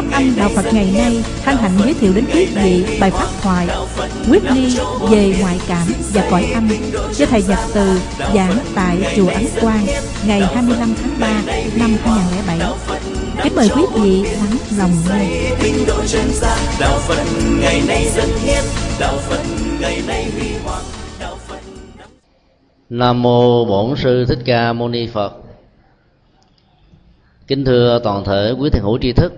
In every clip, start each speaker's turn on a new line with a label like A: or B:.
A: Pháp Âm Đạo Phật ngày nay hân hạnh giới thiệu đến quý vị bài pháp thoại Quyết ly về ngoại cảm và cõi âm do Thầy Nhật Từ giảng tại Chùa Ấn Quang ngày 25 tháng 3 năm 2007. Kính mời quý vị lắng lòng nghe.
B: đạo phật ngày nay dân hiến đạo phật ngày nay huy hoàng đạo phật
C: Nam mô Bổn sư Thích Ca Mâu Ni Phật. Kính thưa toàn thể quý thiền hữu tri thức.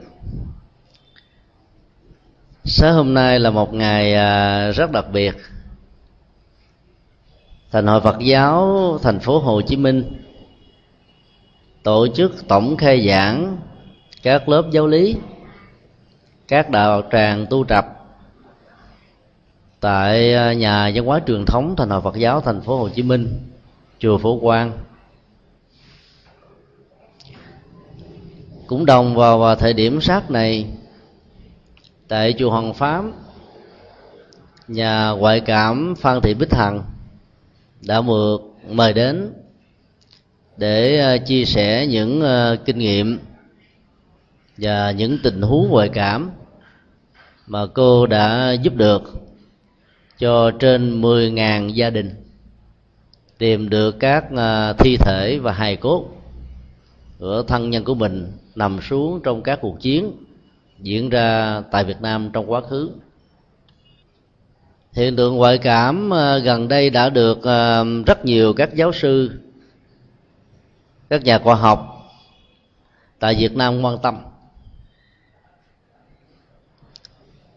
C: Sáng hôm nay là một ngày à, rất đặc biệt. Thành hội Phật giáo thành phố Hồ Chí Minh tổ chức tổng khai giảng các lớp giáo lý, các đạo tràng tu tập tại à, nhà văn hóa truyền thống thành hội Phật giáo thành phố Hồ Chí Minh, chùa Phổ Quang. Cũng đồng vào thời điểm sát này tại chùa Hoàng Pháp, nhà ngoại cảm Phan Thị Bích Hằng đã được mời đến để ờ, chia sẻ những ờ, kinh nghiệm và những tình huống ngoại cảm mà cô đã giúp được cho trên 10.000 gia đình tìm được các ờ, thi thể và hài cốt của thân nhân của mình nằm xuống trong các cuộc chiến diễn ra tại Việt Nam trong quá khứ. Hiện tượng ngoại cảm ờ, gần đây đã được ờ, rất nhiều các giáo sư, các nhà khoa học tại Việt Nam quan tâm.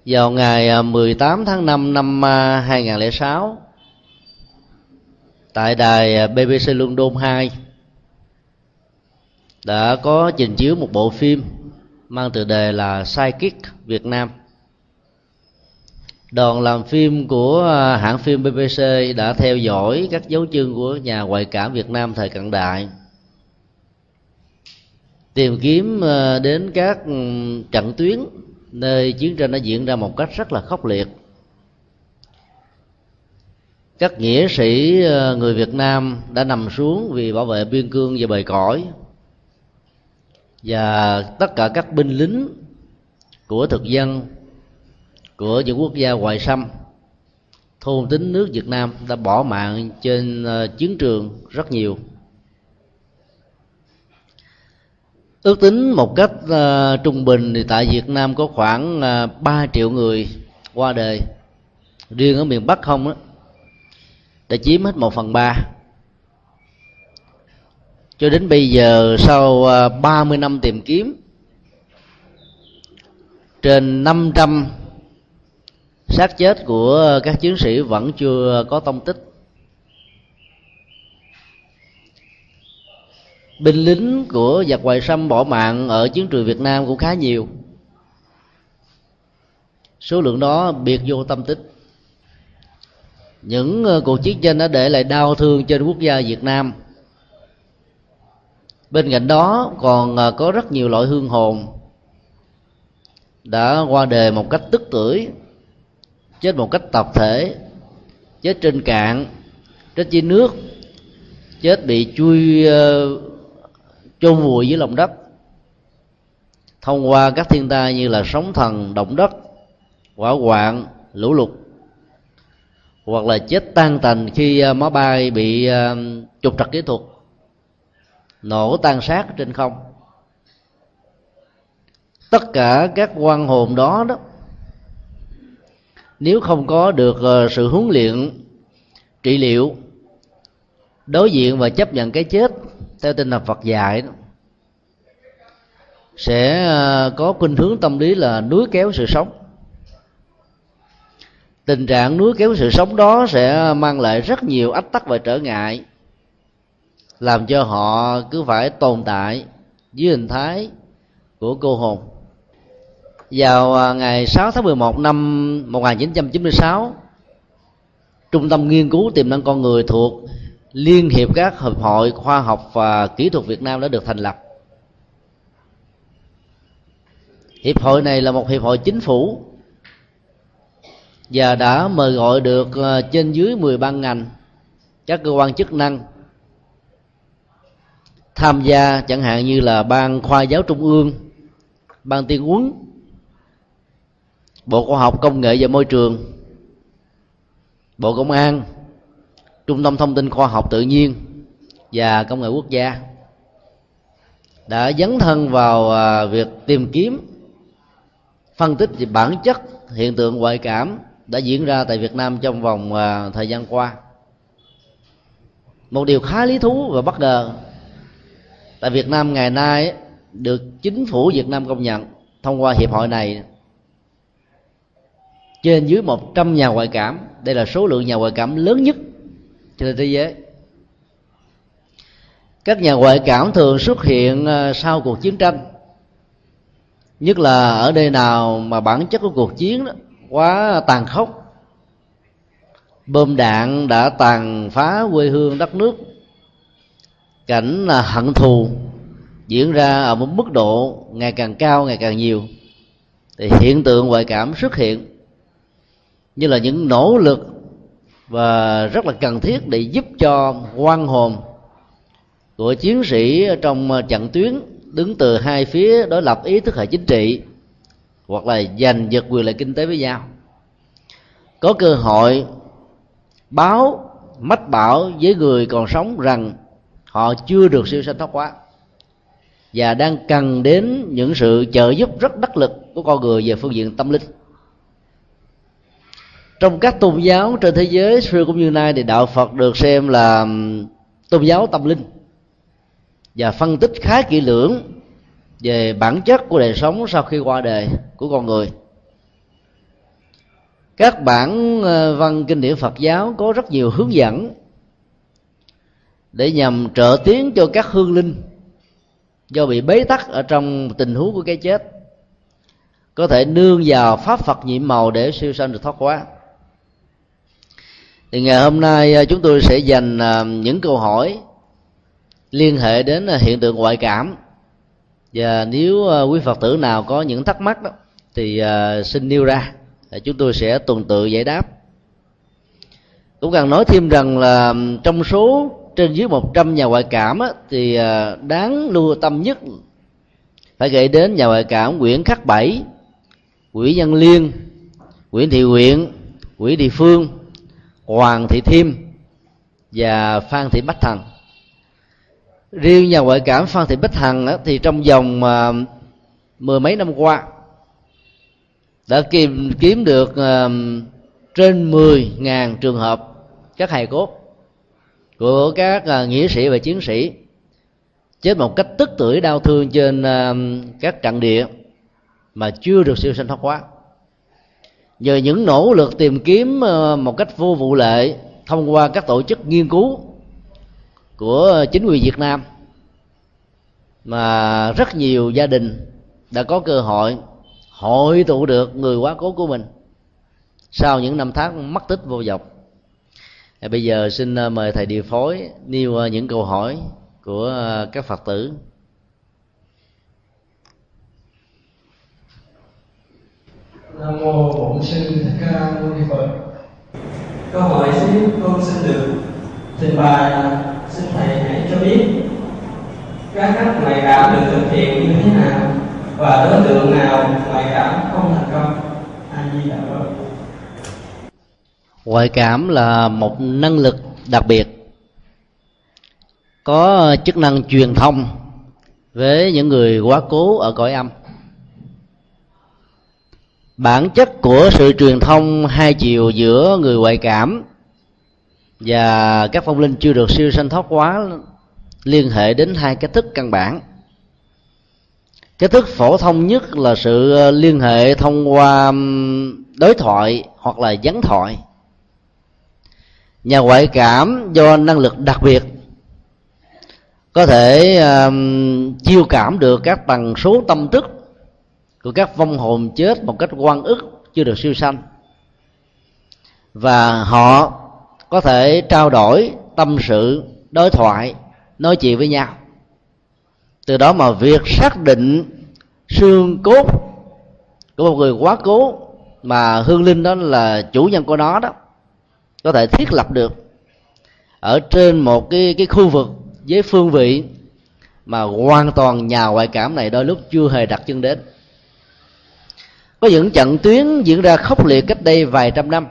C: vào ngày ờ, 18 tháng 5 năm 2006 tại đài BBC London 2 đã có trình chiếu một bộ phim mang tựa đề là Psychic Việt Nam. Đoàn làm phim của à, hãng phim BBC đã theo dõi các dấu chân của nhà ngoại cảm Việt Nam thời cận đại. Tìm kiếm à, đến các ừ, trận tuyến nơi chiến tranh đã diễn ra một cách rất là khốc liệt. Các nghĩa sĩ à, người Việt Nam đã nằm xuống vì bảo vệ biên cương và bờ cõi và tất cả các binh lính của thực dân của những quốc gia ngoại xâm thôn tính nước Việt Nam đã bỏ mạng trên ờ, chiến trường rất nhiều. Ước tính một cách uh, trung bình thì tại Việt Nam có khoảng ờ, uh, 3 triệu người qua đời. Riêng ở miền Bắc không á đã chiếm hết một phần ba cho đến bây giờ, sau à, 30 năm tìm kiếm, trên 500 xác chết của các chiến sĩ vẫn chưa có tông tích. Binh lính của giặc ngoại xâm bỏ mạng ở chiến trường Việt Nam cũng khá nhiều. Số lượng đó biệt vô tâm tích. Những à, cuộc chiến tranh đã để lại đau thương trên quốc gia Việt Nam bên cạnh đó còn à, có rất nhiều loại hương hồn đã qua đời một cách tức tuổi chết một cách tập thể, chết trên cạn, chết dưới nước, chết bị chui ờ, chôn vùi dưới lòng đất. Thông qua các thiên tai như là sóng thần, động đất, hỏa hoạn, lũ lụt, hoặc là chết tan tành khi à, máy bay bị à, trục trặc kỹ thuật nổ tan xác trên không. Tất cả các quan hồn đó đó nếu không có được ờ, sự huấn luyện trị liệu đối diện và chấp nhận cái chết theo tinh thần Phật dạy đó, sẽ ờ, có khuynh hướng tâm lý là núi kéo sự sống. Tình trạng núi kéo sự sống đó sẽ mang lại rất nhiều ách tắc và trở ngại làm cho họ cứ phải tồn tại dưới hình thái của cô hồn. Vào à, ngày 6 tháng 11 năm 1996 Trung tâm nghiên cứu tiềm năng con người thuộc liên hiệp các hiệp hội khoa học và kỹ thuật Việt Nam đã được thành lập. Hiệp hội này là một hiệp hội chính phủ và đã mời gọi được à, trên dưới 10 ban ngành các cơ quan chức năng tham gia chẳng hạn như là ban khoa giáo trung ương, ban tiên huấn, bộ khoa học, công nghệ và môi trường, bộ công an, trung tâm thông tin khoa học tự nhiên và công nghệ quốc gia đã dấn thân vào à, việc tìm kiếm, phân tích về bản chất, hiện tượng, ngoại cảm đã diễn ra tại Việt Nam trong vòng à, thời gian qua. Một điều khá lý thú và bất ngờ tại Việt Nam ngày nay được chính phủ Việt Nam công nhận thông qua hiệp hội này. Trên dưới 100 nhà ngoại cảm, đây là số lượng nhà ngoại cảm lớn nhất trên thế giới. Các nhà ngoại cảm thường xuất hiện ờ, sau cuộc chiến tranh. Nhất là ở nơi nào mà bản chất của cuộc chiến đó quá tàn khốc. Bom đạn đã tàn phá quê hương đất nước cảnh là hận thù diễn ra ở một mức độ ngày càng cao, ngày càng nhiều. Thì hiện tượng ngoại cảm xuất hiện như là những nỗ lực và rất là cần thiết để giúp cho quan hồn của chiến sĩ trong trận tuyến đứng từ hai phía đối lập ý thức hệ chính trị hoặc là giành giật quyền lợi kinh tế với nhau. Có cơ hội báo, mách bảo với người còn sống rằng họ chưa được siêu sanh thoát hóa và đang cần đến những sự trợ giúp rất đắc lực của con người về phương diện tâm linh. Trong các tôn giáo trên thế giới, xưa cũng như nay thì đạo phật được xem là tôn giáo tâm linh và phân tích khá kỹ lưỡng về bản chất của đời sống sau khi qua đời của con người. Các bản ờ, văn kinh điển phật giáo có rất nhiều hướng dẫn để nhằm trợ tiến cho các hương linh do bị bế tắc ở trong tình huống của cái chết. Có thể nương vào pháp phật nhiệm màu để siêu sanh được thoát hóa. Thì ngày hôm nay à, chúng tôi sẽ dành à, những câu hỏi liên hệ đến à, hiện tượng ngoại cảm. Và nếu quý phật tử nào có những thắc mắc đó, thì xin nêu ra chúng tôi sẽ tuần tự giải đáp. Cũng cần nói thêm rằng là trong số trên dưới 100 nhà ngoại cảm á, thì à, đáng lưu tâm nhất phải kể đến nhà ngoại cảm Nguyễn Khắc Bảy, Nguyễn Văn Liên, Nguyễn Thị Nguyện, Nguyễn Thị Phương, Hoàng Thị Thiêm và Phan Thị Bách Thằng. Riêng nhà ngoại cảm Phan Thị Bách Thằng á, thì trong vòng uh, mười mấy năm qua đã kiếm, kiếm được uh, trên 10.000 trường hợp các hài cốt của các uh, nghĩa sĩ và chiến sĩ. Chết một cách tức tưởi đau thương trên uh, các trận địa mà chưa được siêu sinh thoát hóa. Nhờ những nỗ lực tìm kiếm uh, một cách vô vụ lệ thông qua các tổ chức nghiên cứu của chính quyền Việt Nam mà rất nhiều gia đình đã có cơ hội hội tụ được người quá cố của mình sau những năm tháng mất tích vô vọng Dạ, bây giờ xin ờ, mời thầy điều phối nêu ờ, những câu hỏi của ờ, các phật tử.
D: Nam mô bổn sư thích ca mâu ni phật.
E: Câu hỏi thứ nhất con xin được trình bày, xin thầy hãy cho biết các cách ngoại cảm được thực hiện như thế nào và đối tượng nào ngoại cảm không thành công? A di đà phật
C: ngoại cảm là một năng lực đặc biệt. Có chức năng truyền thông với những người quá cố ở cõi âm. Bản chất của sự truyền thông hai chiều giữa người ngoại cảm và các phong linh chưa được siêu sanh thoát quá liên hệ đến hai cách thức căn bản. Cái thức phổ thông nhất là sự liên hệ thông qua đối thoại hoặc là gián thoại nhà ngoại cảm do năng lực đặc biệt. Có thể um, chiêu cảm được các tần số tâm thức của các vong hồn chết một cách quan ức chưa được siêu sanh. Và họ có thể trao đổi tâm sự đối thoại nói chuyện với nhau. Từ đó mà việc xác định xương cốt của một người quá cố mà hương linh đó là chủ nhân của nó đó có thể thiết lập được ở trên một cái cái khu vực với phương vị mà hoàn toàn nhà ngoại cảm này đôi lúc chưa hề đặt chân đến. Có những trận tuyến diễn ra khốc liệt cách đây vài trăm năm.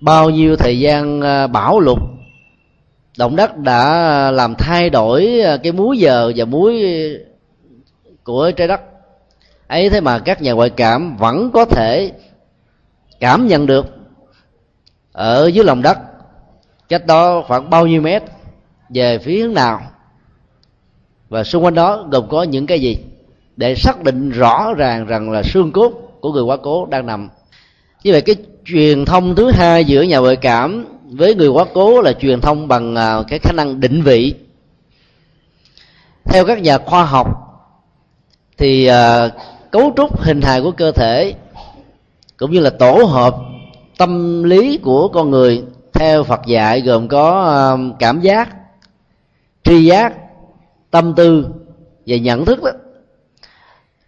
C: Bao nhiêu thời gian à, bão lụt, động đất đã làm thay đổi à, cái múi giờ và múi của trái đất. Ấy thế mà các nhà ngoại cảm vẫn có thể cảm nhận được ở dưới lòng đất, cách đó khoảng bao nhiêu mét, về phía hướng nào. Và xung quanh đó gồm có những cái gì? Để xác định rõ ràng rằng là xương cốt của người quá cố đang nằm. Như vậy cái truyền thông thứ hai giữa nhà ngoại cảm với người quá cố là truyền thông bằng à, cái khả năng định vị. Theo các nhà khoa học thì à, cấu trúc hình hài của cơ thể cũng như là tổ hợp tâm lý của con người theo Phật dạy gồm có ờ, cảm giác, tri giác, tâm tư và nhận thức đó.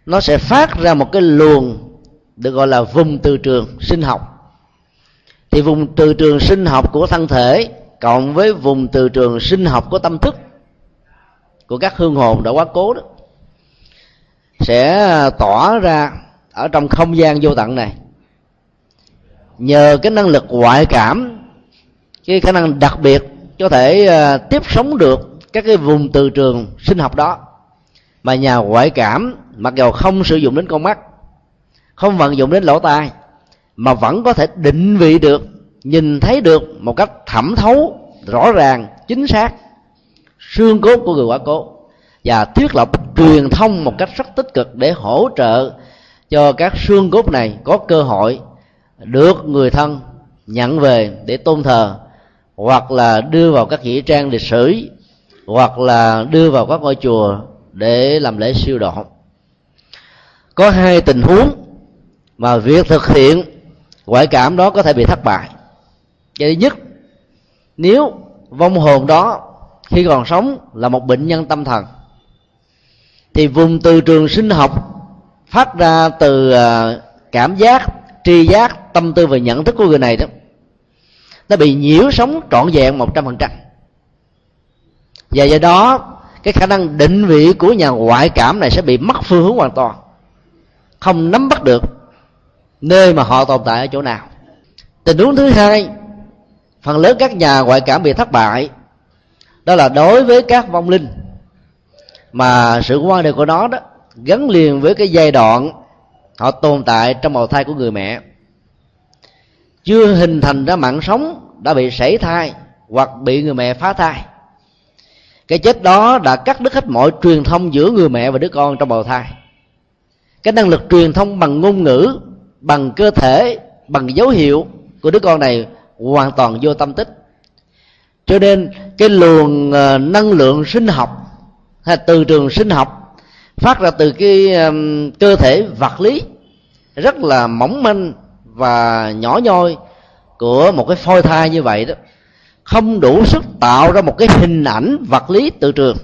C: Nó sẽ phát ra một cái luồng được gọi là vùng từ trường sinh học. Thì vùng từ trường sinh học của thân thể cộng với vùng từ trường sinh học của tâm thức của các hương hồn đã quá cố đó sẽ tỏa ra ở trong không gian vô tận này nhờ cái năng lực ngoại cảm cái khả năng đặc biệt có thể uh, tiếp sống được các cái vùng từ trường sinh học đó. Mà nhà ngoại cảm mặc dầu không sử dụng đến con mắt không vận dụng đến lỗ tai mà vẫn có thể định vị được nhìn thấy được một cách thẩm thấu rõ ràng chính xác xương cốt của người quả cố. Và thiết lập truyền thông một cách rất tích cực để hỗ trợ cho các xương cốt này có cơ hội được người thân nhận về để tôn thờ, hoặc là đưa vào các nghĩa trang lịch sử, hoặc là đưa vào các ngôi chùa để làm lễ siêu độ. Có hai tình huống mà việc thực hiện ngoại cảm đó có thể bị thất bại. Cái thứ nhất, nếu vong hồn đó khi còn sống là một bệnh nhân tâm thần, thì vùng từ trường sinh học phát ra từ à, cảm giác, tri giác tâm tư và nhận thức của người này đó, nó bị nhiễu sống trọn vẹn một trăm phần trăm. Và do đó, cái khả năng định vị của nhà ngoại cảm này sẽ bị mất phương hướng hoàn toàn, không nắm bắt được nơi mà họ tồn tại ở chỗ nào. Tình huống thứ hai, phần lớn các nhà ngoại cảm bị thất bại, đó là đối với các vong linh, mà sự quan điểm của nó đó gắn liền với cái giai đoạn họ tồn tại trong bào thai của người mẹ chưa hình thành ra mạng sống, đã bị sảy thai hoặc bị người mẹ phá thai. Cái chết đó đã cắt đứt hết mọi truyền thông giữa người mẹ và đứa con trong bào thai. Cái năng lực truyền thông bằng ngôn ngữ, bằng cơ thể, bằng dấu hiệu của đứa con này hoàn toàn vô tâm tích. Cho nên cái luồng ờ, năng lượng sinh học hay từ trường sinh học phát ra từ cái cơ thể vật lý rất là mỏng manh và nhỏ nhoi của một cái phôi thai như vậy đó, không đủ sức tạo ra một cái hình ảnh vật lý từ trường.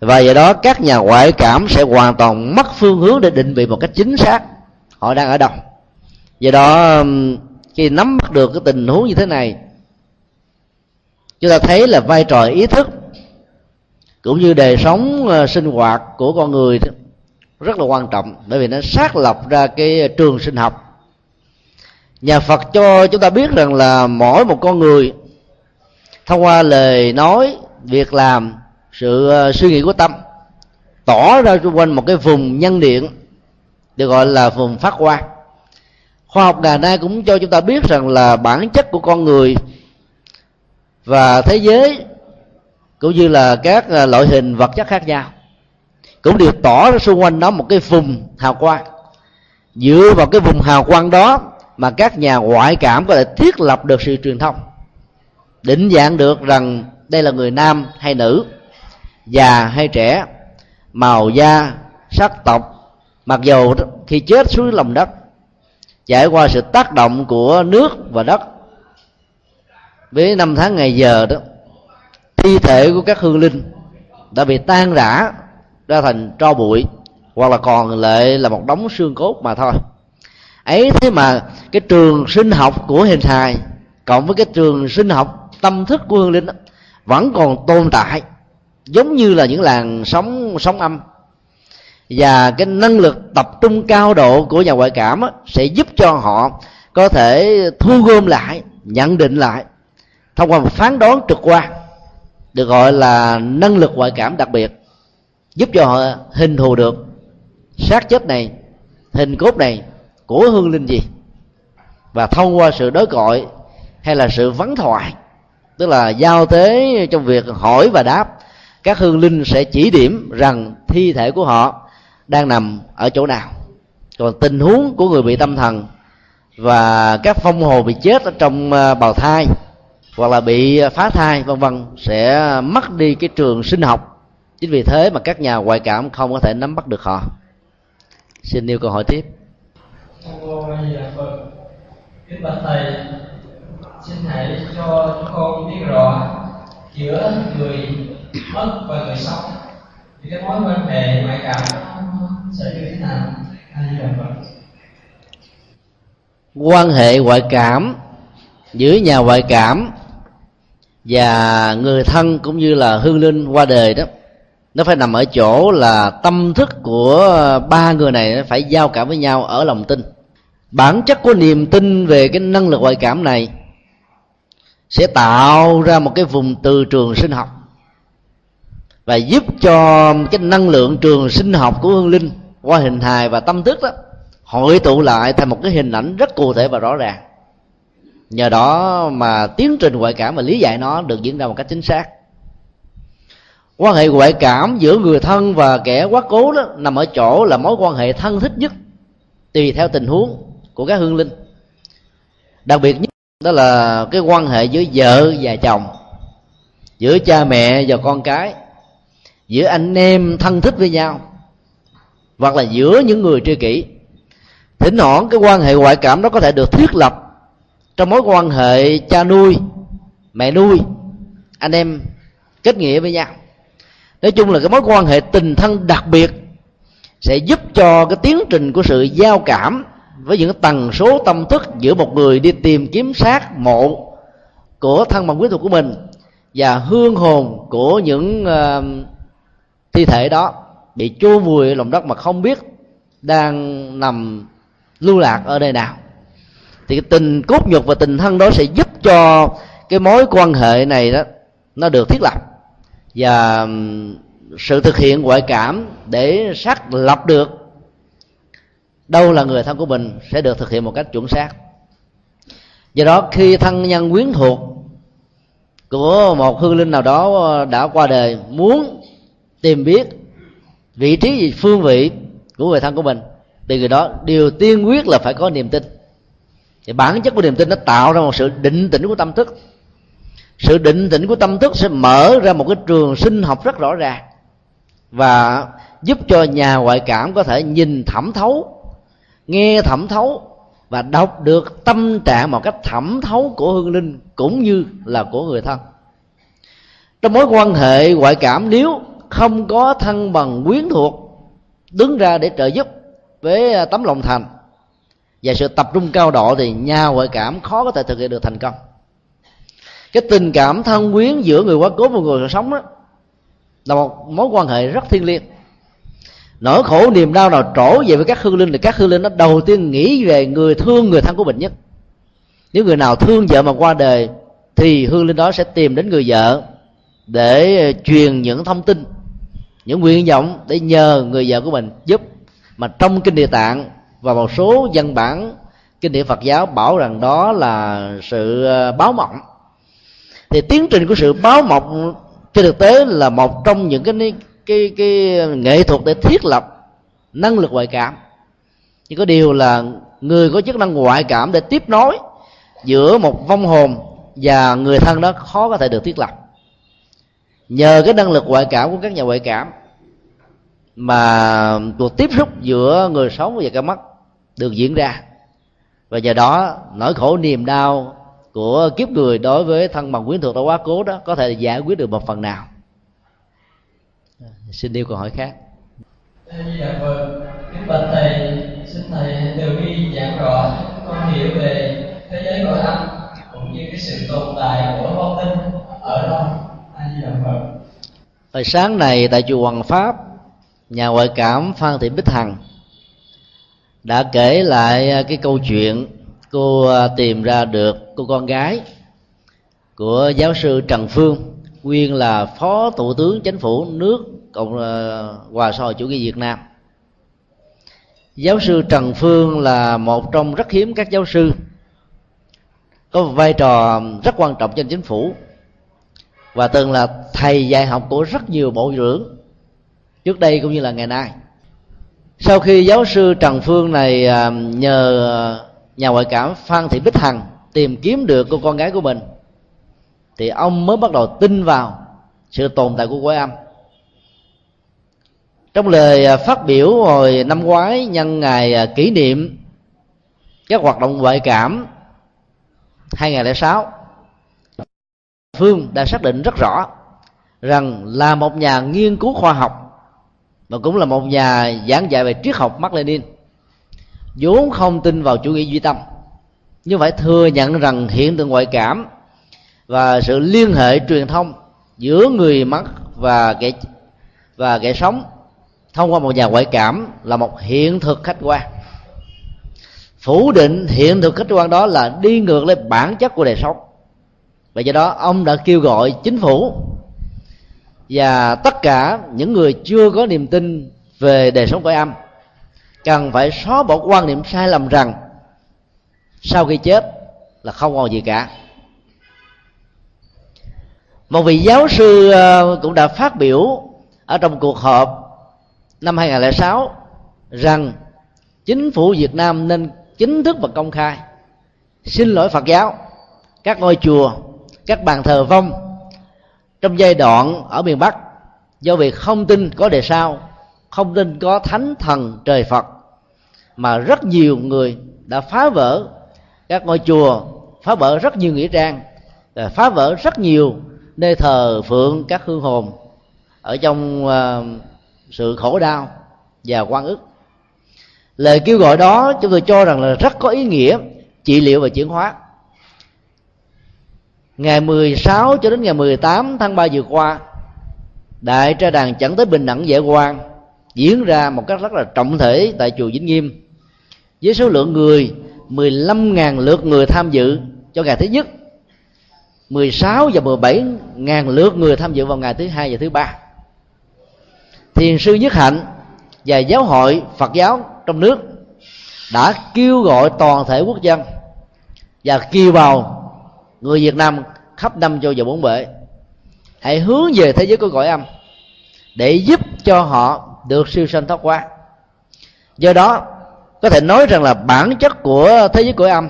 C: Và do đó các nhà ngoại cảm sẽ hoàn toàn mất phương hướng để định vị một cách chính xác họ đang ở đâu. Do đó khi nắm bắt được cái tình huống như thế này, chúng ta thấy là vai trò ý thức cũng như đời sống ờ, sinh hoạt của con người rất là quan trọng, bởi vì nó xác lập ra cái trường sinh học nhà phật cho chúng ta biết rằng là mỗi một con người thông qua lời nói, việc làm, sự ờ, suy nghĩ của tâm, tỏ ra xung quanh một cái vùng nhân điện được gọi là vùng phát quang khoa học ngày nay cũng cho chúng ta biết rằng là bản chất của con người và thế giới cũng như là các ờ, loại hình vật chất khác nhau cũng đều tỏ ra xung quanh nó một cái vùng hào quang. Dựa vào cái vùng hào quang đó mà các nhà ngoại cảm có thể thiết lập được sự truyền thông, định dạng được rằng đây là người nam hay nữ, già hay trẻ, màu da, sắc tộc, mặc dù khi chết xuống lòng đất, trải qua sự tác động của nước và đất. Với năm tháng ngày giờ đó, thi thể của các hương linh đã bị tan rã, ra thành tro bụi, hoặc là còn lại là một đống xương cốt mà thôi ấy thế mà cái trường sinh học của hình hài cộng với cái trường sinh học tâm thức của hương linh đó, vẫn còn tồn tại giống như là những làn sóng sóng âm. Và cái năng lực tập trung cao độ của nhà ngoại cảm đó, sẽ giúp cho họ có thể thu gom lại nhận định lại thông qua một phán đoán trực quan được gọi là năng lực ngoại cảm đặc biệt giúp cho họ hình thù được. Xác chết này hình cốt này của hương linh gì? Và thông qua sự đối cọi hay là sự vắng thoại, tức là giao tế trong việc hỏi và đáp, các hương linh sẽ chỉ điểm rằng thi thể của họ đang nằm ở chỗ nào. Còn tình huống của người bị tâm thần và các phong hồn bị chết ở trong à, bào thai hoặc là bị phá thai, vân vân, sẽ mất đi cái trường sinh học. Chính vì thế mà các nhà ngoại cảm không có thể nắm bắt được họ. Xin yêu câu hỏi tiếp.
D: Nam mô A Di Đà Phật. Kính bạch thầy, xin hãy cho chúng con biết rõ giữa người mất và người sống thì cái mối quan hệ ngoại cảm sẽ như thế nào? A Di Đà Phật.
C: quan hệ ngoại cảm giữa nhà ngoại cảm và người thân cũng như là hương linh qua đời đó nó phải nằm ở chỗ là tâm thức của ba người này phải giao cảm với nhau ở lòng tin. Bản chất của niềm tin về cái năng lực ngoại cảm này sẽ tạo ra một cái vùng từ trường sinh học và giúp cho cái năng lượng trường sinh học của hương linh qua hình hài và tâm thức đó hội tụ lại thành một cái hình ảnh rất cụ thể và rõ ràng. Nhờ đó mà tiến trình ngoại cảm và lý giải nó được diễn ra một cách chính xác quan hệ ngoại cảm giữa người thân và kẻ quá cố đó nằm ở chỗ là mối quan hệ thân thích nhất, tùy theo tình huống của các hương linh. Đặc biệt nhất đó là cái quan hệ giữa vợ và chồng, giữa cha mẹ và con cái, giữa anh em thân thích với nhau, hoặc là giữa những người tri kỷ. Thỉnh thoảng cái quan hệ ngoại cảm đó có thể được thiết lập trong mối quan hệ cha nuôi, mẹ nuôi, anh em kết nghĩa với nhau nói chung là cái mối quan hệ tình thân đặc biệt sẽ giúp cho cái tiến trình của sự giao cảm với những tần số tâm thức giữa một người đi tìm kiếm sát mộ của thân bằng quý thuộc của mình và hương hồn của những uh, thi thể đó bị chôn vùi ở lòng đất mà không biết đang nằm lưu lạc ở nơi nào. Thì cái tình cốt nhục và tình thân đó sẽ giúp cho cái mối quan hệ này đó nó được thiết lập và um, sự thực hiện ngoại cảm để xác lập được đâu là người thân của mình sẽ được thực hiện một cách chuẩn xác. Do đó, khi thân nhân quyến thuộc của một hương linh nào đó đã qua đời, muốn tìm biết vị trí phương vị của người thân của mình, thì người đó, điều tiên quyết là phải có niềm tin. Thì bản chất của niềm tin nó tạo ra một sự định tĩnh của tâm thức sự định tĩnh của tâm thức sẽ mở ra một cái trường sinh học rất rõ ràng và giúp cho nhà ngoại cảm có thể nhìn thẩm thấu, nghe thẩm thấu và đọc được tâm trạng một cách thẩm thấu của hương linh cũng như là của người thân. Trong mối quan hệ ngoại cảm, nếu không có thân bằng quyến thuộc, đứng ra để trợ giúp với tấm lòng thành và sự tập trung cao độ thì nhà ngoại cảm khó có thể thực hiện được thành công cái tình cảm thân quyến giữa người quá cố và người sống đó là một mối quan hệ rất thiêng liêng. Nỗi khổ niềm đau nào trổ về với các hương linh, thì các hương linh nó đầu tiên nghĩ về người thương, người thân của mình nhất. Nếu người nào thương vợ mà qua đời, thì hương linh đó sẽ tìm đến người vợ để truyền những thông tin, những nguyện vọng để nhờ người vợ của mình giúp. Mà trong kinh địa tạng và một số văn bản kinh điển Phật giáo bảo rằng đó là sự ờ, báo mộng thì tiến trình của sự báo mộng trên thực tế là một trong những cái cái cái nghệ thuật để thiết lập năng lực ngoại cảm. Chỉ có điều là người có chức năng ngoại cảm để tiếp nối giữa một vong hồn và người thân đó khó có thể được thiết lập. Nhờ cái năng lực ngoại cảm của các nhà ngoại cảm mà cuộc tiếp xúc giữa người sống và cái mắt được diễn ra. Và nhờ đó, nỗi khổ niềm đau của kiếp người đối với thân bằng quyến thuộc đã quá cố đó có thể giải quyết được một phần nào. Xin yêu câu hỏi khác.
D: Đà Phật, kính bạch thầy, xin thầy từ bi giảng rõ con hiểu về thế giới cõi âm cũng như cái sự tồn tại của vong linh ở đâu a di đà phật.
C: Hồi sáng này tại chùa Hoàng Pháp nhà ngoại cảm Phan Thị Bích Hằng đã kể lại cái câu chuyện cô à, tìm ra được cô con gái của giáo sư Trần Phương, nguyên là phó thủ tướng chính phủ nước cộng à, hòa xã hội chủ nghĩa Việt Nam. Giáo sư Trần Phương là một trong rất hiếm các giáo sư, có một vai trò rất quan trọng trên chính phủ và từng là thầy dạy học của rất nhiều bộ trưởng trước đây cũng như là ngày nay. Sau khi giáo sư trần phương này à, nhờ nhà ngoại cảm phan thị bích hằng tìm kiếm được cô con gái của mình. Thì ông mới bắt đầu tin vào sự tồn tại của quái âm. Trong lời à, phát biểu hồi năm ngoái nhân ngày à, kỷ niệm các hoạt động ngoại cảm 2006 Phương đã xác định rất rõ rằng là một nhà nghiên cứu khoa học và cũng là một nhà giảng dạy về triết học Mark Lenin vốn không tin vào chủ nghĩa duy tâm. Nhưng phải thừa nhận rằng hiện tượng ngoại cảm và sự liên hệ truyền thông giữa người mất và kẻ và kẻ sống thông qua một nhà ngoại cảm là một hiện thực khách quan. Phủ định hiện thực khách quan đó là đi ngược lên bản chất của đời sống. Và do đó, ông đã kêu gọi chính phủ và tất cả những người chưa có niềm tin về đời sống cõi âm cần phải xóa bỏ quan niệm sai lầm rằng sau khi chết là không còn gì cả. Một vị giáo sư ờ, cũng đã phát biểu ở trong cuộc họp năm 2006 rằng chính phủ Việt Nam nên chính thức và công khai, xin lỗi Phật giáo, các ngôi chùa, các bàn thờ vong trong giai đoạn ở miền Bắc do việc không tin có đề sao không tin có thánh thần trời Phật mà rất nhiều người đã phá vỡ các ngôi chùa phá vỡ rất nhiều nghĩa trang phá vỡ rất nhiều nơi thờ phượng các hương hồn ở trong uh, sự khổ đau và quan ức. Lời kêu gọi đó chúng tôi cho rằng là rất có ý nghĩa trị liệu và chuyển hóa. Ngày 16 cho đến ngày 18 tháng 3 vừa qua đại tra đàn chẳng tới bình đẳng giải quan diễn ra một cách rất là trọng thể tại chùa Vĩnh Nghiêm. Với số lượng người 15.000 lượt người tham dự cho ngày thứ nhất 16 và 17 ngàn lượt người tham dự vào ngày thứ hai và thứ ba. Thiền sư nhất hạnh và giáo hội phật giáo trong nước đã kêu gọi toàn thể quốc dân và kêu vào người việt nam khắp năm châu và bốn bể. Hãy hướng về thế giới của cõi âm để giúp cho họ được siêu sanh thoát qua do đó có thể nói rằng là bản chất của thế giới cõi âm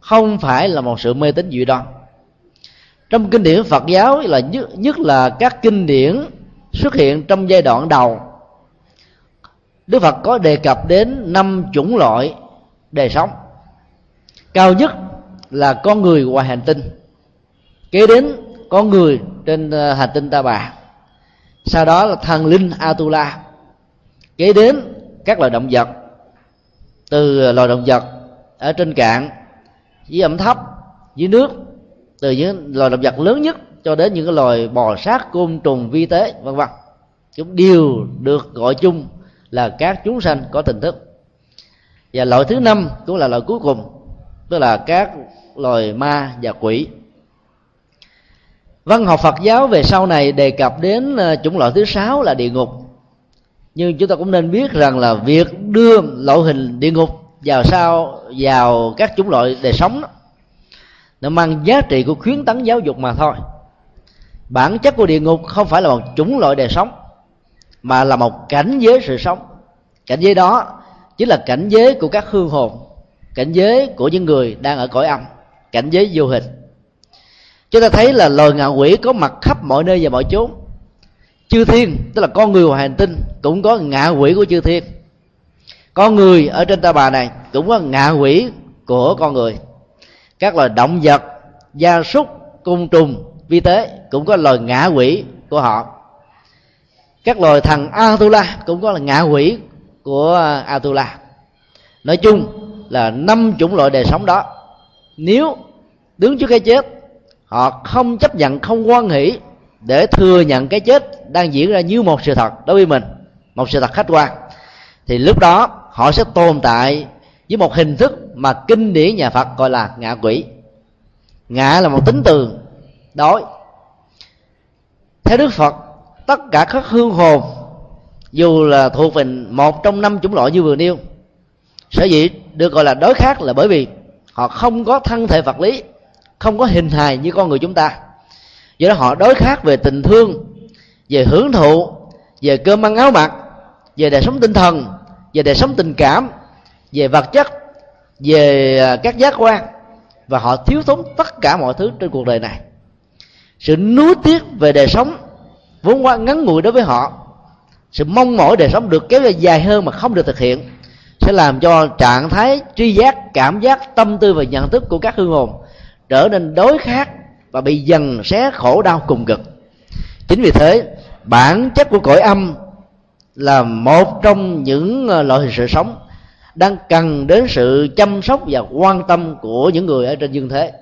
C: không phải là một sự mê tín dị đoan. Trong kinh điển phật giáo là nhất, nhất là các kinh điển xuất hiện trong giai đoạn đầu đức phật có đề cập đến năm chủng loại đời sống. Cao nhất là con người ngoài hành tinh kế đến con người trên ờ, hành tinh ta bà. Sau đó là thần linh atula kế đến các loài động vật. Từ loài động vật ở trên cạn, dưới ẩm thấp, dưới nước, từ những loài động vật lớn nhất cho đến những cái loài bò sát, côn trùng, vi tế, vân vân. Chúng đều được gọi chung là các chúng sanh có tình thức. Và loại thứ năm cũng là loại cuối cùng, tức là các loài ma và quỷ. Văn học phật giáo về sau này đề cập đến ờ, chủng loại thứ sáu là địa ngục nhưng chúng ta cũng nên biết rằng là việc đưa loại hình địa ngục vào sau vào các chủng loại đời sống đó, nó mang giá trị của khuyến tấn giáo dục mà thôi. Bản chất của địa ngục không phải là một chủng loại đời sống mà là một cảnh giới sự sống. Cảnh giới đó chính là cảnh giới của các hương hồn cảnh giới của những người đang ở cõi âm cảnh giới vô hình. Chúng ta thấy là loài ngạ quỷ có mặt khắp mọi nơi và mọi chốn chư thiên, tức là con người ngoài hành tinh, cũng có ngạ quỷ của chư thiên. Con người ở trên ta bà này cũng có ngạ quỷ của con người. Các loài động vật, gia súc, côn trùng, vi tế cũng có loài ngạ quỷ của họ. Các loài thần Atula cũng có là ngạ quỷ của à, Atula. Nói chung là năm chủng loại đời sống đó, nếu đứng trước cái chết, họ không chấp nhận, không quan hỷ để thừa nhận cái chết đang diễn ra như một sự thật đối với mình, một sự thật khách quan. Thì lúc đó, họ sẽ tồn tại với một hình thức mà kinh điển nhà phật gọi là ngạ quỷ. Ngạ là một tính từ đối. Theo đức phật, tất cả các hương hồn, dù là thuộc về một trong năm chủng loại như vừa nêu, sở dĩ được gọi là đối khác là bởi vì họ không có thân thể vật lý, không có hình hài như con người chúng ta do đó họ đối khác về tình thương, về hưởng thụ, về cơm ăn áo mặc, về đời sống tinh thần, về đời sống tình cảm, về vật chất, về à, các giác quan. Và họ thiếu thốn tất cả mọi thứ trên cuộc đời này. Sự nuối tiếc về đời sống vốn quá ngắn ngủi đối với họ, sự mong mỏi đời sống được kéo dài hơn mà không được thực hiện, sẽ làm cho trạng thái tri giác, cảm giác, tâm tư và nhận thức của các hương hồn trở nên đối khác và bị dần xé khổ đau cùng cực. Chính vì thế, bản chất của cõi âm là một trong những ờ, loại hình sự sống đang cần đến sự chăm sóc và quan tâm của những người ở trên dương thế.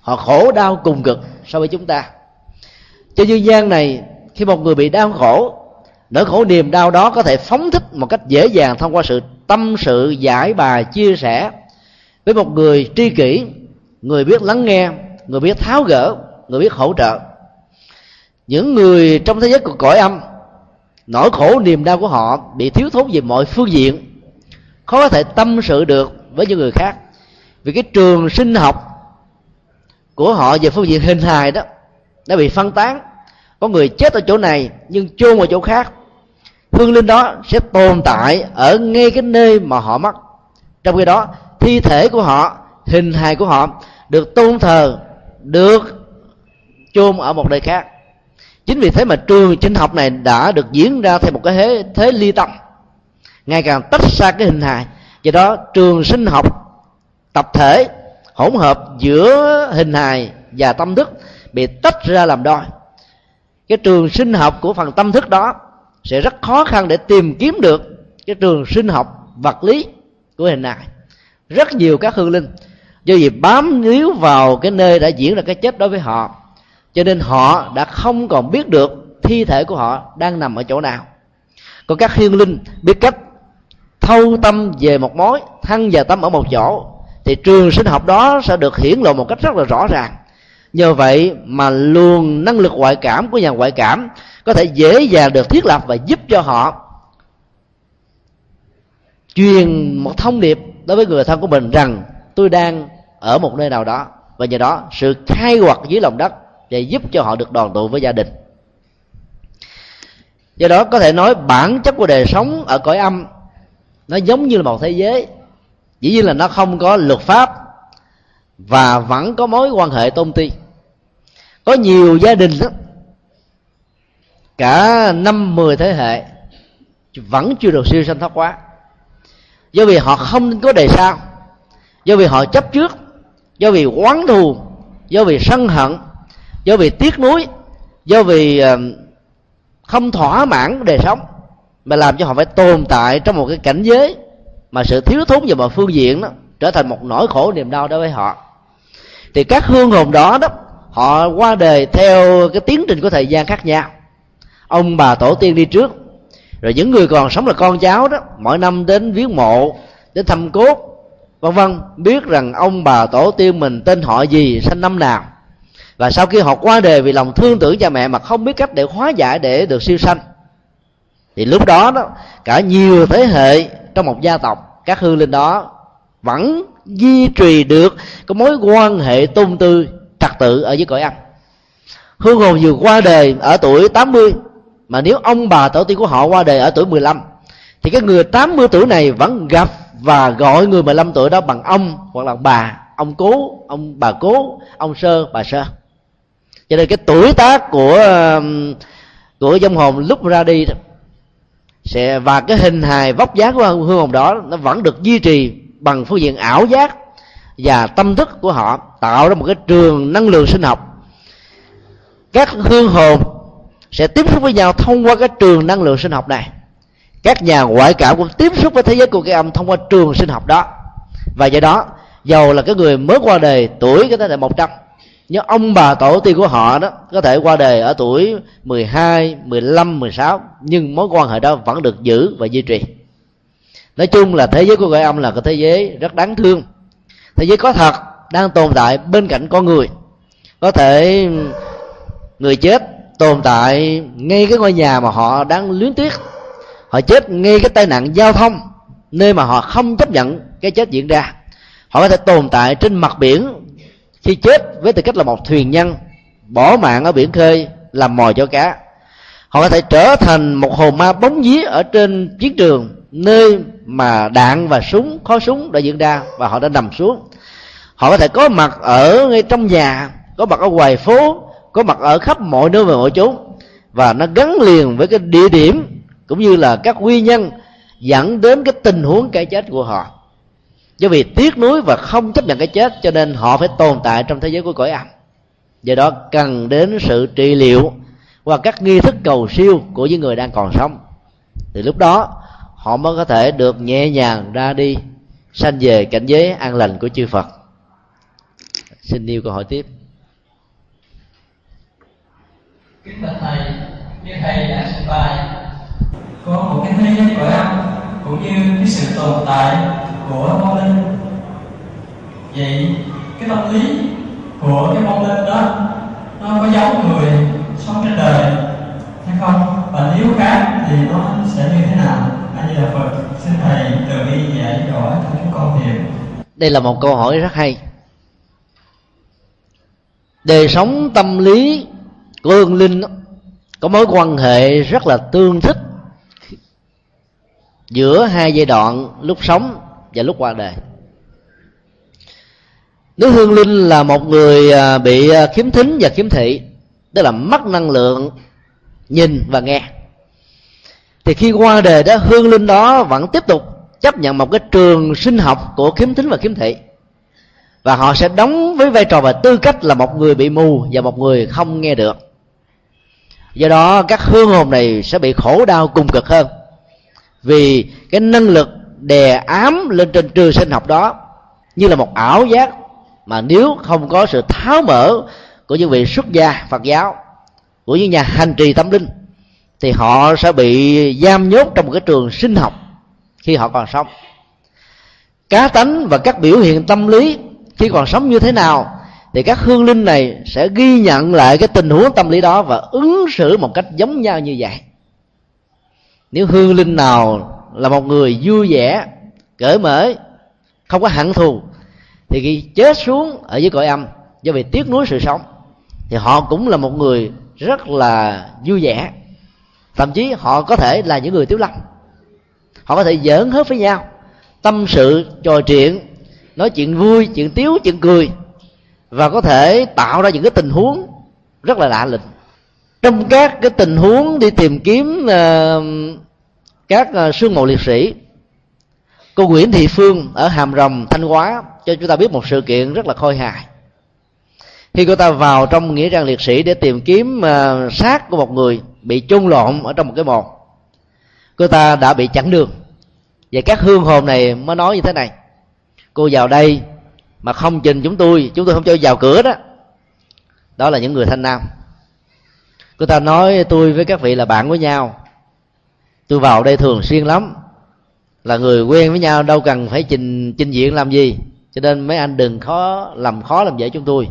C: Họ khổ đau cùng cực so với chúng ta. Trên dương gian này, khi một người bị đau khổ, nỗi khổ niềm đau đó có thể phóng thích một cách dễ dàng thông qua sự tâm sự giải bài chia sẻ với một người tri kỷ, người biết lắng nghe người biết tháo gỡ, người biết hỗ trợ. Những người trong thế giới của cõi âm, nỗi khổ niềm đau của họ bị thiếu thốn về mọi phương diện, khó có thể tâm sự được với những người khác. Vì cái trường sinh học của họ về phương diện hình hài đó đã bị phân tán. Có người chết ở chỗ này, nhưng chôn ở chỗ khác. Hương linh đó sẽ tồn tại ở ngay cái nơi mà họ mất trong khi đó, thi thể của họ, hình hài của họ được tôn thờ được chôn ở một nơi khác. Chính vì thế mà trường sinh học này đã được diễn ra theo một cái thế thế ly tâm, ngày càng tách xa cái hình hài. Do đó, trường sinh học tập thể hỗn hợp giữa hình hài và tâm thức bị tách ra làm đôi. Cái trường sinh học của phần tâm thức đó sẽ rất khó khăn để tìm kiếm được cái trường sinh học vật lý của hình hài. Rất nhiều các hương linh do vì bám níu vào cái nơi đã diễn ra cái chết đối với họ, cho nên họ đã không còn biết được thi thể của họ đang nằm ở chỗ nào. Còn các hiên linh biết cách thâu tâm về một mối thân và tâm ở một chỗ, thì trường sinh học đó sẽ được hiển lộ một cách rất là rõ ràng. Nhờ vậy mà luồng năng lực ngoại cảm của nhà ngoại cảm có thể dễ dàng được thiết lập và giúp cho họ truyền một thông điệp đối với người thân của mình rằng tôi đang ở một nơi nào đó, và nhờ đó sự khai quật dưới lòng đất để giúp cho họ được đoàn tụ với gia đình. Do đó có thể nói bản chất của đời sống ở cõi âm nó giống như là một thế giới. Dĩ nhiên là nó không có luật pháp và vẫn có mối quan hệ tôn ti. Có nhiều gia đình đó cả năm mười thế hệ vẫn chưa được siêu sanh thoát quá do vì họ không có đề sao do vì họ chấp trước, do vì oán thù, do vì sân hận, do vì tiếc nuối, do vì ờ, không thỏa mãn đời sống mà làm cho họ phải tồn tại trong một cái cảnh giới mà sự thiếu thốn về mọi phương diện đó trở thành một nỗi khổ niềm đau đối với họ. Thì các hương hồn đó đó, họ qua đời theo cái tiến trình của thời gian khác nhau. Ông bà tổ tiên đi trước, rồi những người còn sống là con cháu đó, mỗi năm đến viếng mộ, đến thăm cốt vân vân, biết rằng ông bà tổ tiên mình tên họ gì sinh năm nào. Và sau khi họ qua đời vì lòng thương tưởng cha mẹ mà không biết cách để hóa giải để được siêu sanh. Thì lúc đó đó, cả nhiều thế hệ trong một gia tộc, các hương linh đó vẫn duy trì được cái mối quan hệ tôn tư trật tự ở dưới cõi âm hương hồn vừa qua đời ở tuổi 80 mà nếu ông bà tổ tiên của họ qua đời ở tuổi 15 thì cái người 80 tuổi này vẫn gặp và gọi người 15 tuổi đó bằng ông hoặc là bà, ông cố, ông bà cố, ông sơ, bà sơ. Cho nên cái tuổi tác của um, của dông hồn lúc ra đi sẽ, và cái hình hài vóc dáng của hương hồn đó, nó vẫn được duy trì bằng phương diện ảo giác và tâm thức của họ, tạo ra một cái trường năng lượng sinh học. Các hương hồn sẽ tiếp xúc với nhau thông qua cái trường năng lượng sinh học này các nhà ngoại cảm cũng tiếp xúc với thế giới của cái âm thông qua trường sinh học đó. Và do đó dầu là cái người mới qua đời tuổi có thể là một trăm nhưng ông bà tổ tiên của họ đó có thể qua đời ở tuổi 12, 15, 16 nhưng mối quan hệ đó vẫn được giữ và duy trì. Nói chung là thế giới của cõi âm là cái thế giới rất đáng thương thế giới có thật đang tồn tại bên cạnh con người. Có thể người chết tồn tại ngay cái ngôi nhà mà họ đang luyến tiếc họ chết ngay cái tai nạn giao thông, nơi mà họ không chấp nhận cái chết diễn ra. Họ có thể tồn tại trên mặt biển khi chết với tư cách là một thuyền nhân, bỏ mạng ở biển khơi làm mồi cho cá. Họ có thể trở thành một hồn ma bóng dí ở trên chiến trường, nơi mà đạn và súng, khói súng đã diễn ra và họ đã nằm xuống. Họ có thể có mặt ở ngay trong nhà, có mặt ở ngoài phố, có mặt ở khắp mọi nơi và mọi chỗ và nó gắn liền với cái địa điểm cũng như là các nguyên nhân dẫn đến cái tình huống cái chết của họ. Do vì tiếc nuối và không chấp nhận cái chết, cho nên họ phải tồn tại trong thế giới của cõi âm. Do đó cần đến sự trị liệu qua các nghi thức cầu siêu của những người đang còn sống. Thì lúc đó, họ mới có thể được nhẹ nhàng ra đi, sanh về cảnh giới an lành của chư phật. Xin nêu câu hỏi tiếp.
D: Kính bạch thầy, như thầy đã trình bày có một cái thế giới cõi âm cũng như cái sự tồn tại của vong linh. Vậy cái tâm lý của cái vong linh đó nó có giống người sống trên đời hay không? Và nếu khác thì nó sẽ như thế nào? Anh như là phật xin thầy từ bi giải rõ cho chúng con hiểu
C: đây là một câu hỏi rất hay. Đời sống tâm lý của hương linh đó, có mối quan hệ rất là tương thích giữa hai giai đoạn lúc sống và lúc qua đời. Nếu hương linh là một người à, bị à, khiếm thính và khiếm thị, tức là mất năng lượng nhìn và nghe, thì khi qua đời đó hương linh đó vẫn tiếp tục chấp nhận một cái trường sinh học của khiếm thính và khiếm thị. Và họ sẽ đóng với vai trò và tư cách là một người bị mù và một người không nghe được. Do đó các hương hồn này sẽ bị khổ đau cùng cực hơn vì cái năng lực đè ám lên trên trường sinh học đó, như là một ảo giác, mà nếu không có sự tháo mở của những vị xuất gia phật giáo, của những nhà hành trì tâm linh, thì họ sẽ bị giam nhốt trong một cái trường sinh học khi họ còn sống. Cá tánh và các biểu hiện tâm lý khi còn sống như thế nào, thì các hương linh này sẽ ghi nhận lại cái tình huống tâm lý đó và ứng xử một cách giống nhau như vậy nếu hương linh nào là một người vui vẻ, cởi mở, không có hận thù, thì khi chết xuống ở dưới cõi âm do vì tiếc nuối sự sống, thì họ cũng là một người rất là vui vẻ thậm chí họ có thể là những người tiếu lâm họ có thể giỡn hết với nhau, tâm sự, trò chuyện, nói chuyện vui, chuyện tiếu, chuyện cười, và có thể tạo ra những cái tình huống rất là lạ lùng trong các cái tình huống đi tìm kiếm uh, các uh, sương mộ liệt sĩ cô Nguyễn Thị Phương ở Hàm Rồng Thanh Hóa cho chúng ta biết một sự kiện rất là khôi hài. Khi cô ta vào trong nghĩa trang liệt sĩ để tìm kiếm uh, xác của một người bị chôn lộn ở trong một cái mộ cô ta đã bị chặn đường. Và các hương hồn này mới nói như thế này cô vào đây mà không trình chúng tôi chúng tôi không cho vào cửa đó. Đó là những người thanh nam cô ta nói, tôi với các vị là bạn với nhau. Tôi vào đây thường xuyên lắm. Là người quen với nhau, đâu cần phải trình trình diện làm gì. Cho nên mấy anh đừng khó, làm khó làm dễ chúng tôi.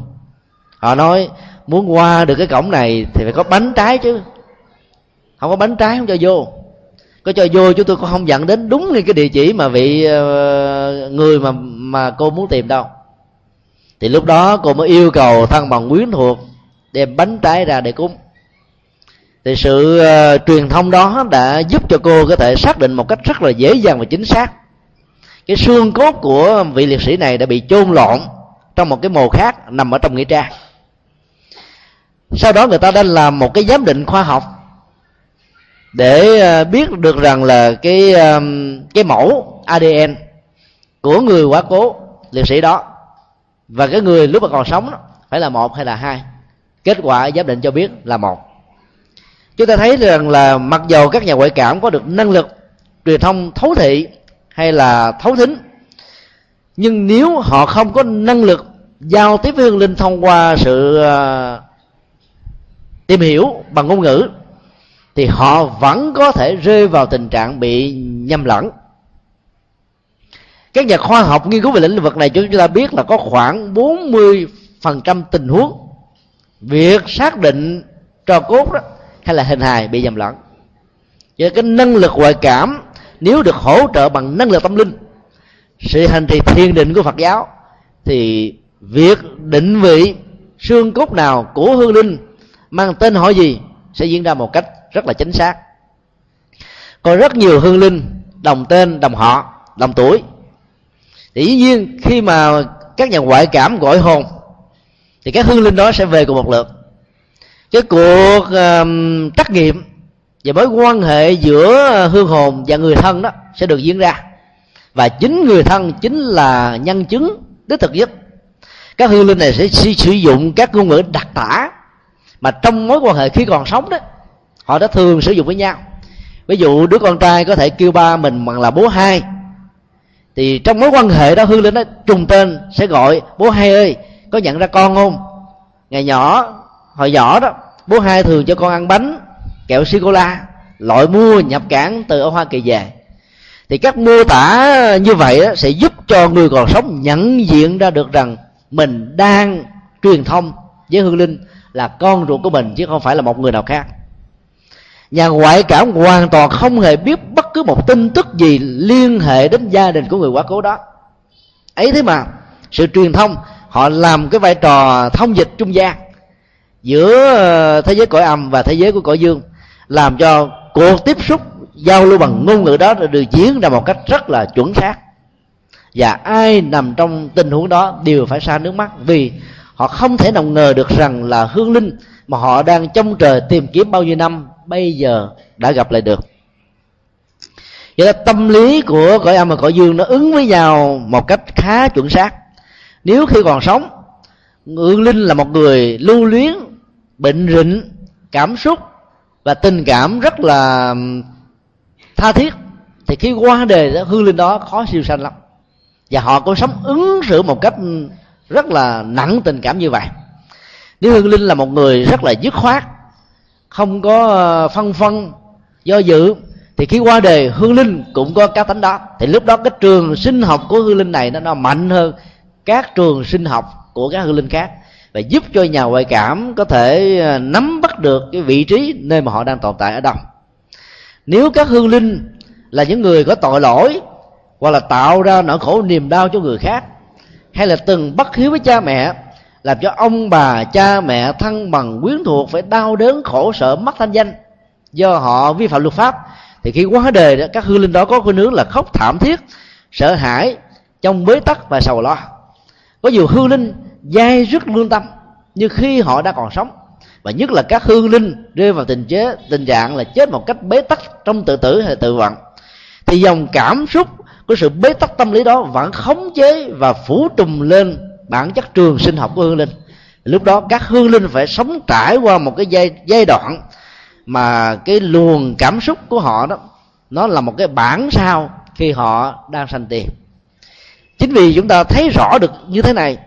C: Họ nói, muốn qua được cái cổng này thì phải có bánh trái chứ. Không có bánh trái không cho vô. Có cho vô chúng tôi cũng không dẫn đến đúng cái địa chỉ mà vị ờ, người mà mà cô muốn tìm đâu. Thì lúc đó cô mới yêu cầu thân bằng quyến thuộc, đem bánh trái ra để cúng thì sự uh, truyền thông đó đã giúp cho cô có thể xác định một cách rất là dễ dàng và chính xác. Cái xương cốt của vị liệt sĩ này đã bị chôn lộn trong một cái mồ khác nằm ở trong nghĩa trang. Sau đó người ta đã làm một cái giám định khoa học để ờ, biết được rằng là cái cái mẫu ADN của người quá cố liệt sĩ đó và cái người lúc mà còn sống đó, phải là một hay là hai. Kết quả giám định cho biết là một chúng ta thấy rằng là mặc dầu các nhà ngoại cảm có được năng lực truyền thông thấu thị hay là thấu thính, nhưng nếu họ không có năng lực giao tiếp với hương linh thông qua sự ờ, tìm hiểu bằng ngôn ngữ, thì họ vẫn có thể rơi vào tình trạng bị nhầm lẫn. Các nhà khoa học nghiên cứu về lĩnh vực này chúng ta biết là có khoảng 40% tình huống, việc xác định cho cốt đó hay là hình hài bị nhầm lẫn. Cho cái năng lực ngoại cảm, nếu được hỗ trợ bằng năng lực tâm linh, sự hành trì thiền định của phật giáo, thì việc định vị xương cốt nào của hương linh mang tên họ gì sẽ diễn ra một cách rất là chính xác. Có rất nhiều hương linh đồng tên, đồng họ, đồng tuổi. Dĩ nhiên, khi mà các nhà ngoại cảm gọi hồn, thì các hương linh đó sẽ về cùng một lượt cái cuộc uh, trắc nghiệm về mối quan hệ giữa hương hồn và người thân đó sẽ được diễn ra. Và chính người thân chính là nhân chứng đích thực nhất. Các hương linh này sẽ sử dụng các ngôn ngữ đặc tả mà trong mối quan hệ khi còn sống đó họ đã thường sử dụng với nhau. Ví dụ đứa con trai có thể kêu ba mình bằng là bố hai. Thì trong mối quan hệ đó hương linh đó trùng tên sẽ gọi bố hai ơi có nhận ra con không? Ngày nhỏ hồi nhỏ đó bố hai thường cho con ăn bánh kẹo sô cô la loại mua nhập cảng từ ở hoa kỳ về. Thì các mô tả như vậy đó, sẽ giúp cho người còn sống nhận diện ra được rằng mình đang truyền thông với hương linh là con ruột của mình chứ không phải là một người nào khác. Nhà ngoại cảm hoàn toàn không hề biết bất cứ một tin tức gì liên hệ đến gia đình của người quá cố đó. Ấy thế mà sự truyền thông họ làm cái vai trò thông dịch trung gian giữa ờ, thế giới cõi âm và thế giới của cõi dương, làm cho cuộc tiếp xúc, giao lưu bằng ngôn ngữ đó được diễn ra một cách rất là chuẩn xác. Và ai nằm trong tình huống đó đều phải xa nước mắt vì họ không thể nào ngờ được rằng là hương linh mà họ đang trong trời tìm kiếm bao nhiêu năm, bây giờ đã gặp lại được. Vậy là tâm lý của cõi âm và cõi dương nó ứng với nhau một cách khá chuẩn xác. Nếu khi còn sống, hương linh là một người lưu luyến bệnh rịnh cảm xúc và tình cảm rất là tha thiết thì khi qua đề đó hương linh đó khó siêu sanh lắm. Và họ cũng sống ứng xử một cách rất là nặng tình cảm như vậy. Nếu hương linh là một người rất là dứt khoát không có ờ, phân phân do dự thì khi qua đề hương linh cũng có cá tính đó. Thì lúc đó cái trường sinh học của hương linh này nó, nó mạnh hơn các trường sinh học của các hương linh khác và giúp cho nhà ngoại cảm có thể ờ, nắm bắt được cái vị trí nơi mà họ đang tồn tại ở đâu. Nếu các hương linh là những người có tội lỗi hoặc là tạo ra nỗi khổ niềm đau cho người khác, hay là từng bất hiếu với cha mẹ, làm cho ông bà, cha mẹ, thân bằng, quyến thuộc phải đau đớn, khổ sở, mất thanh danh do họ vi phạm luật pháp, thì khi quá đời đó, các hương linh đó có khuynh hướng là khóc thảm thiết, sợ hãi trong bế tắc và sầu lo. Có nhiều hương linh dai rất lương tâm như khi họ đã còn sống. Và nhất là các hương linh rơi vào tình chế, tình trạng là chết một cách bế tắc trong tự tử hay tự vận. Thì dòng cảm xúc của sự bế tắc tâm lý đó vẫn khống chế và phủ trùm lên bản chất trường sinh học của hương linh. Lúc đó các hương linh phải sống trải qua một cái giai giai đoạn mà cái luồng cảm xúc của họ đó, nó là một cái bản sao khi họ đang sanh tiền. Chính vì chúng ta thấy rõ được như thế này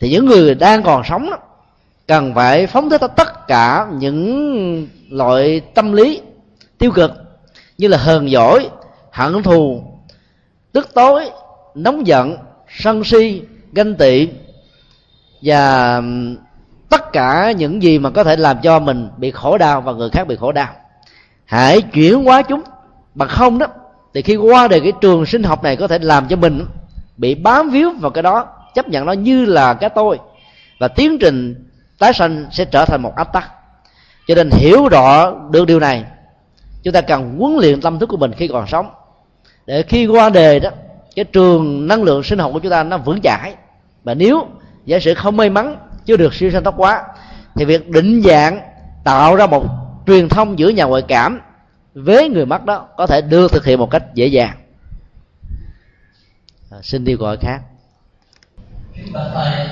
C: thì những người đang còn sống đó, cần phải phóng thích tất cả những loại tâm lý tiêu cực như là hờn giỏi hận thù tức tối nóng giận sân si ganh tị và tất cả những gì mà có thể làm cho mình bị khổ đau và người khác bị khổ đau. Hãy chuyển hóa chúng bằng không đó thì khi qua đời cái trường sinh học này có thể làm cho mình bị bám víu vào cái đó chấp nhận nó như là cái tôi. Và tiến trình tái sanh sẽ trở thành một áp tắc. Cho nên hiểu rõ được điều này chúng ta cần huấn luyện tâm thức của mình khi còn sống. Để khi qua đề đó cái trường năng lượng sinh học của chúng ta nó vững chãi. Và nếu giả sử không may mắn chưa được siêu sanh thoát quá thì việc định dạng tạo ra một truyền thông giữa nhà ngoại cảm với người mất đó có thể được thực hiện một cách dễ dàng. À, xin đi gọi khác
D: kính bạch thầy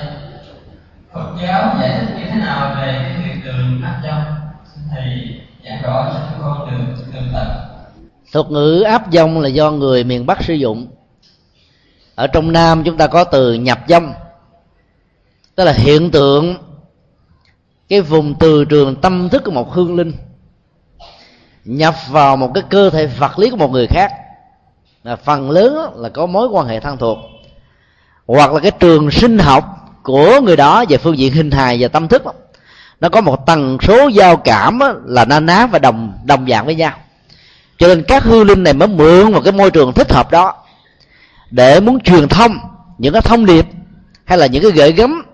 D: Phật giáo giải thích như thế nào về cái hiện tượng áp dông thầy giảng rõ cho chúng con được tường tận
C: thuật ngữ áp dông là do người miền bắc sử dụng. Ở trong nam chúng ta có từ nhập dông tức là hiện tượng cái vùng từ trường tâm thức của một hương linh nhập vào một cái cơ thể vật lý của một người khác. Là phần lớn là có mối quan hệ thân thuộc hoặc là cái trường sinh học của người đó về phương diện hình hài và tâm thức nó có một tần số giao cảm là na ná và đồng đồng dạng với nhau. Cho nên các hư linh này mới mượn một cái môi trường thích hợp đó để muốn truyền thông những cái thông điệp hay là những cái gợi gắm,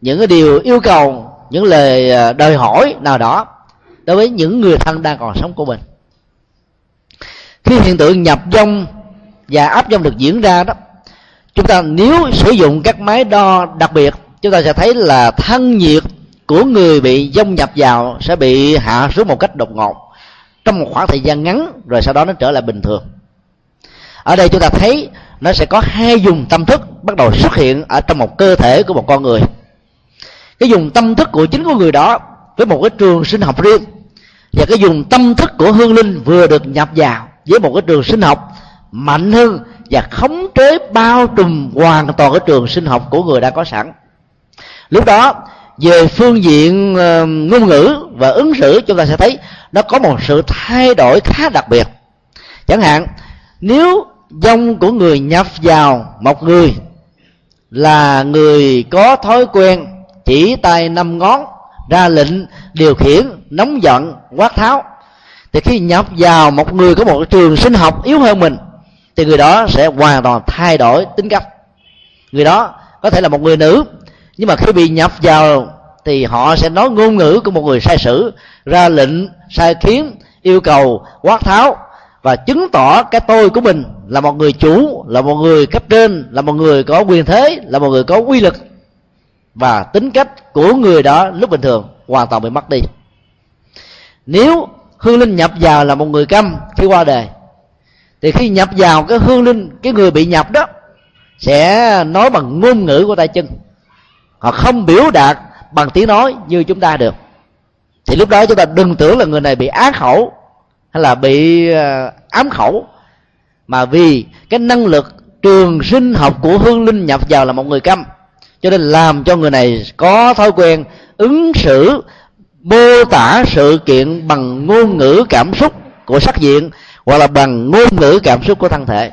C: những cái điều yêu cầu, những lời à, đòi hỏi nào đó đối với những người thân đang còn sống của mình. Khi hiện tượng nhập dông và áp dông được diễn ra đó chúng ta nếu sử dụng các máy đo đặc biệt, chúng ta sẽ thấy là thân nhiệt của người bị dông nhập vào sẽ bị hạ xuống một cách đột ngột trong một khoảng thời gian ngắn, rồi sau đó nó trở lại bình thường. Ở đây chúng ta thấy nó sẽ có hai dùng tâm thức bắt đầu xuất hiện ở trong một cơ thể của một con người. Cái dùng tâm thức của chính của người đó với một cái trường sinh học riêng và cái dùng tâm thức của hương linh vừa được nhập vào với một cái trường sinh học mạnh hơn và khống chế bao trùm hoàn toàn cái trường sinh học của người đã có sẵn. Lúc đó về phương diện uh, ngôn ngữ và ứng xử chúng ta sẽ thấy nó có một sự thay đổi khá đặc biệt. Chẳng hạn nếu dông của người nhập vào một người là người có thói quen chỉ tay năm ngón ra lệnh điều khiển nóng giận quát tháo thì khi nhập vào một người có một trường sinh học yếu hơn mình thì người đó sẽ hoàn toàn thay đổi tính cách. Người đó có thể là một người nữ, nhưng mà khi bị nhập vào thì họ sẽ nói ngôn ngữ của một người sai sử, ra lệnh, sai khiến, yêu cầu, quát tháo và chứng tỏ cái tôi của mình là một người chủ, là một người cấp trên, là một người có quyền thế, là một người có quy lực và tính cách của người đó lúc bình thường hoàn toàn bị mất đi. Nếu hương linh nhập vào là một người câm khi qua đời thì khi nhập vào cái hương linh, cái người bị nhập đó, sẽ nói bằng ngôn ngữ của tay chân. Họ không biểu đạt bằng tiếng nói như chúng ta được. Thì lúc đó chúng ta đừng tưởng là người này bị ác khẩu hay là bị ờ, ám khẩu, mà vì cái năng lực trường sinh học của hương linh nhập vào là một người câm. Cho nên làm cho người này có thói quen ứng xử, mô tả sự kiện bằng ngôn ngữ cảm xúc của sắc diện hoặc là bằng ngôn ngữ cảm xúc của thân thể.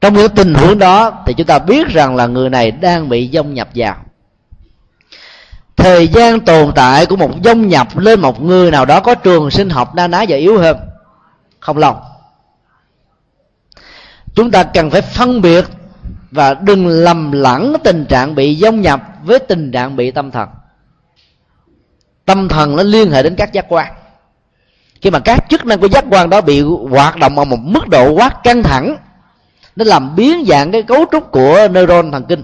C: Trong những tình huống đó thì chúng ta biết rằng là người này đang bị dông nhập vào. Thời gian tồn tại của một dông nhập lên một người nào đó có trường sinh học na ná và yếu hơn? Không lâu. Chúng ta cần phải phân biệt và đừng lầm lẫn tình trạng bị dông nhập với tình trạng bị tâm thần tâm thần nó liên hệ đến các giác quan. Khi mà các chức năng của giác quan đó bị hoạt động ở một mức độ quá căng thẳng, nó làm biến dạng cái cấu trúc của neuron thần kinh.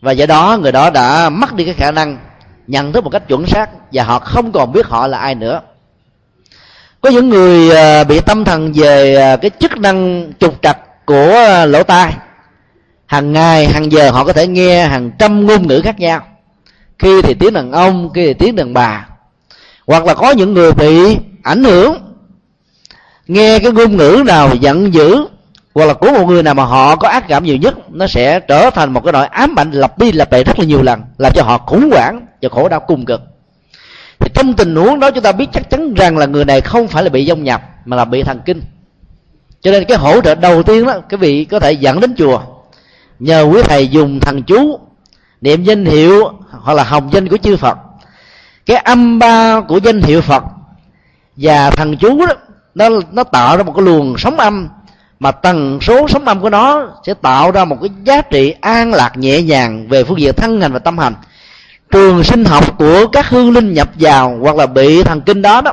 C: Và do đó, người đó đã mất đi cái khả năng nhận thức một cách chuẩn xác và họ không còn biết họ là ai nữa. Có những người ờ, bị tâm thần về ờ, cái chức năng trục trặc của ờ, lỗ tai. Hàng ngày, hàng giờ họ có thể nghe hàng trăm ngôn ngữ khác nhau khi thì tiếng đàn ông, khi thì tiếng đàn bà. Hoặc là có những người bị ảnh hưởng. Nghe cái ngôn ngữ nào giận dữ, hoặc là của một người nào mà họ có ác cảm nhiều nhất, nó sẽ trở thành một cái nỗi ám ảnh lặp đi lặp lại rất là nhiều lần, làm cho họ khủng hoảng và khổ đau cùng cực. Thì trong tình huống đó chúng ta biết chắc chắn rằng là người này không phải là bị dông nhập, mà là bị thần kinh. Cho nên cái hỗ trợ đầu tiên đó, cái vị có thể dẫn đến chùa. Nhờ quý thầy dùng thần chú, niệm danh hiệu hoặc là hồng danh của chư phật. Cái âm ba của danh hiệu phật và thần chú đó, nó nó tạo ra một cái luồng sóng âm, mà tần số sóng âm của nó sẽ tạo ra một cái giá trị an lạc nhẹ nhàng về phương diện thân hành và tâm hành. Trường sinh học của các hương linh nhập vào hoặc là bị thần kinh đó đó,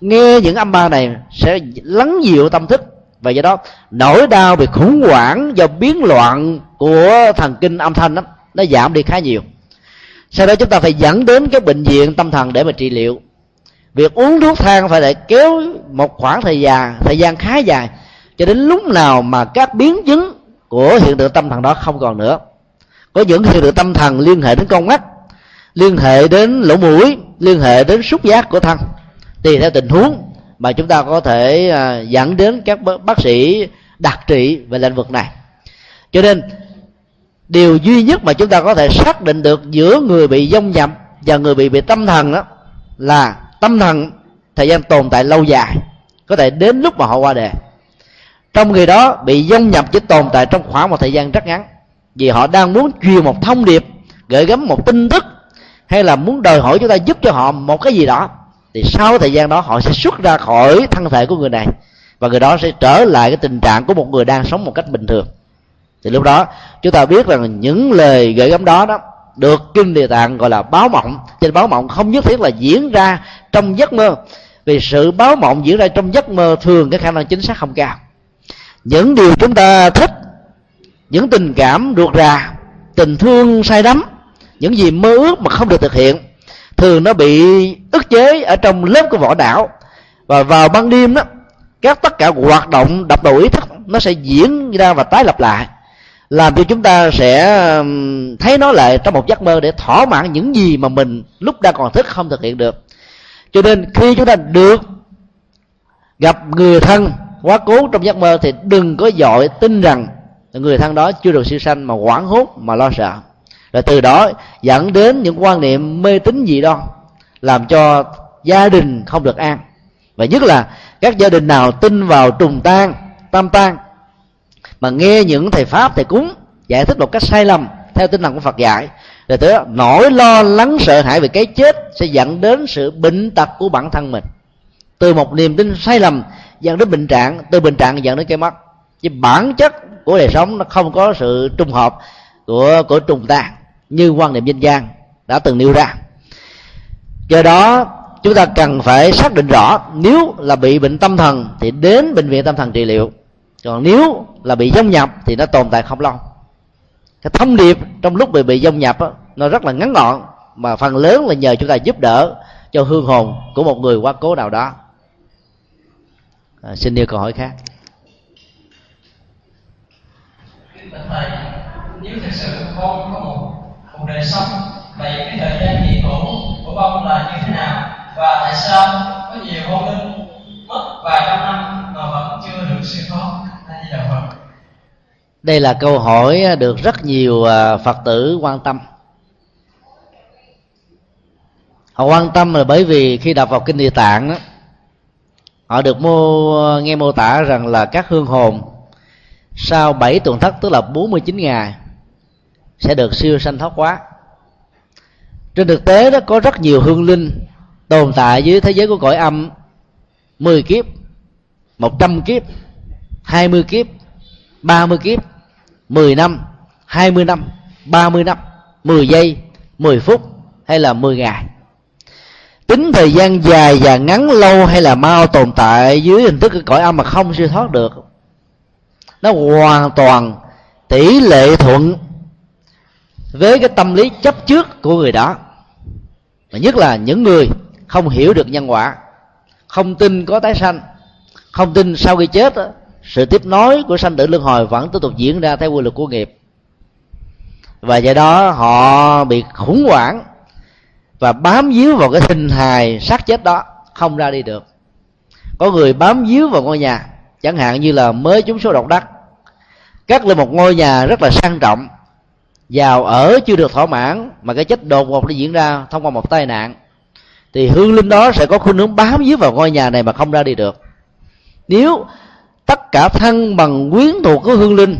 C: nghe những âm ba này sẽ lắng dịu tâm thức và do đó nỗi đau bị khủng hoảng do biến loạn của thần kinh âm thanh đó, nó giảm đi khá nhiều sau đó chúng ta phải dẫn đến cái bệnh viện tâm thần để mà trị liệu. Việc uống thuốc thang phải để kéo một khoảng thời gian thời gian khá dài, cho đến lúc nào mà các biến chứng của hiện tượng tâm thần đó không còn nữa. Có những hiện tượng tâm thần liên hệ đến con mắt, liên hệ đến lỗ mũi, liên hệ đến xúc giác của thân, tùy theo tình huống mà chúng ta có thể à, dẫn đến các bác sĩ đặc trị về lĩnh vực này. Cho nên điều duy nhất mà chúng ta có thể xác định được giữa người bị dông nhập và người bị bị tâm thần đó là tâm thần, thời gian tồn tại lâu dài, có thể đến lúc mà họ qua đề trong khi đó, bị dông nhập chỉ tồn tại trong khoảng một thời gian rất ngắn, vì họ đang muốn truyền một thông điệp, gửi gắm một tin tức, hay là muốn đòi hỏi chúng ta giúp cho họ một cái gì đó, thì sau thời gian đó họ sẽ xuất ra khỏi thân thể của người này, và người đó sẽ trở lại cái tình trạng của một người đang sống một cách bình thường thì lúc đó, chúng ta biết rằng những lời gửi gắm đó đó được kinh địa tạng gọi là báo mộng. Trên báo mộng không nhất thiết là diễn ra trong giấc mơ. Vì sự báo mộng diễn ra trong giấc mơ thường cái khả năng chính xác không cao. Những điều chúng ta thích, những tình cảm ruột rà, tình thương say đắm, những gì mơ ước mà không được thực hiện, thường nó bị ức chế ở trong lớp của vỏ não và vào ban đêm đó, các tất cả hoạt động đập đầu ý thức nó sẽ diễn ra và tái lập lại làm cho chúng ta sẽ thấy nó lại trong một giấc mơ để thỏa mãn những gì mà mình lúc đang còn thức không thực hiện được cho nên khi chúng ta được gặp người thân quá cố trong giấc mơ thì đừng có dội tin rằng người thân đó chưa được siêu sanh mà hoảng hốt mà lo sợ rồi từ đó dẫn đến những quan niệm mê tín gì đó, làm cho gia đình không được an và nhất là các gia đình nào tin vào trùng tan tam tang mà nghe những thầy pháp, thầy cúng giải thích một cách sai lầm, theo tinh thần của phật dạy. Rồi tới nỗi lo lắng sợ hãi về cái chết sẽ dẫn đến sự bệnh tật của bản thân mình. Từ một niềm tin sai lầm dẫn đến bệnh trạng, từ bệnh trạng dẫn đến cái mất. Chứ bản chất của đời sống nó không có sự trùng hợp của của trùng ta như quan niệm dân gian đã từng nêu ra. Do đó, chúng ta cần phải xác định rõ nếu là bị bệnh tâm thần thì đến bệnh viện tâm thần trị liệu còn nếu là bị dông nhập thì nó tồn tại không lâu. Cái thông điệp trong lúc bị bị dông nhập đó, nó rất là ngắn gọn mà phần lớn là nhờ chúng ta giúp đỡ cho hương hồn của một người quá cố nào đó. À, xin nêu câu hỏi khác.
D: Thầy nếu thực sự con có một cuộc đời sống vậy cái thời gian hiện hữu của con là như thế nào? Và tại sao có nhiều hôn linh mất vài trăm năm mà vẫn chưa được siêu thoát
C: đây là câu hỏi được rất nhiều à, phật tử quan tâm. Họ quan tâm là bởi vì khi đọc vào kinh địa tạng đó, họ được mô nghe mô tả rằng là các hương hồn sau 7 tuần thất tức là 49 ngày sẽ được siêu sanh thoát quá trên thực tế đó có rất nhiều hương linh tồn tại dưới thế giới của cõi âm 10 kiếp 100 kiếp. 20 kiếp 30 kiếp 10 năm 20 năm 30 năm 10 giây 10 phút hay là 10 ngày. Tính thời gian dài và ngắn lâu hay là mau tồn tại dưới hình thức cõi âm mà không siêu thoát được nó hoàn toàn tỷ lệ thuận với cái tâm lý chấp trước của người đó. Mà nhất là những người không hiểu được nhân quả không tin có tái sanh không tin sau khi chết đó, sự tiếp nối của sanh tử luân hồi vẫn tiếp tục diễn ra theo quy luật của nghiệp. Và do đó họ bị khủng hoảng và bám víu vào cái hình hài xác chết đó, không ra đi được. Có người bám víu vào ngôi nhà, chẳng hạn như là mới trúng số độc đắc. Cắt lên một ngôi nhà rất là sang trọng, giàu ở chưa được thỏa mãn, mà cái chết đột ngột nó diễn ra thông qua một tai nạn. Thì hương linh đó sẽ có khuynh hướng bám víu vào ngôi nhà này mà không ra đi được. Nếu tất cả thân bằng quyến thuộc của hương linh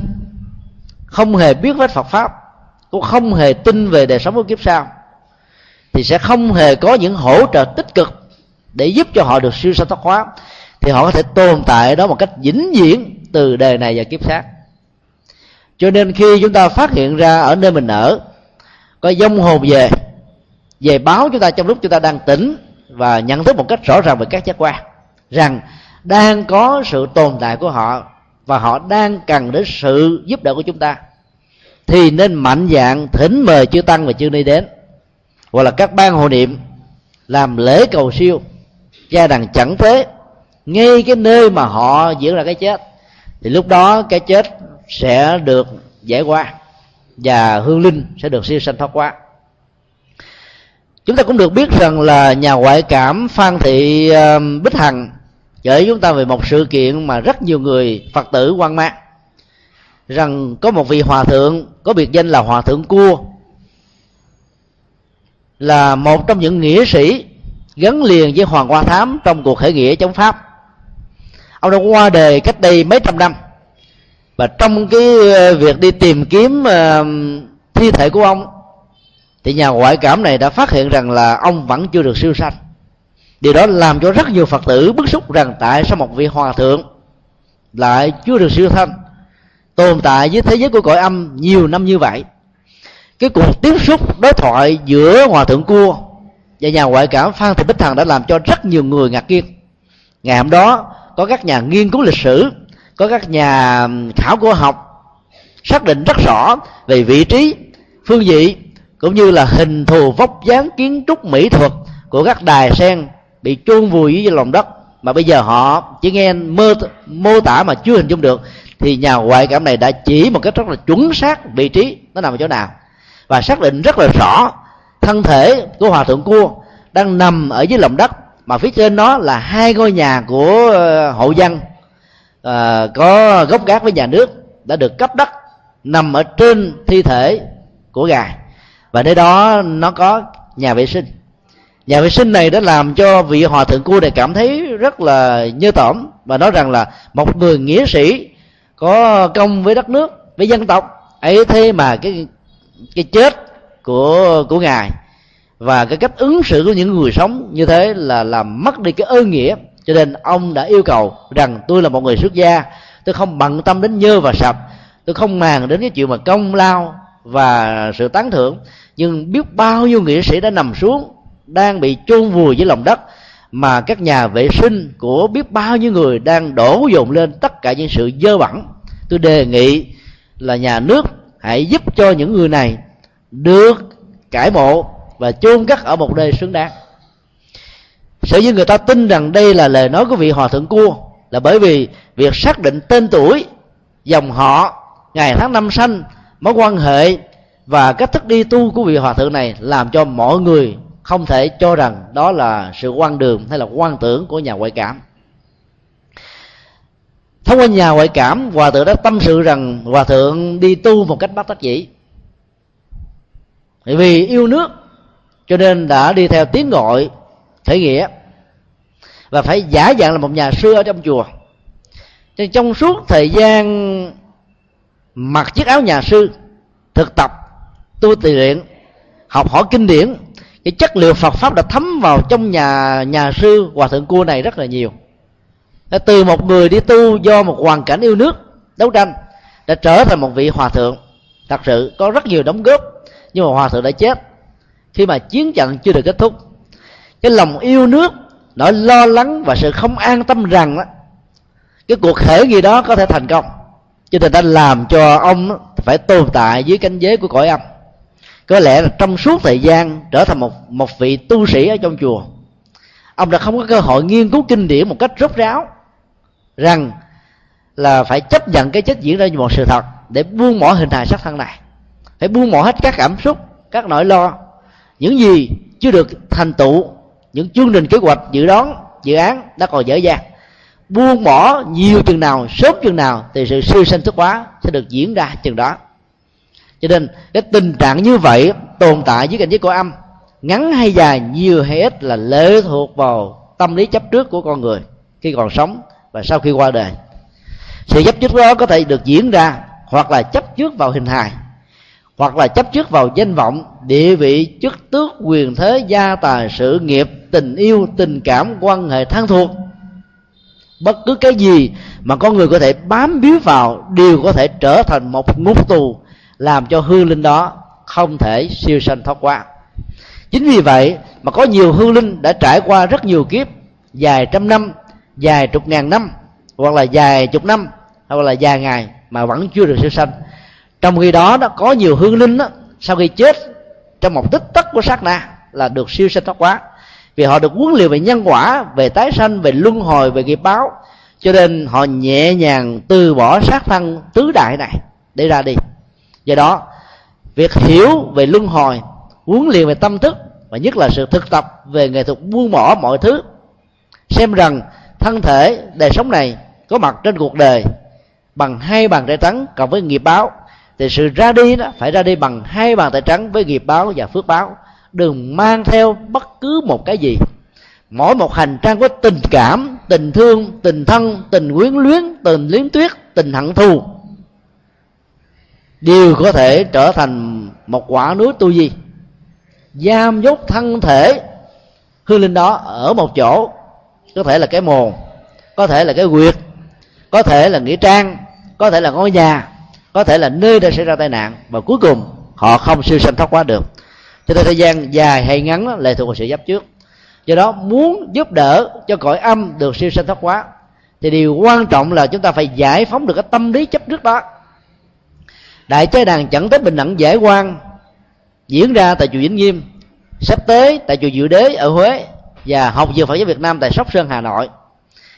C: không hề biết vết Phật pháp, cũng không hề tin về đời sống của kiếp sau, thì sẽ không hề có những hỗ trợ tích cực để giúp cho họ được siêu sanh thoát hóa, thì họ có thể tồn tại đó một cách vĩnh viễn từ đời này và kiếp khác. Cho nên khi chúng ta phát hiện ra ở nơi mình ở, có dông hồn về về báo chúng ta trong lúc chúng ta đang tỉnh và nhận thức một cách rõ ràng về các giác quan, rằng đang có sự tồn tại của họ và họ đang cần đến sự giúp đỡ của chúng ta, thì nên mạnh dạng thỉnh mời chư tăng và chư ni đến, hoặc là các ban hộ niệm làm lễ cầu siêu. Gia đàn chẳng thế, ngay cái nơi mà họ diễn ra cái chết, thì lúc đó cái chết sẽ được giải qua và hương linh sẽ được siêu sanh thoát qua. Chúng ta cũng được biết rằng là nhà ngoại cảm phan thị ờ, bích hằng kể chúng ta về một sự kiện mà rất nhiều người phật tử quan mang rằng có một vị hòa thượng, có biệt danh là hòa thượng cua, là một trong những nghĩa sĩ gắn liền với hoàng hoa thám trong cuộc khởi nghĩa chống pháp. Ông đã qua đời cách đây mấy trăm năm. Và trong cái ờ, việc đi tìm kiếm ờ, thi thể của ông, thì nhà ngoại cảm này đã phát hiện rằng là ông vẫn chưa được siêu sanh điều đó làm cho rất nhiều phật tử bức xúc rằng tại sao một vị hòa thượng lại chưa được siêu thanh, tồn tại với thế giới của cõi âm nhiều năm như vậy? Cái cuộc tiếp xúc, đối thoại giữa hòa thượng cua và nhà ngoại cảm phan thị bích thần đã làm cho rất nhiều người ngạc nhiên. Ngày hôm đó, có các nhà nghiên cứu lịch sử, có các nhà khảo cổ học xác định rất rõ về vị trí, phương vị, cũng như là hình thù vóc dáng kiến trúc mỹ thuật của các đài sen bị chôn vùi dưới lòng đất. Mà bây giờ họ chỉ nghe mơ mô tả mà chưa hình dung được thì nhà ngoại cảm này đã chỉ một cách rất là chuẩn xác vị trí nó nằm ở chỗ nào. Và xác định rất là rõ thân thể của hòa thượng cua đang nằm ở dưới lòng đất mà phía trên nó là hai ngôi nhà của ờ, hộ dân à, có gốc gác với nhà nước đã được cấp đất nằm ở trên thi thể của gà và nơi đó nó có nhà vệ sinh nhà vệ sinh này đã làm cho vị hòa thượng cua này cảm thấy rất là nhơ tởm và nói rằng là một người nghĩa sĩ có công với đất nước, với dân tộc, ấy thế mà cái cái chết của của ngài và cái cách ứng xử của những người sống như thế là làm mất đi cái ơn nghĩa. Cho nên ông đã yêu cầu rằng tôi là một người xuất gia, tôi không bận tâm đến nhơ và sập, tôi không màng đến cái chuyện mà công lao và sự tán thưởng, nhưng biết bao nhiêu nghĩa sĩ đã nằm xuống đang bị chôn vùi dưới lòng đất, mà các nhà vệ sinh của biết bao nhiêu người đang đổ dồn lên tất cả những sự dơ bẩn. Tôi đề nghị là nhà nước hãy giúp cho những người này được cải mộ và chôn cất ở một nơi xứng đáng. Sở dĩ người ta tin rằng đây là lời nói của vị hòa thượng cua là bởi vì việc xác định tên tuổi, dòng họ, ngày tháng năm sanh, mối quan hệ và cách thức đi tu của vị hòa thượng này làm cho mọi người không thể cho rằng đó là sự quan đường hay là quan tưởng của nhà ngoại cảm. Thông qua nhà ngoại cảm, hòa thượng đã tâm sự rằng hòa thượng đi tu một cách bắt đắc dĩ. Vì yêu nước, cho nên đã đi theo tiếng gọi, thể nghĩa, và phải giả dạng là một nhà sư ở trong chùa. Nên trong suốt thời gian mặc chiếc áo nhà sư thực tập, tu tỳ luyện, học hỏi kinh điển cái chất liệu Phật pháp đã thấm vào trong nhà nhà sư hòa thượng cua này rất là nhiều. Từ một người đi tu do một hoàn cảnh yêu nước đấu tranh đã trở thành một vị hòa thượng. Thật sự có rất nhiều đóng góp nhưng mà hòa thượng đã chết. Khi mà chiến trận chưa được kết thúc cái lòng yêu nước nỗi lo lắng và sự không an tâm rằng đó, cái cuộc khởi gì đó có thể thành công. Cho nên đã làm cho ông phải tồn tại dưới cánh giới của cõi âm có lẽ là trong suốt thời gian trở thành một một vị tu sĩ ở trong chùa, ông đã không có cơ hội nghiên cứu kinh điển một cách rốt ráo rằng là phải chấp nhận cái chết diễn ra như một sự thật để buông bỏ hình hài sắc thân này, phải buông bỏ hết các cảm xúc, các nỗi lo, những gì chưa được thành tựu, những chương trình kế hoạch, dự đoán, dự án đã còn dở dang. Buông bỏ nhiều chừng nào, sớm chừng nào thì sự siêu sanh thức hóa sẽ được diễn ra chừng đó cho nên, cái tình trạng như vậy tồn tại dưới cảnh giới của âm, ngắn hay dài nhiều hay ít là lệ thuộc vào tâm lý chấp trước của con người khi còn sống và sau khi qua đời. Sự chấp trước đó có thể được diễn ra hoặc là chấp trước vào hình hài, hoặc là chấp trước vào danh vọng, địa vị, chức tước, quyền thế, gia tài, sự nghiệp, tình yêu, tình cảm, quan hệ thân thuộc. Bất cứ cái gì mà con người có thể bám víu vào đều có thể trở thành một ngục tù làm cho hư linh đó không thể siêu sanh thoát qua. Chính vì vậy mà có nhiều hư linh đã trải qua rất nhiều kiếp dài trăm năm dài chục ngàn năm hoặc là dài chục năm hoặc là dài ngày mà vẫn chưa được siêu sanh. Trong khi đó đó có nhiều hương linh đó, sau khi chết trong một tích tắc của sát na là được siêu sanh thoát quá vì họ được huấn luyện về nhân quả về tái sanh về luân hồi về nghiệp báo cho nên họ nhẹ nhàng từ bỏ sát thân tứ đại này để ra đi do đó, việc hiểu về luân hồi, huấn luyện về tâm thức và nhất là sự thực tập về nghệ thuật buông bỏ mọi thứ, xem rằng thân thể, đời sống này có mặt trên cuộc đời bằng hai bàn tay trắng cộng với nghiệp báo, thì sự ra đi đó phải ra đi bằng hai bàn tay trắng với nghiệp báo và phước báo. Đừng mang theo bất cứ một cái gì. Mỗi một hành trang có tình cảm, tình thương, tình thân, tình quyến luyến, tình liếm tuyết, tình hận thù đều có thể trở thành một quả núi tu di, giam dốt thân thể hương linh đó ở một chỗ, có thể là cái mồ có thể là cái quyệt có thể là nghĩa trang, có thể là ngôi nhà, có thể là nơi đã xảy ra tai nạn và cuối cùng họ không siêu sanh thoát quá được. Cho nên thời gian dài hay ngắn lệ thuộc vào sự giáp trước. Do đó muốn giúp đỡ cho cõi âm được siêu sanh thoát quá, thì điều quan trọng là chúng ta phải giải phóng được cái tâm lý chấp trước đó đại chế đàn chẳng tới bình đẳng giải quan, diễn ra tại chùa vĩnh nghiêm, sắp tới tại chùa diệu đế ở huế, và học viện phật giáo việt nam tại sóc sơn, hà nội.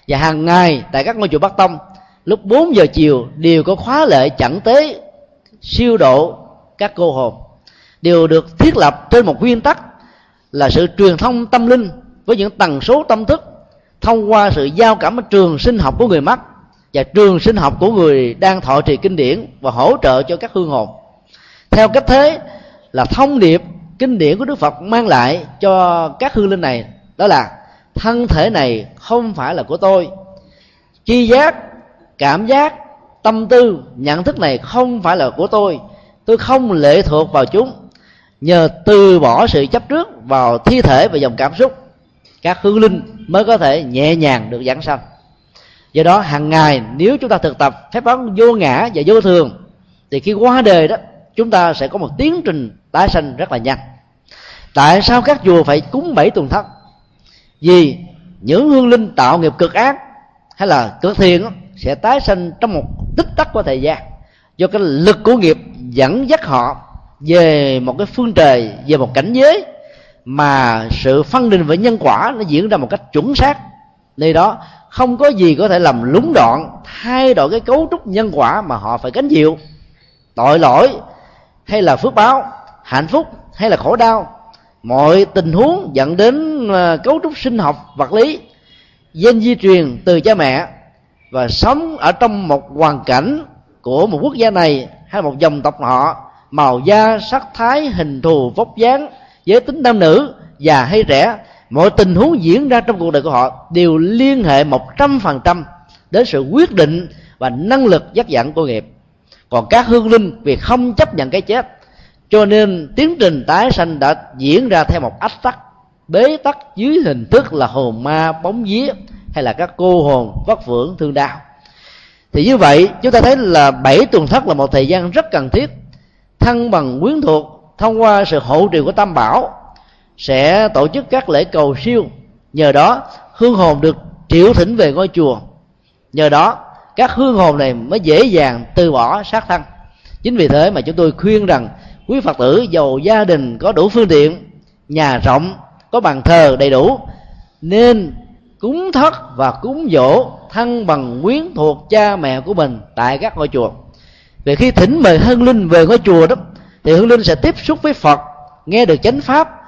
C: Và hàng ngày tại các ngôi chùa bắc tông, lúc 4 giờ chiều đều có khóa lệ chẳng tế siêu độ các cô hồn. Đều được thiết lập trên một nguyên tắc là sự truyền thông tâm linh với những tần số tâm thức thông qua sự giao cảm trường sinh học của người mắt và trường sinh học của người đang thọ trì kinh điển và hỗ trợ cho các hương hồn. Theo cách thế là thông điệp kinh điển của đức phật mang lại cho các hương linh này, đó là, thân thể này không phải là của tôi. Chi giác, cảm giác, tâm tư, nhận thức này không phải là của tôi. Tôi không lệ thuộc vào chúng. Nhờ từ bỏ sự chấp trước vào thi thể và dòng cảm xúc, các hương linh mới có thể nhẹ nhàng được giảng sanh do đó hàng ngày nếu chúng ta thực tập phép toán vô ngã và vô thường, thì khi qua đời đó, chúng ta sẽ có một tiến trình tái sanh rất là nhanh. Tại sao các chùa phải cúng bảy tuần thất? Vì những hương linh tạo nghiệp cực ác hay là cực thiện sẽ tái sanh trong một tích tắc của thời gian. Do cái lực của nghiệp dẫn dắt họ về một cái phương trời, về một cảnh giới mà sự phân định về nhân quả nó diễn ra một cách chuẩn xác. Nơi đó không có gì có thể làm lúng đoạn, thay đổi cái cấu trúc nhân quả mà họ phải gánh chịu. Tội lỗi hay là phước báo, hạnh phúc hay là khổ đau, mọi tình huống dẫn đến ờ, cấu trúc sinh học, vật lý, gen di truyền từ cha mẹ và sống ở trong một hoàn cảnh của một quốc gia này hay một dòng tộc họ, màu da, sắc thái, hình thù, vóc dáng, giới tính nam nữ, già hay trẻ mọi tình huống diễn ra trong cuộc đời của họ đều liên hệ một trăm phần trăm đến sự quyết định và năng lực dắt dẫn của nghiệp. Còn các hương linh vì không chấp nhận cái chết, cho nên tiến trình tái sanh đã diễn ra theo một ách tắc, bế tắc dưới hình thức là hồn ma bóng vía hay là các cô hồn vất vưởng thương đau. Thì như vậy, chúng ta thấy là bảy tuần thất là một thời gian rất cần thiết thân bằng quyến thuộc thông qua sự hộ trì của tam bảo sẽ tổ chức các lễ cầu siêu. Nhờ đó, hương hồn được triệu thỉnh về ngôi chùa. Nhờ đó, các hương hồn này mới dễ dàng từ bỏ sát thân. Chính vì thế mà chúng tôi khuyên rằng, quý phật tử giàu gia đình có đủ phương tiện, nhà rộng, có bàn thờ đầy đủ, nên cúng thất và cúng dỗ thân bằng quyến thuộc cha mẹ của mình tại các ngôi chùa. Vì khi thỉnh mời hương linh về ngôi chùa đó, thì hương linh sẽ tiếp xúc với phật, nghe được chánh pháp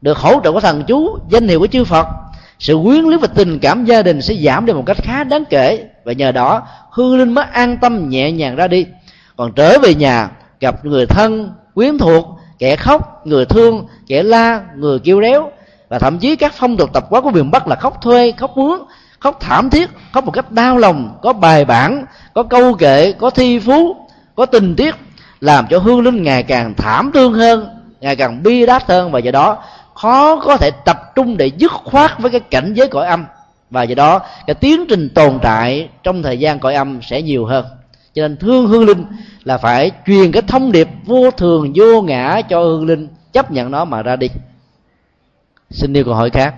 C: được hỗ trợ của thần chú danh hiệu của chư phật. Sự quyến luyến và tình cảm gia đình sẽ giảm đi một cách khá đáng kể và nhờ đó hương linh mới an tâm nhẹ nhàng ra đi. Còn trở về nhà gặp người thân quyến thuộc kẻ khóc người thương kẻ la người kêu réo và thậm chí các phong tục tập quán của miền bắc là khóc thuê khóc mướn, khóc thảm thiết khóc một cách đau lòng có bài bản có câu kệ có thi phú có tình tiết làm cho hương linh ngày càng thảm thương hơn ngày càng bi đát hơn và do đó khó có thể tập trung để dứt khoát với cái cảnh giới cõi âm. Và do đó, cái tiến trình tồn tại trong thời gian cõi âm sẽ nhiều hơn. Cho nên thương hương linh là phải truyền cái thông điệp vô thường, vô ngã cho hương linh, chấp nhận nó mà ra đi. Xin yêu câu hỏi khác.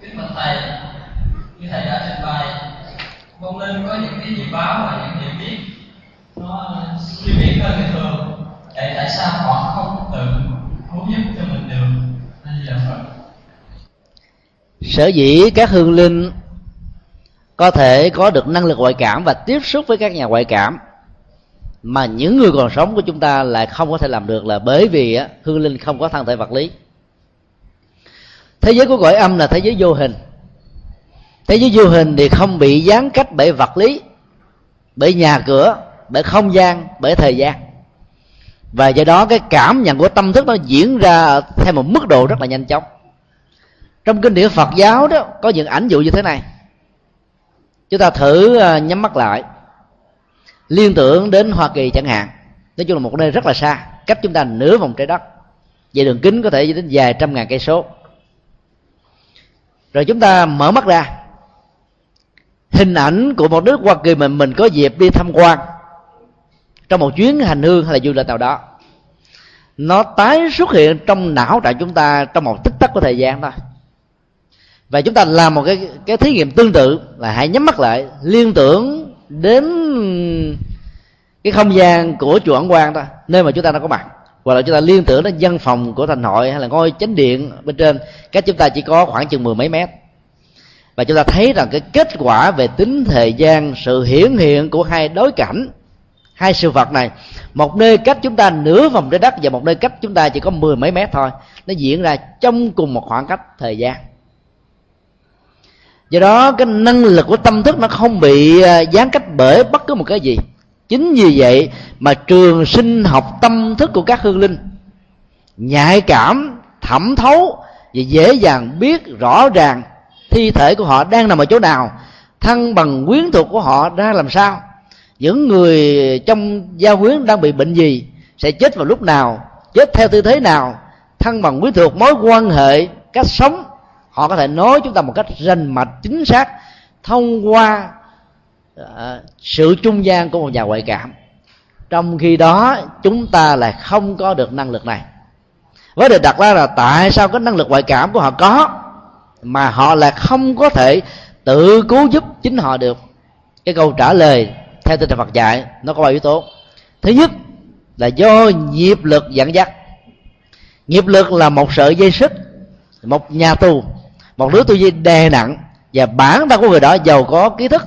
D: Kính bạch thầy, như thầy đã trình bày vong linh có những cái gì báo và những hiểu biết. Nó suy nghĩ hơn cái tại sao họ không tự cứu giúp cho mình được? Nên là phật.
C: Sở dĩ các hương linh có thể có được năng lực ngoại cảm và tiếp xúc với các nhà ngoại cảm mà những người còn sống của chúng ta lại không có thể làm được là bởi vì á, hương linh không có thân thể vật lý. Thế giới của cõi âm là thế giới vô hình. Thế giới vô hình thì không bị gián cách bởi vật lý bởi nhà cửa bởi không gian bởi thời gian và do đó cái cảm nhận của tâm thức nó diễn ra theo một mức độ rất là nhanh chóng. Trong kinh điển phật giáo đó, có những ảnh dụ như thế này. Chúng ta thử ờ, nhắm mắt lại. Liên tưởng đến hoa kỳ chẳng hạn. Nói chung là một nơi rất là xa. Cách chúng ta nửa vòng trái đất. Về đường kính có thể đến vài trăm ngàn cây số. Rồi chúng ta mở mắt ra. Hình ảnh của một nước hoa kỳ mà mình có dịp đi tham quan trong một chuyến hành hương hay là du lịch nào đó. Nó tái xuất hiện trong não trạng chúng ta trong một tích tắc của thời gian thôi. Và chúng ta làm một cái cái thí nghiệm tương tự là hãy nhắm mắt lại, liên tưởng đến cái không gian của chùa ẩn quan đó nơi mà chúng ta đang có mặt. Hoặc là chúng ta liên tưởng đến văn phòng của thành hội hay là ngôi chánh điện bên trên, cách chúng ta chỉ có khoảng chừng mười mấy mét. Và chúng ta thấy rằng cái kết quả về tính thời gian, sự hiển hiện của hai đối cảnh hai sự vật này, một nơi cách chúng ta nửa vòng trái đất và một nơi cách chúng ta chỉ có mười mấy mét thôi, nó diễn ra trong cùng một khoảng cách thời gian. Do đó, cái năng lực của tâm thức nó không bị à, gián cách bởi bất cứ một cái gì. Chính vì vậy mà trường sinh học tâm thức của các hương linh nhạy cảm, thẩm thấu và dễ dàng biết rõ ràng thi thể của họ đang nằm ở chỗ nào thân bằng quyến thuộc của họ ra làm sao những người trong gia quyến đang bị bệnh gì sẽ chết vào lúc nào chết theo tư thế nào thân bằng quý thuộc mối quan hệ cách sống họ có thể nói chúng ta một cách rành mạch chính xác thông qua uh, sự trung gian của một nhà ngoại cảm. Trong khi đó chúng ta lại không có được năng lực này. Vấn đề đặt ra là tại sao cái năng lực ngoại cảm của họ có mà họ lại không có thể tự cứu giúp chính họ được? Cái câu trả lời theo tinh thần Phật dạy, nó có ba yếu tố. Thứ nhất là do nghiệp lực dẫn dắt. Nghiệp lực là một sợi dây xích, một nhà tù, một đứa tu duy đè nặng, và bản thân của người đó giàu có kiến thức,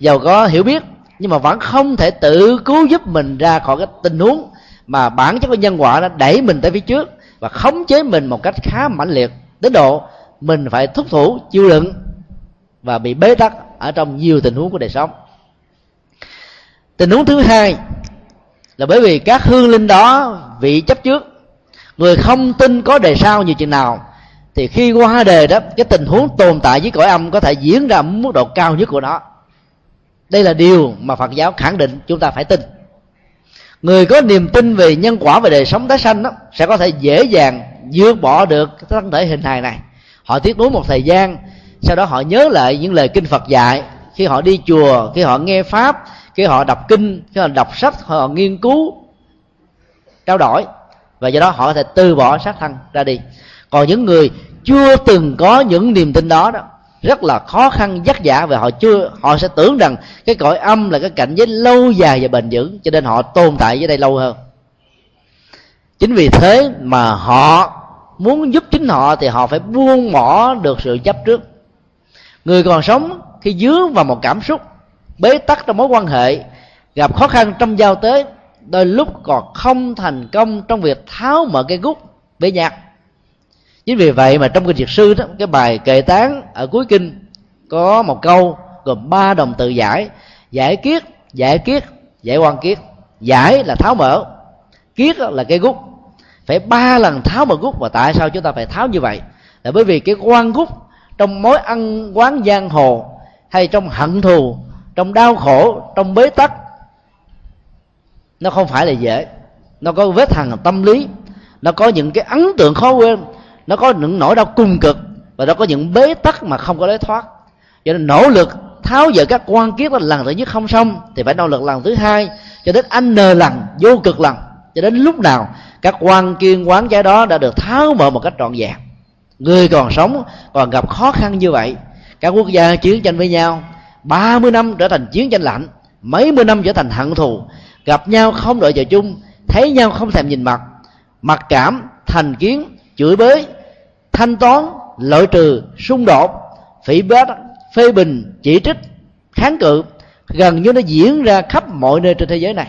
C: giàu có hiểu biết, nhưng mà vẫn không thể tự cứu giúp mình ra khỏi cái tình huống mà bản chất của nhân quả nó đẩy mình tới phía trước và khống chế mình một cách khá mãnh liệt, đến độ mình phải thúc thủ chịu đựng và bị bế tắc ở trong nhiều tình huống của đời sống tình huống thứ hai là bởi vì các hương linh đó vị chấp trước, người không tin có đề sau như chừng nào, thì khi qua đề đó, cái tình huống tồn tại với cõi âm có thể diễn ra mức độ cao nhất của nó. Đây là điều mà phật giáo khẳng định chúng ta phải tin. Người có niềm tin về nhân quả về đời sống tái sanh đó, sẽ có thể dễ dàng vượt bỏ được cái thân thể hình hài này. Họ tiếc nuối một thời gian, sau đó họ nhớ lại những lời kinh phật dạy khi họ đi chùa, khi họ nghe pháp khi họ đọc kinh khi họ đọc sách, họ nghiên cứu, trao đổi. Và do đó họ có thể từ bỏ sát thân ra đi. Còn những người chưa từng có những niềm tin đó đó, rất là khó khăn, vất vả và họ chưa, họ sẽ tưởng rằng cái cõi âm là cái cảnh giới lâu dài và bền vững, cho nên họ tồn tại dưới đây lâu hơn. Chính vì thế mà họ muốn giúp chính họ thì họ phải buông bỏ được sự chấp trước. Người còn sống khi dướng vào một cảm xúc bế tắc trong mối quan hệ, gặp khó khăn trong giao tế, đôi lúc còn không thành công trong việc tháo mở cái gút, bế nhạc. Chính vì vậy mà trong kinh diệt sư đó, cái bài kệ tán ở cuối kinh có một câu gồm ba đồng tự giải giải kiết giải kiết, giải quan kiết. Giải là tháo mở, kiết là cái gút. Phải ba lần tháo mở gút, và tại sao chúng ta phải tháo như vậy? Là bởi vì cái quan gút trong mối ăn quán giang hồ hay trong hận thù trong đau khổ, trong bế tắc, nó không phải là dễ. Nó có vết hằn tâm lý, nó có những cái ấn tượng khó quên, nó có những nỗi đau cùng cực và nó có những bế tắc mà không có lối thoát. Cho nên nỗ lực tháo dỡ các quan kiếp là lần thứ nhất không xong thì phải nỗ lực lần thứ hai, cho đến anh n lần vô cực lần cho đến lúc nào các quan kiên quán trái đó đã được tháo mở một cách trọn vẹn. Người còn sống, còn gặp khó khăn như vậy, các quốc gia chiến tranh với nhau 30 năm trở thành chiến tranh lạnh, mấy mươi năm trở thành hận thù. Gặp nhau không đợi chờ chung, thấy nhau không thèm nhìn mặt. Mặc cảm, thành kiến, chửi bới, thanh toán loại trừ, xung đột. Phỉ bát, phê bình, chỉ trích, kháng cự. Gần như nó diễn ra khắp mọi nơi trên thế giới này.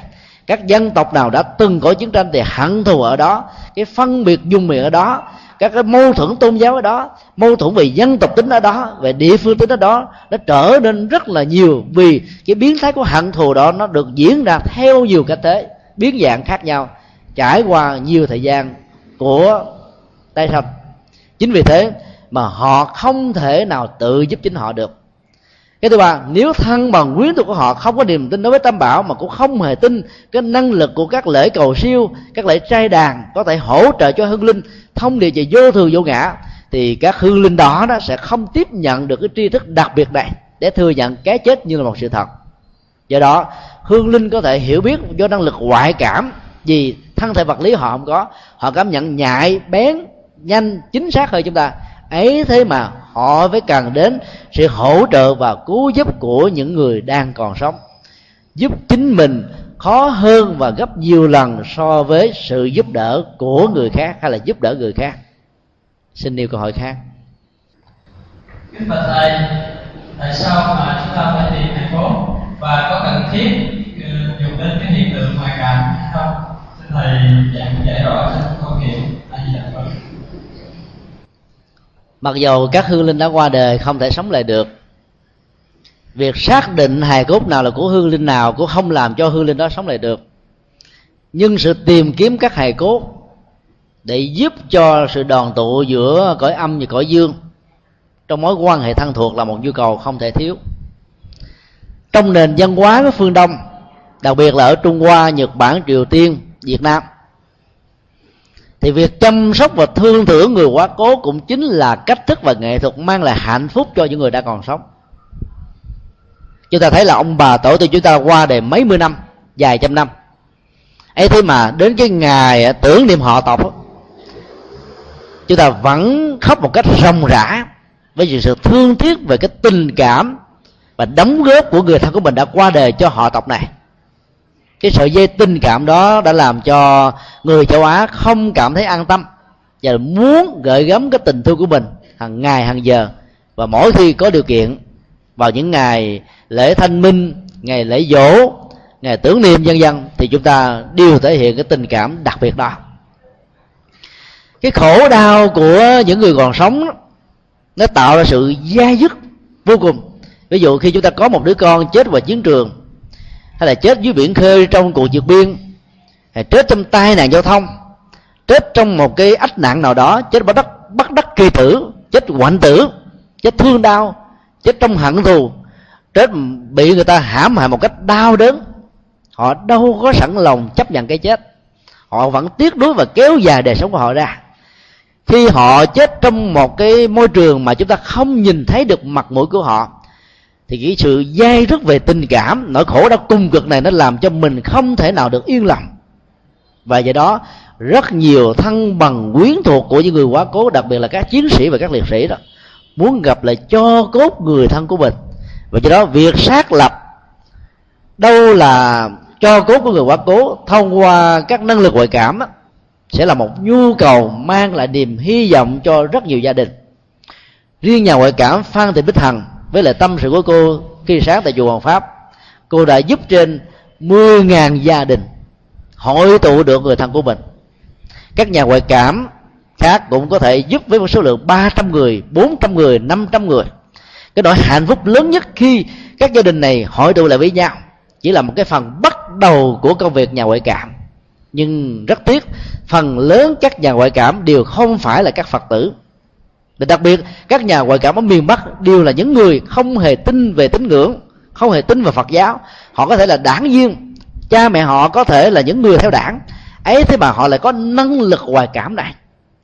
C: Các dân tộc nào đã từng có chiến tranh thì hận thù ở đó, cái phân biệt dung miệng ở đó các cái mâu thuẫn tôn giáo ở đó, mâu thuẫn về dân tộc tính ở đó, về địa phương tính ở đó, nó trở nên rất là nhiều vì cái biến thái của hận thù đó nó được diễn ra theo nhiều cách thế, biến dạng khác nhau, trải qua nhiều thời gian của tay sanh chính vì thế mà họ không thể nào tự giúp chính họ được cái thứ ba, nếu thân bằng quyến thuộc của họ, không có niềm tin đối với tam bảo mà cũng không hề tin cái năng lực của các lễ cầu siêu, các lễ trai đàn có thể hỗ trợ cho hương linh thông điệp về vô thường vô ngã, thì các hương linh đó đó sẽ không tiếp nhận được cái tri thức đặc biệt này để thừa nhận cái chết như là một sự thật. Do đó hương linh có thể hiểu biết do năng lực ngoại cảm, vì thân thể vật lý họ không có. Họ cảm nhận nhạy bén, nhanh, chính xác hơn chúng ta ấy thế mà họ phải cần đến sự hỗ trợ và cứu giúp của những người đang còn sống. Giúp chính mình khó hơn và gấp nhiều lần so với sự giúp đỡ của người khác hay là giúp đỡ người khác. Xin nêu câu hỏi khác.
D: Kính bạch thầy, tại sao mà chúng ta phải đi hạnh phúc và có cần thiết ừ, dùng đến cái hiện tượng ngoại cảm không? Xin thầy giảng giải rõ cho con hiểu a di đà phật
C: mặc dù các hương linh đã qua đời, không thể sống lại được. Việc xác định hài cốt nào là của hương linh nào cũng không làm cho hương linh đó sống lại được. Nhưng sự tìm kiếm các hài cốt để giúp cho sự đoàn tụ giữa cõi âm và cõi dương trong mối quan hệ thân thuộc là một nhu cầu không thể thiếu. Trong nền văn hóa của phương đông, đặc biệt là ở trung hoa, nhật bản, triều tiên, việt nam thì việc chăm sóc và thương thưởng người quá cố cũng chính là cách thức và nghệ thuật mang lại hạnh phúc cho những người đã còn sống. Chúng ta thấy là ông bà tổ tiên chúng ta qua đời mấy mươi năm, vài trăm năm. Ấy thế mà đến cái ngày tưởng niệm họ tộc, chúng ta vẫn khóc một cách ròng rã với sự thương tiếc về cái tình cảm và đóng góp của người thân của mình đã qua đời cho họ tộc này cái sợi dây tình cảm đó đã làm cho người châu á không cảm thấy an tâm và muốn gợi gắm cái tình thương của mình hàng ngày, hàng giờ. Và mỗi khi có điều kiện, vào những ngày lễ thanh minh, ngày lễ dỗ, ngày tưởng niệm dân dân thì chúng ta đều thể hiện cái tình cảm đặc biệt đó. Cái khổ đau của những người còn sống nó tạo ra sự dai dứt vô cùng. Ví dụ khi chúng ta có một đứa con chết vào chiến trường hay là chết dưới biển khơi trong cuộc vượt biên, hay chết trong tai nạn giao thông, chết trong một cái ách nạn nào đó, chết bắt đắc bắt đắc kỳ tử, chết hoạn tử, chết thương đau, chết trong hận thù, chết bị người ta hãm hại một cách đau đớn. Họ đâu có sẵn lòng chấp nhận cái chết. Họ vẫn tiếc nuối và kéo dài đời sống của họ ra. Khi họ chết trong một cái môi trường mà chúng ta không nhìn thấy được mặt mũi của họ thì cái sự dai rất về tình cảm nỗi khổ đau cung cực này nó làm cho mình không thể nào được yên lòng. Và do đó rất nhiều thân bằng quyến thuộc của những người quá cố đặc biệt là các chiến sĩ và các liệt sĩ đó muốn gặp lại cho cốt người thân của mình. Và do đó việc xác lập đâu là cho cốt của người quá cố thông qua các năng lực ngoại cảm đó, sẽ là một nhu cầu mang lại niềm hy vọng cho rất nhiều gia đình. Riêng nhà ngoại cảm phan thị bích hằng với lại tâm sự của cô, khi sáng tại chùa Hoàng Pháp, cô đã giúp trên 10.000 gia đình hội tụ được người thân của mình. Các nhà ngoại cảm khác cũng có thể giúp với một số lượng 300 người 400 người 500 người. Cái nỗi hạnh phúc lớn nhất khi các gia đình này hội tụ lại với nhau chỉ là một cái phần bắt đầu của công việc nhà ngoại cảm. Nhưng rất tiếc, phần lớn các nhà ngoại cảm đều không phải là các phật tử và đặc biệt, các nhà ngoại cảm ở miền bắc đều là những người không hề tin về tín ngưỡng, không hề tin vào phật giáo. Họ có thể là đảng viên, cha mẹ họ có thể là những người theo đảng. Ấy thế mà họ lại có năng lực ngoại cảm này.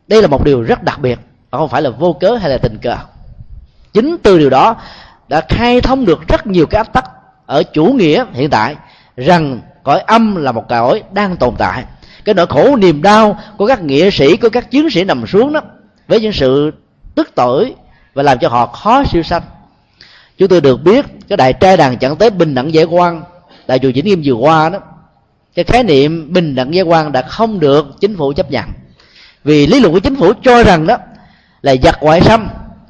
C: Đây là một điều rất đặc biệt và không phải là vô cớ hay là tình cờ. Chính từ điều đó đã khai thông được rất nhiều cái áp tắc ở chủ nghĩa hiện tại, rằng cõi âm là một cõi đang tồn tại. Cái nỗi khổ niềm đau của các nghĩa sĩ, của các chiến sĩ nằm xuống đó, với những sự tức tội và làm cho họ khó siêu sanh. Chúng tôi được biết cái đại trai đàn chẳng tới bình đẳng giải quan tại chùa vĩnh nghiêm vừa qua đó cái khái niệm bình đẳng giải quan đã không được chính phủ chấp nhận. Vì lý luận của chính phủ cho rằng đó là giặc ngoại xâm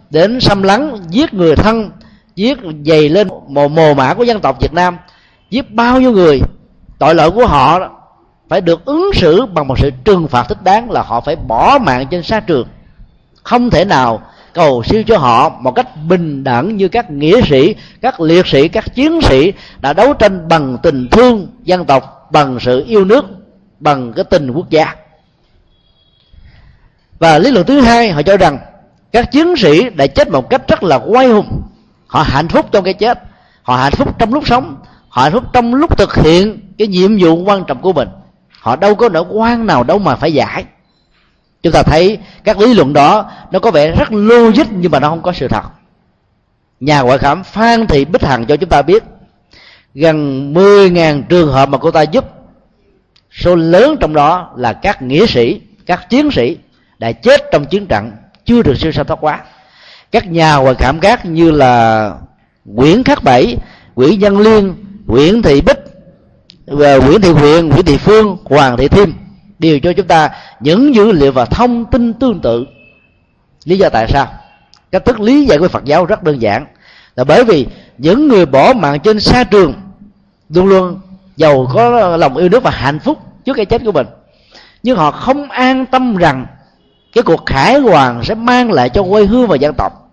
C: đến xâm lấn giết người thân giết dày lên mồ mồ mã của dân tộc việt nam giết bao nhiêu người tội lỗi của họ đó, phải được ứng xử bằng một sự trừng phạt thích đáng là họ phải bỏ mạng trên xa trường không thể nào cầu siêu cho họ một cách bình đẳng như các nghĩa sĩ, các liệt sĩ, các chiến sĩ đã đấu tranh bằng tình thương dân tộc, bằng sự yêu nước, bằng cái tình quốc gia. Và lý luận thứ hai, họ cho rằng các chiến sĩ đã chết một cách rất là quay hùng. Họ hạnh phúc trong cái chết, họ hạnh phúc trong lúc sống, họ hạnh phúc trong lúc thực hiện cái nhiệm vụ quan trọng của mình. Họ đâu có nỗi quan nào đâu mà phải giải chúng ta thấy các lý luận đó, nó có vẻ rất logic nhưng mà nó không có sự thật. Nhà ngoại cảm phan thị bích hằng cho chúng ta biết, gần 10.000 trường hợp mà cô ta giúp, số lớn trong đó là các nghĩa sĩ, các chiến sĩ đã chết trong chiến trận, chưa được siêu sanh thoát quá các nhà ngoại cảm khác như là nguyễn khắc bảy nguyễn văn liên, nguyễn thị bích, và nguyễn thị huyền, nguyễn thị phương, hoàng thị thiêm đều cho chúng ta những dữ liệu và thông tin tương tự. Lý do tại sao? Cách thức lý giải của phật giáo rất đơn giản. Là bởi vì những người bỏ mạng trên xa trường luôn luôn giàu có lòng yêu nước và hạnh phúc trước cái chết của mình. Nhưng họ không an tâm rằng cái cuộc khải hoàn sẽ mang lại cho quê hương và dân tộc.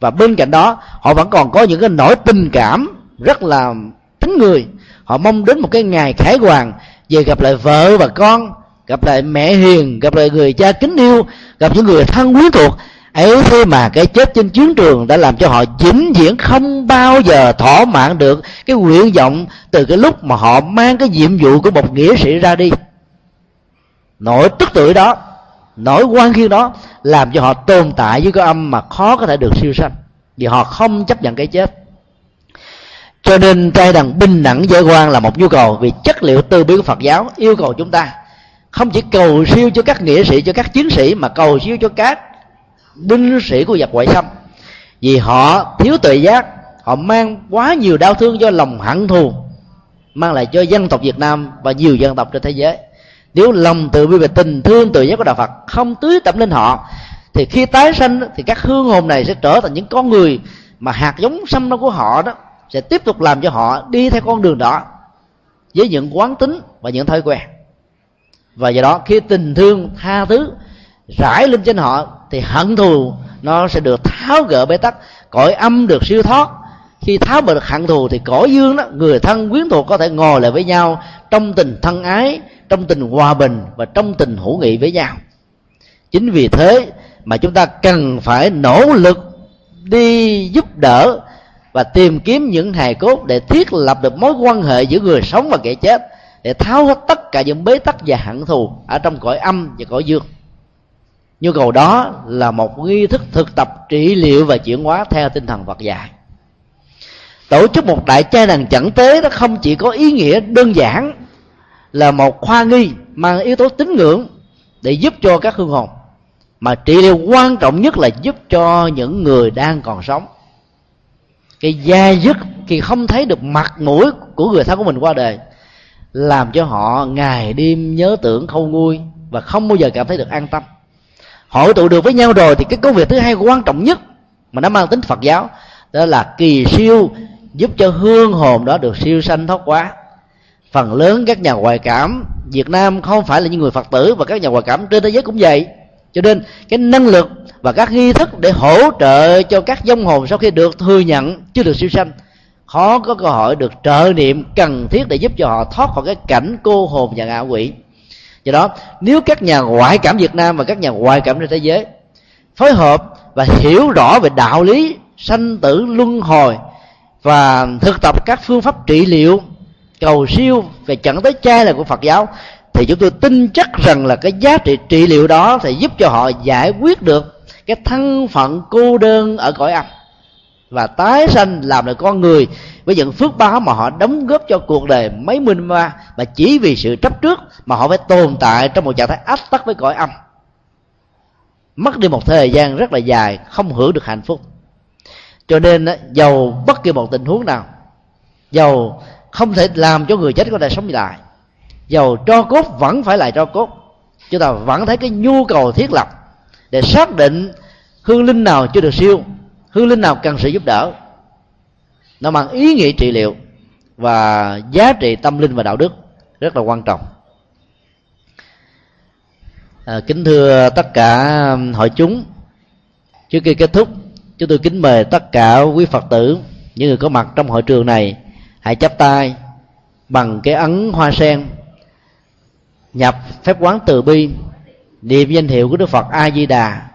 C: Và bên cạnh đó, họ vẫn còn có những cái nỗi tình cảm rất là tính người. Họ mong đến một cái ngày khải hoàn về gặp lại vợ và con gặp lại mẹ hiền, gặp lại người cha kính yêu, gặp những người thân quyến thuộc. Ấy thế mà cái chết trên chiến trường đã làm cho họ vĩnh viễn không bao giờ thỏa mãn được cái nguyện vọng từ cái lúc mà họ mang cái nhiệm vụ của một nghĩa sĩ ra đi. Nỗi tức tuổi đó, nỗi quan khiên đó làm cho họ tồn tại với cái âm mà khó có thể được siêu sanh, vì họ không chấp nhận cái chết. Cho nên trai đằng bình đẳng giới quan là một nhu cầu vì chất liệu tư bi của phật giáo yêu cầu chúng ta không chỉ cầu siêu cho các nghĩa sĩ, cho các chiến sĩ, mà cầu siêu cho các binh sĩ của giặc ngoại xâm. Vì họ thiếu tuệ giác, họ mang quá nhiều đau thương do lòng hận thù, mang lại cho dân tộc Việt Nam và nhiều dân tộc trên thế giới. Nếu lòng từ bi về tình thương tự giác của đạo Phật không tưới tẩm lên họ, thì khi tái sanh, thì các hương hồn này sẽ trở thành những con người mà hạt giống xâm nó của họ đó sẽ tiếp tục làm cho họ đi theo con đường đó, với những quán tính và những thói quen và do đó, khi tình thương tha thứ, rải lên trên họ, thì hận thù nó sẽ được tháo gỡ bế tắc. Cõi âm được siêu thoát. Khi tháo bờ được hận thù, thì cõi dương đó, người thân quyến thuộc có thể ngồi lại với nhau trong tình thân ái, trong tình hòa bình và trong tình hữu nghị với nhau. Chính vì thế mà chúng ta cần phải nỗ lực đi giúp đỡ và tìm kiếm những hài cốt để thiết lập được mối quan hệ giữa người sống và kẻ chết để tháo hết tất cả những bế tắc và hận thù ở trong cõi âm và cõi dương. Nhu cầu đó là một nghi thức thực tập trị liệu và chuyển hóa theo tinh thần Phật dạy. Tổ chức một đại trai đàn chẩn tế nó không chỉ có ý nghĩa đơn giản, là một khoa nghi mang yếu tố tín ngưỡng để giúp cho các hương hồn, mà trị liệu quan trọng nhất là giúp cho những người đang còn sống. Cái da dứt khi không thấy được mặt mũi của người thân của mình qua đời làm cho họ ngày đêm nhớ tưởng không nguôi và không bao giờ cảm thấy được an tâm. Hội tụ được với nhau rồi thì cái công việc thứ hai quan trọng nhất mà nó mang tính phật giáo, đó là kỳ siêu giúp cho hương hồn đó được siêu sanh thoát quá phần lớn các nhà ngoại cảm việt nam không phải là những người phật tử và các nhà ngoại cảm trên thế giới cũng vậy. Cho nên cái năng lực và các nghi thức để hỗ trợ cho các dông hồn sau khi được thừa nhận chưa được siêu sanh khó có cơ hội được trợ niệm cần thiết để giúp cho họ thoát khỏi cái cảnh cô hồn và ngạ quỷ. Do đó, nếu các nhà ngoại cảm việt nam và các nhà ngoại cảm trên thế giới phối hợp và hiểu rõ về đạo lý sanh tử luân hồi và thực tập các phương pháp trị liệu, cầu siêu về chẳng tới chai là của phật giáo, thì chúng tôi tin chắc rằng là cái giá trị trị liệu đó sẽ giúp cho họ giải quyết được cái thân phận cô đơn ở cõi âm và tái sanh làm được con người với những phước báo mà họ đóng góp cho cuộc đời mấy mươi năm qua và chỉ vì sự chấp trước mà họ phải tồn tại trong một trạng thái áp tắc với cõi âm. Mất đi một thời gian rất là dài, không hưởng được hạnh phúc. Cho nên dầu bất kỳ một tình huống nào dầu không thể làm cho người chết có thể sống lại. Dầu cho cốt vẫn phải là cho cốt. Chúng ta vẫn thấy cái nhu cầu thiết lập để xác định hương linh nào chưa được siêu hương linh nào cần sự giúp đỡ nó mang ý nghĩa trị liệu và giá trị tâm linh và đạo đức rất là quan trọng. À, kính thưa tất cả um, hội chúng. Trước khi kết thúc chúng tôi kính mời tất cả quý phật tử những người có mặt trong hội trường này hãy chắp tay bằng cái ấn hoa sen nhập phép quán từ bi niệm danh hiệu của đức phật a di đà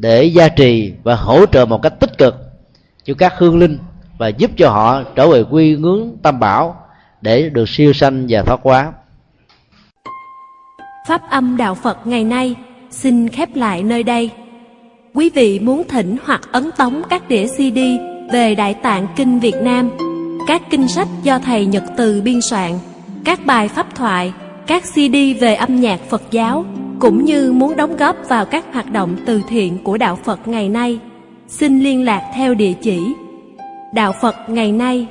C: để gia trì và hỗ trợ một cách tích cực cho các hương linh và giúp cho họ trở về quy ngưỡng tam bảo để được siêu sanh và thoát hóa
F: Pháp âm Đạo Phật ngày nay xin khép lại nơi đây. Quý vị muốn thỉnh hoặc ấn tống các đĩa CD về Đại Tạng Kinh Việt Nam, các kinh sách do Thầy Nhật Từ biên soạn, các bài pháp thoại, các CD về âm nhạc Phật giáo, cũng như muốn đóng góp vào các hoạt động từ thiện của Đạo Phật ngày nay, xin liên lạc theo địa chỉ Đạo Phật ngày nay,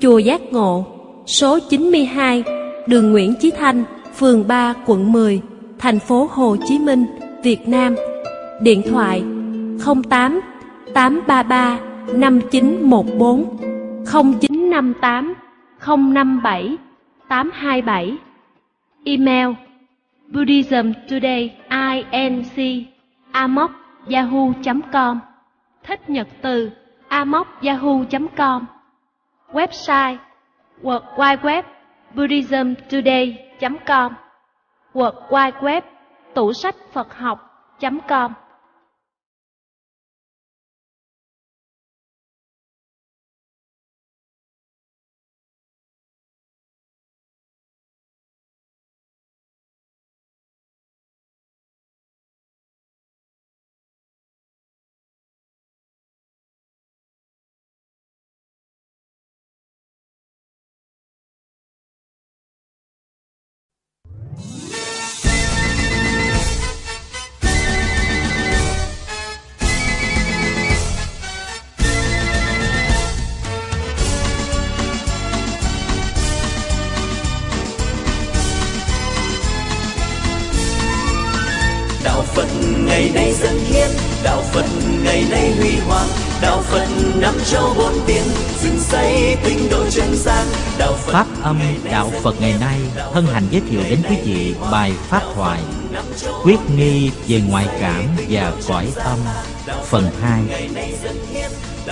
F: Chùa Giác Ngộ, số 92, đường Nguyễn Chí Thanh, phường 3, quận 10, thành phố Hồ Chí Minh, Việt Nam. Điện thoại 08 833 5914 0958 057 827 Email Buddhism Today inc Amok yahoo.com Thích nhật từ Amok yahoo.com Website World Wide Web Buddhism Today com. World Wide Web, tủ sách Phật học.com
G: Pháp âm Đạo Phật ngày nay hân hạnh giới thiệu đến quý vị bài Pháp thoại, Quyết nghi về ngoại cảm và cõi âm, Phần 2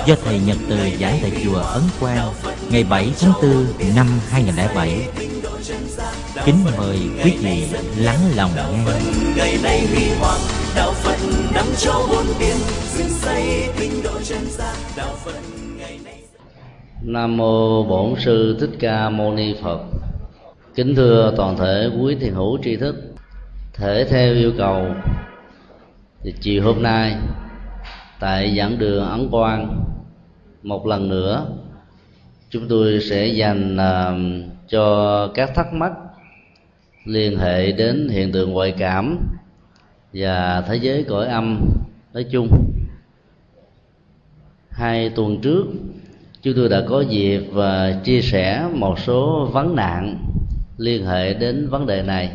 G: Do Thầy Nhật Từ giảng tại chùa Ấn Quang, Ngày 7 tháng 4 năm 2007 Kính mời quý vị lắng lòng nghe.
B: Ngày nay huy hoàng, đạo phật năm châu bốn biển dựng xây tinh độ chân gian. Đạo phật
C: Nam mô Bổn sư Thích Ca Mâu Ni Phật. Kính thưa toàn thể quý thiền hữu tri thức. Thể theo yêu cầu thì chiều hôm nay tại giảng đường Ấn Quang một lần nữa chúng tôi sẽ dành uh, cho các thắc mắc liên hệ đến hiện tượng ngoại cảm và thế giới cõi âm nói chung hai tuần trước chúng tôi đã có dịp và chia sẻ một số vấn nạn liên hệ đến vấn đề này,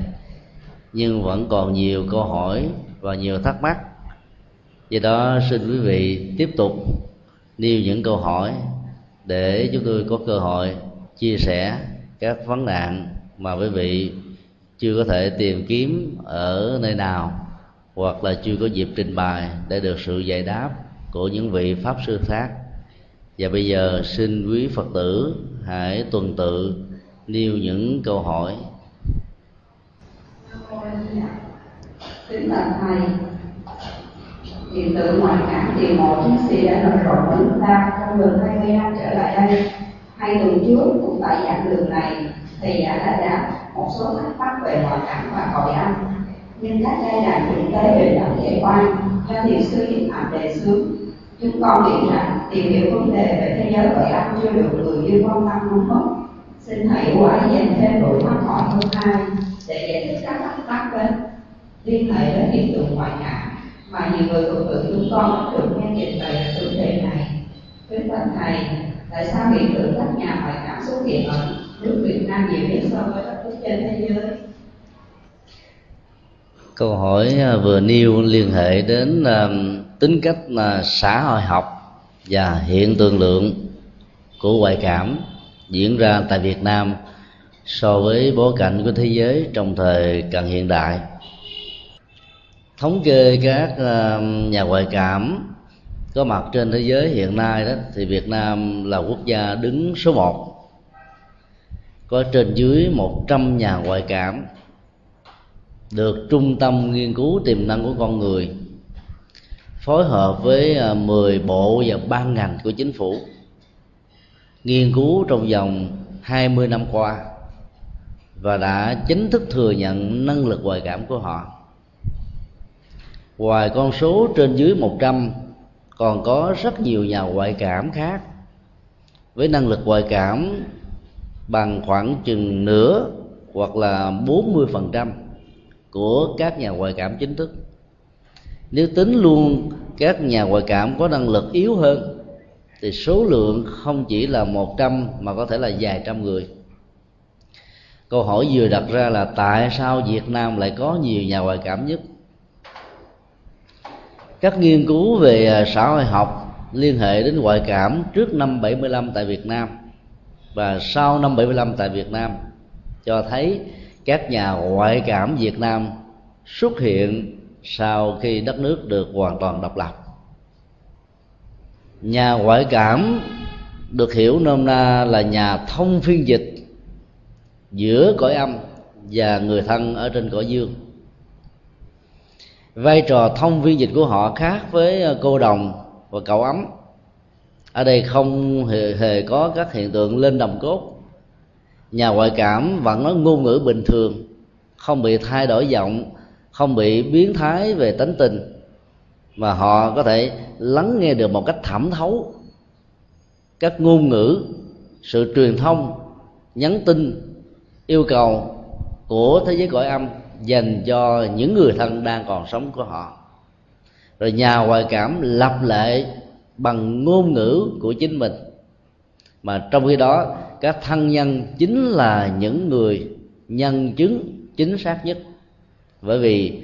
C: nhưng vẫn còn nhiều câu hỏi và nhiều thắc mắc. Do đó, xin quý vị tiếp tục nêu những câu hỏi để chúng tôi có cơ hội chia sẻ các vấn nạn mà quý vị chưa có thể tìm kiếm ở nơi nào hoặc là chưa có dịp trình bày để được sự giải đáp của những vị pháp sư khác và bây giờ xin quý phật tử hãy tuần tự nêu những câu hỏi.
H: Kính bạch thầy hiện tượng ngoại cảm thì một chiến sĩ đã nổi rộng với chúng ta trong gần 20 năm trở lại đây. Hai tuần trước cũng tại giảng đường này thầy đã đã đáp một số thắc mắc về ngoại cảm và cõi âm. Nhưng các giai đoạn thực tế về đạo thể quan. Theo thiền sư hiện Hạnh đề xướng chúng con nghĩ rằng tìm hiểu vấn đề về thế giới cõi âm chưa được người dân quan tâm đúng không xin hãy quả dành thêm buổi pháp hỏi hôm nay để giải thích các thắc mắc đến liên hệ đến hiện tượng ngoại cảm mà nhiều người phật tử chúng con đã được nghe trình bày về chủ đề này. Kính bạch thầy tại sao hiện tượng các nhà ngoại cảm xuất hiện ở nước Việt Nam nhiều nhất so với các nước trên thế giới?
C: Câu hỏi à, vừa nêu liên hệ đến à, tính cách là xã hội học và hiện tượng lượng của ngoại cảm diễn ra tại Việt Nam so với bối cảnh của thế giới trong thời cận hiện đại. Thống kê các nhà ngoại cảm có mặt trên thế giới hiện nay đó, thì Việt Nam là quốc gia đứng số 1 có trên dưới 100 nhà ngoại cảm được trung tâm nghiên cứu tiềm năng của con người phối hợp với à, 10 bộ và ban ngành của chính phủ nghiên cứu trong vòng 20 năm qua và đã chính thức thừa nhận năng lực ngoại cảm của họ. Ngoài con số trên dưới 100 còn có rất nhiều nhà ngoại cảm khác với năng lực ngoại cảm bằng khoảng chừng nửa hoặc là 40% của các nhà ngoại cảm chính thức. Nếu tính luôn các nhà ngoại cảm có năng lực yếu hơn, thì số lượng không chỉ là 100 mà có thể là vài trăm người. Câu hỏi vừa đặt ra là tại sao Việt Nam lại có nhiều nhà ngoại cảm nhất? Các nghiên cứu về à, xã hội học liên hệ đến ngoại cảm trước năm 75 tại Việt Nam và sau năm 75 tại Việt Nam cho thấy các nhà ngoại cảm Việt Nam xuất hiện sau khi đất nước được hoàn toàn độc lập nhà ngoại cảm được hiểu nôm na là nhà thông phiên dịch giữa cõi âm và người thân ở trên cõi dương. Vai trò thông viên dịch của họ khác với cô đồng và cậu ấm. Ở đây không hề, hề có các hiện tượng lên đồng cốt. Nhà ngoại cảm vẫn nói ngôn ngữ bình thường không bị thay đổi giọng không bị biến thái về tính tình, mà họ có thể lắng nghe được một cách thẩm thấu các ngôn ngữ, sự truyền thông, nhắn tin, yêu cầu của thế giới cõi âm dành cho những người thân đang còn sống của họ. Rồi nhà ngoại cảm lập lệ bằng ngôn ngữ của chính mình. Mà trong khi đó, các thân nhân chính là những người nhân chứng chính xác nhất bởi vì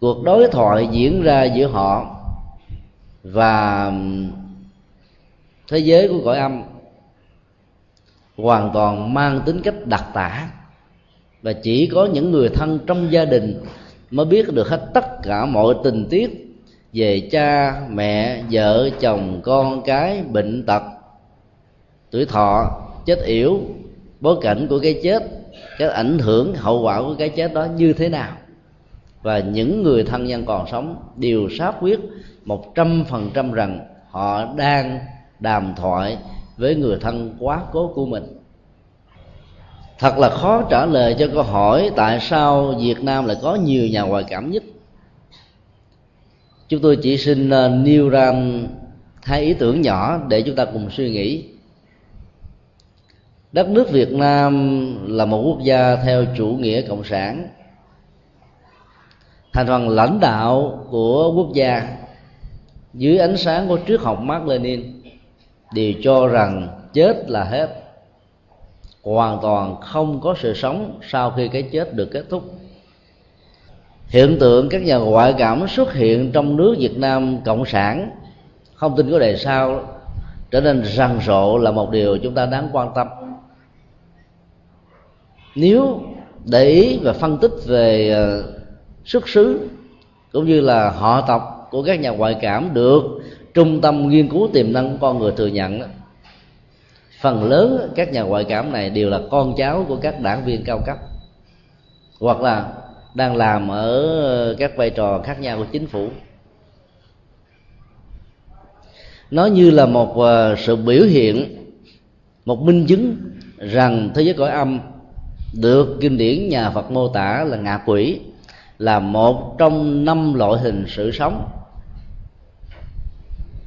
C: cuộc đối thoại diễn ra giữa họ và thế giới của cõi âm hoàn toàn mang tính cách đặc tả. Và chỉ có những người thân trong gia đình mới biết được hết tất cả mọi tình tiết về cha, mẹ, vợ, chồng, con cái, bệnh tật, tuổi thọ, chết yểu, bối cảnh của cái chết cái ảnh hưởng hậu quả của cái chết đó như thế nào? Và những người thân nhân còn sống đều xác quyết một trăm phần trăm rằng họ đang đàm thoại với người thân quá cố của mình. Thật là khó trả lời cho câu hỏi tại sao việt nam lại có nhiều nhà ngoại cảm nhất. Chúng tôi chỉ xin à, nêu ra hai ý tưởng nhỏ để chúng ta cùng suy nghĩ đất nước việt nam là một quốc gia theo chủ nghĩa cộng sản, thành phần lãnh đạo của quốc gia. Dưới ánh sáng của triết học Mark Lenin, đều cho rằng chết là hết, hoàn toàn không có sự sống sau khi cái chết được kết thúc. Hiện tượng các nhà ngoại cảm xuất hiện trong nước Việt Nam cộng sản, không tin có đề sao, trở nên rằn rộ là một điều chúng ta đáng quan tâm nếu để ý và phân tích về ờ, xuất xứ cũng như là họ tộc của các nhà ngoại cảm được trung tâm nghiên cứu tiềm năng của con người thừa nhận phần lớn các nhà ngoại cảm này đều là con cháu của các đảng viên cao cấp hoặc là đang làm ở các vai trò khác nhau của chính phủ. Nó như là một ờ, sự biểu hiện, một minh chứng rằng thế giới cõi âm được kinh điển nhà Phật mô tả là ngạ quỷ là một trong năm loại hình sự sống.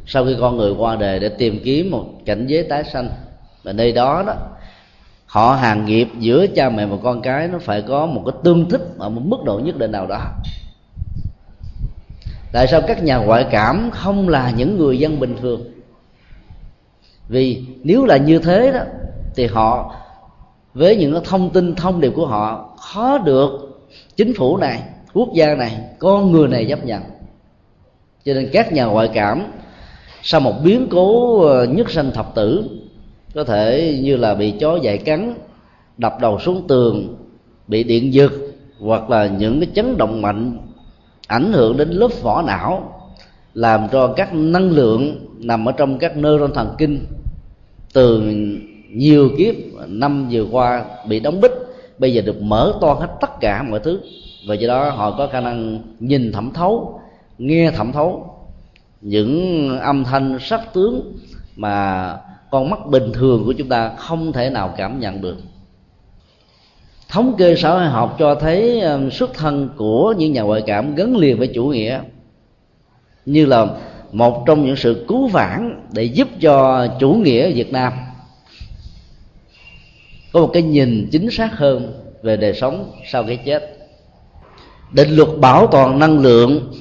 C: Sau khi con người qua đời để tìm kiếm một cảnh giới tái sanh và nơi đó đó, họ hàng nghiệp giữa cha mẹ và con cái nó phải có một cái tương thích ở một mức độ nhất định nào đó. Tại sao các nhà ngoại cảm không là những người dân bình thường? Vì nếu là như thế đó, thì họ với những thông tin, thông điệp của họ, khó được chính phủ này, quốc gia này, con người này chấp nhận. Cho nên các nhà ngoại cảm sau một biến cố ờ, nhất sanh thập tử, có thể như là bị chó dại cắn, đập đầu xuống tường, bị điện giật, hoặc là những cái chấn động mạnh ảnh hưởng đến lớp vỏ não, làm cho các năng lượng nằm ở trong các neuron thần kinh, từ nhiều kiếp, năm vừa qua bị đóng bích bây giờ được mở to hết tất cả mọi thứ. Và do đó họ có khả năng nhìn thẩm thấu, nghe thẩm thấu những âm thanh sắc tướng mà con mắt bình thường của chúng ta không thể nào cảm nhận được. Thống kê xã hội học cho thấy um, xuất thân của những nhà ngoại cảm gắn liền với chủ nghĩa, như là một trong những sự cứu vãn để giúp cho chủ nghĩa Việt Nam có một cái nhìn chính xác hơn về đời sống sau cái chết. Định luật bảo toàn năng lượng,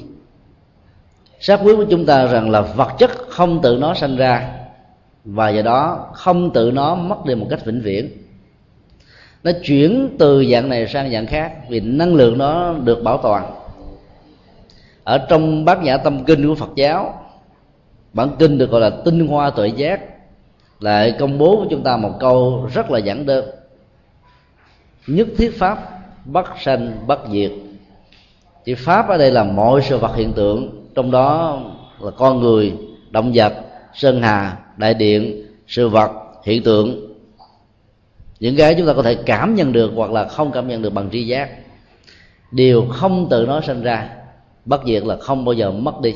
C: xác quyết của chúng ta rằng là vật chất không tự nó sanh ra, và do đó không tự nó mất đi một cách vĩnh viễn. Nó chuyển từ dạng này sang dạng khác, vì năng lượng nó được bảo toàn. Ở trong bát nhã tâm kinh của phật giáo, bản kinh được gọi là tinh hoa tuệ giác lại công bố với chúng ta một câu rất là giản đơn. Nhất thiết pháp bất sanh bất diệt thì pháp ở đây là mọi sự vật hiện tượng, trong đó là con người, động vật, sơn hà, đại điện, sự vật, hiện tượng. Những cái chúng ta có thể cảm nhận được hoặc là không cảm nhận được bằng tri giác. Đều không tự nó sinh ra bất diệt là không bao giờ mất đi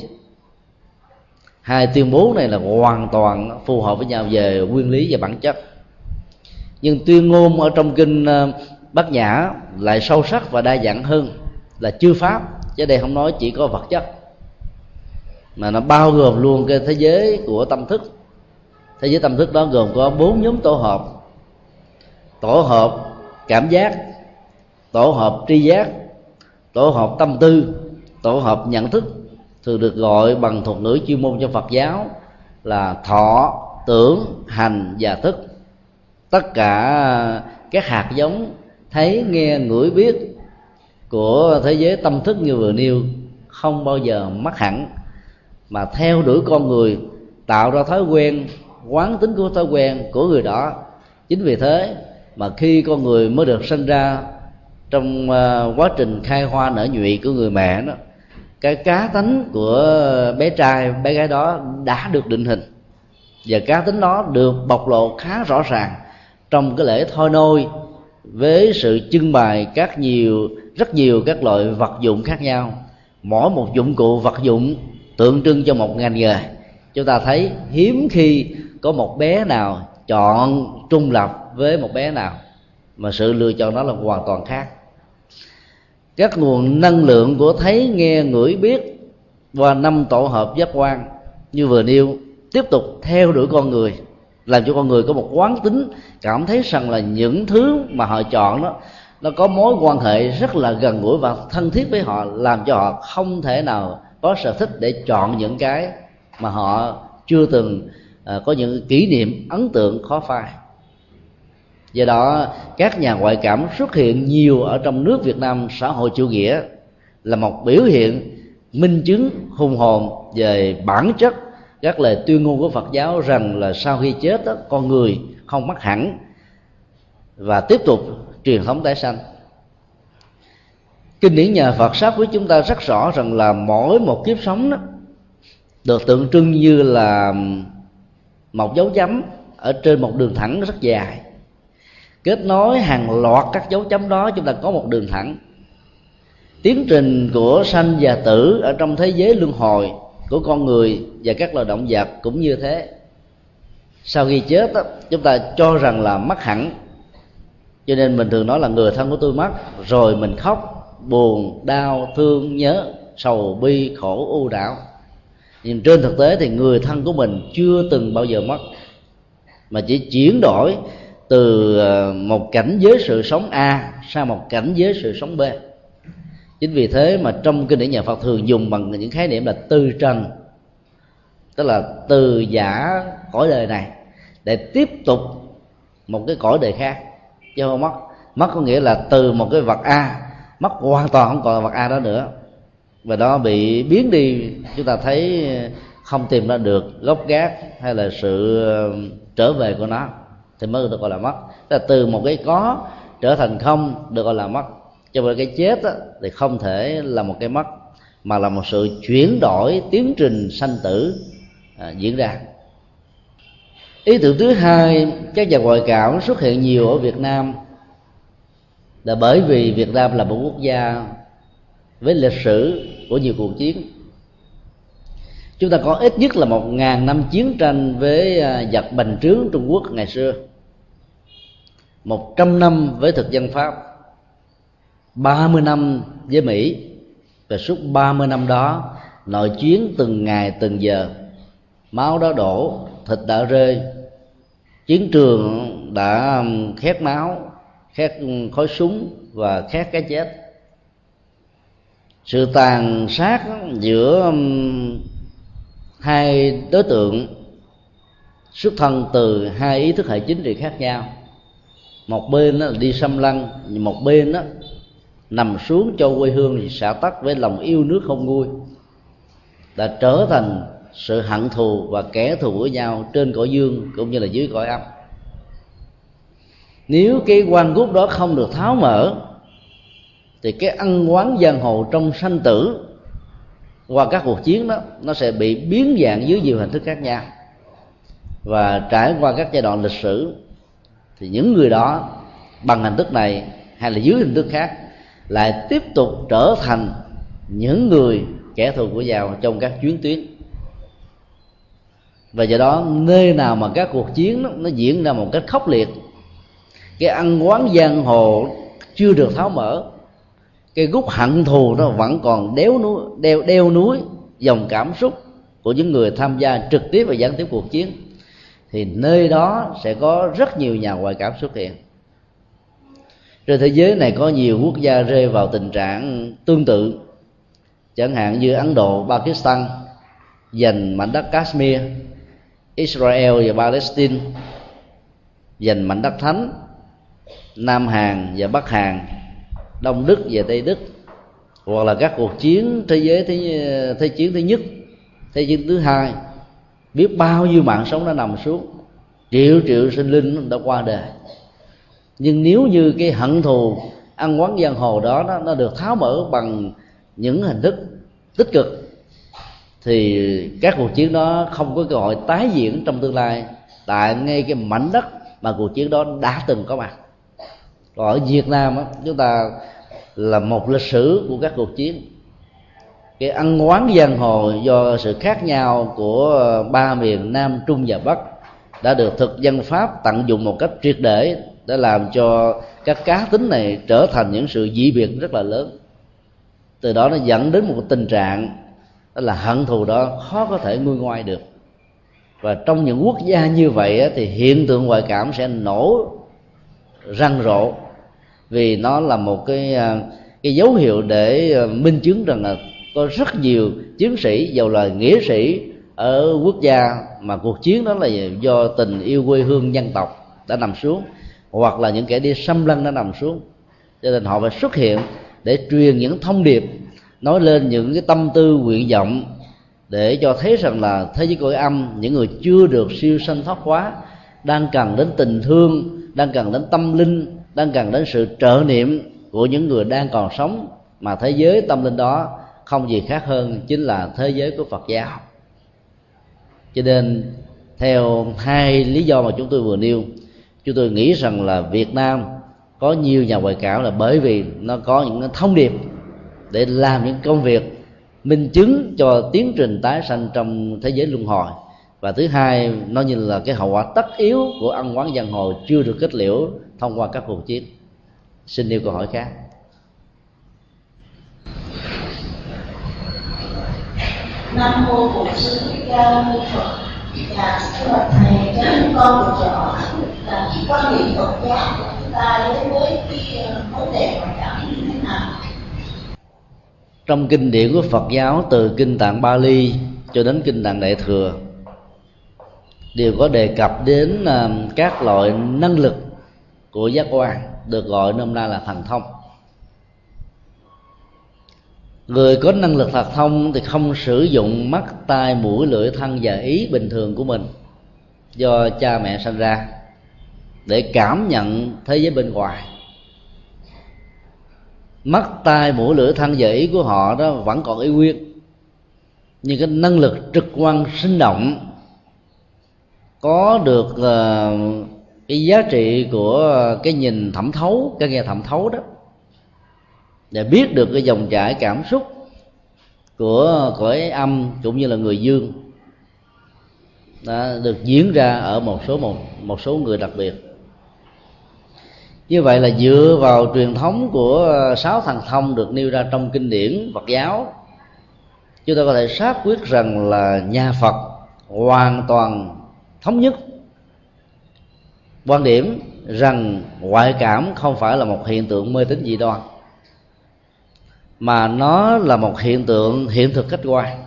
C: hai tuyên bố này là hoàn toàn phù hợp với nhau về nguyên lý và bản chất. Nhưng tuyên ngôn ở trong kinh ờ, bát nhã lại sâu sắc và đa dạng hơn là chư pháp, chứ đây không nói chỉ có vật chất. Mà nó bao gồm luôn cái thế giới của tâm thức. Thế giới tâm thức đó gồm có bốn nhóm tổ hợp. Tổ hợp cảm giác, tổ hợp tri giác, tổ hợp tâm tư, tổ hợp nhận thức thường được gọi bằng thuật ngữ chuyên môn trong phật giáo là thọ, tưởng, hành và thức. Tất cả các hạt giống thấy, nghe, ngửi, biết của thế giới tâm thức như vừa nêu không bao giờ mất hẳn. Mà theo đuổi con người, tạo ra thói quen, quán tính của thói quen của người đó. Chính vì thế mà khi con người mới được sinh ra trong à, quá trình khai hoa nở nhụy của người mẹ đó cái cá tính của bé trai, bé gái đó đã được định hình. Và cá tính đó được bộc lộ khá rõ ràng trong cái lễ thôi nôi với sự trưng bày các nhiều, rất nhiều các loại vật dụng khác nhau. Mỗi một dụng cụ vật dụng tượng trưng cho một ngành nghề. Chúng ta thấy hiếm khi có một bé nào chọn trung lập với một bé nào mà sự lựa chọn đó là hoàn toàn khác các nguồn năng lượng của thấy nghe ngửi biết qua năm tổ hợp giác quan như vừa nêu tiếp tục theo đuổi con người làm cho con người có một quán tính cảm thấy rằng là những thứ mà họ chọn đó nó có mối quan hệ rất là gần gũi và thân thiết với họ làm cho họ không thể nào có sở thích để chọn những cái mà họ chưa từng uh, có những kỷ niệm ấn tượng khó phai do đó các nhà ngoại cảm xuất hiện nhiều ở trong nước việt nam xã hội chủ nghĩa là một biểu hiện minh chứng hùng hồn về bản chất các lời tuyên ngôn của phật giáo rằng là sau khi chết đó, con người không mất hẳn và tiếp tục truyền thống tái sanh. Kinh điển nhà Phật sát với chúng ta rất rõ rằng là mỗi một kiếp sống đó được tượng trưng như là một dấu chấm ở trên một đường thẳng rất dài kết nối hàng loạt các dấu chấm đó chúng ta có một đường thẳng. Tiến trình của sanh và tử ở trong thế giới luân hồi của con người và các loài động vật cũng như thế. Sau khi chết đó, chúng ta cho rằng là mất hẳn. Cho nên mình thường nói là người thân của tôi mất rồi mình khóc buồn đau thương nhớ sầu bi khổ u đạo nhưng trên thực tế thì người thân của mình chưa từng bao giờ mất mà chỉ chuyển đổi từ ờ, một cảnh giới sự sống a sang một cảnh giới sự sống b. Chính vì thế mà trong kinh điển nhà phật thường dùng bằng những khái niệm là từ trần, tức là từ giả cõi đời này, để tiếp tục một cái cõi đời khác, chứ không mất. Mất có nghĩa là từ một cái vật a, mất hoàn toàn không còn là vật a đó nữa. Và đó bị biến đi, chúng ta thấy không tìm ra được gốc gác hay là sự ờ, trở về của nó thì mới được gọi là mất. Là từ một cái có trở thành không được gọi là mất. Cho nên cái chết đó, thì không thể là một cái mất mà là một sự chuyển đổi tiến trình sanh tử à, diễn ra. Ý tưởng thứ hai các nhà ngoại cảm xuất hiện nhiều ở việt nam là bởi vì việt nam là một quốc gia với lịch sử của nhiều cuộc chiến. Chúng ta có ít nhất là một ngàn năm chiến tranh với à, giặc bành trướng trung quốc ngày xưa một trăm năm với thực dân pháp 30 năm với Mỹ, và suốt 30 năm đó, nội chiến từng ngày từng giờ. Máu đã đổ, thịt đã rơi. Chiến trường đã um, khét máu, khét um, khói súng và khét cái chết. Sự tàn sát giữa um, hai đối tượng xuất thân từ hai ý thức hệ chính trị khác nhau một bên là đi xâm lăng, một bên đó nằm xuống cho quê hương thì xả tắt với lòng yêu nước không nguôi. Đã trở thành sự hận thù và kẻ thù với nhau trên cõi dương cũng như là dưới cõi âm. Nếu cái quan gút đó không được tháo mở, thì cái ăn quán giang hồ trong sanh tử qua các cuộc chiến đó, nó sẽ bị biến dạng dưới nhiều hình thức khác nhau. Và trải qua các giai đoạn lịch sử thì những người đó bằng hình thức này hay là dưới hình thức khác lại tiếp tục trở thành những người kẻ thù của giàu trong các chuyến tuyến. Và do đó nơi nào mà các cuộc chiến đó, nó diễn ra một cách khốc liệt cái ăn quán giang hồ chưa được tháo mở cái gút hận thù nó vẫn còn đéo núi đeo đeo núi dòng cảm xúc của những người tham gia trực tiếp và gián tiếp cuộc chiến thì nơi đó sẽ có rất nhiều nhà ngoại cảm xuất hiện. Trên thế giới này có nhiều quốc gia rơi vào tình trạng tương tự. Chẳng hạn như ấn độ pakistan giành mảnh đất kashmir israel và palestine giành mảnh đất thánh nam hàn và bắc hàn đông đức và tây đức hoặc là các cuộc chiến thế giới thế, thế chiến thứ nhất thế chiến thứ hai biết bao nhiêu mạng sống đã nằm xuống. Triệu triệu sinh linh đã qua đời. Nhưng nếu như cái hận thù ăn quán giang hồ đó nó, nó được tháo mở bằng những hình thức tích cực thì các cuộc chiến đó không có cơ hội tái diễn trong tương lai. Tại ngay cái mảnh đất mà cuộc chiến đó đã từng có mặt. Còn ở Việt Nam đó, chúng ta là một lịch sử của các cuộc chiến cái ăn quán giang hồ do sự khác nhau của ba miền Nam, Trung và Bắc đã được thực dân Pháp tận dụng một cách triệt để để làm cho các cá tính này trở thành những sự dị biệt rất là lớn. Từ đó nó dẫn đến một tình trạng đó là hận thù đó khó có thể nguôi ngoai được. Và trong những quốc gia như vậy thì hiện tượng ngoại cảm sẽ nổ răng rộ vì nó là một cái à, cái dấu hiệu để à, minh chứng rằng là có rất nhiều chiến sĩ giàu là nghĩa sĩ ở quốc gia mà cuộc chiến đó là do tình yêu quê hương dân tộc đã nằm xuống, hoặc là những kẻ đi xâm lăng đã nằm xuống. Cho nên họ phải xuất hiện để truyền những thông điệp, nói lên những cái tâm tư nguyện vọng để cho thấy rằng là thế giới cõi âm, những người chưa được siêu sanh thoát hóa, đang cần đến tình thương, đang cần đến tâm linh, đang cần đến sự trợ niệm của những người đang còn sống mà thế giới tâm linh đó không gì khác hơn chính là thế giới của Phật giáo cho nên, theo hai lý do mà chúng tôi vừa nêu, chúng tôi nghĩ rằng là Việt Nam có nhiều nhà ngoại cảm là bởi vì nó có những thông điệp để làm những công việc minh chứng cho tiến trình tái sanh trong thế giới luân hồi. Và thứ hai, nó như là cái hậu quả tất yếu của ăn quán giang hồ chưa được kết liễu thông qua các cuộc chiến. Xin nêu câu hỏi khác.
I: Nam mô bổn sư thích ca mâu ni phật. Dạ thưa thầy cho chúng con được rõ là cái quan niệm phật giáo của chúng ta đối với cái ờ, vấn đề ngoại cảm như thế nào?
C: Trong kinh điển của Phật giáo, từ kinh tạng Bali cho đến kinh tạng Đại thừa, đều có đề cập đến ờ, các loại năng lực của giác quan, được gọi nôm na là thần thông người có năng lực thật thông thì không sử dụng mắt tai mũi lưỡi thân và ý bình thường của mình do cha mẹ sinh ra để cảm nhận thế giới bên ngoài. Mắt tai mũi lưỡi thân và ý của họ đó vẫn còn ý nguyên nhưng cái năng lực trực quan sinh động có được uh, cái giá trị của cái nhìn thẩm thấu cái nghe thẩm thấu đó để biết được cái dòng chảy cảm xúc của cõi âm cũng như là người dương đã được diễn ra ở một số một một số người đặc biệt. Như vậy là dựa vào truyền thống của sáu thần thông được nêu ra trong kinh điển Phật giáo, chúng ta có thể xác quyết rằng là nhà Phật hoàn toàn thống nhất. Quan điểm rằng ngoại cảm không phải là một hiện tượng mê tín dị đoan mà nó là một hiện tượng, hiện thực khách quan.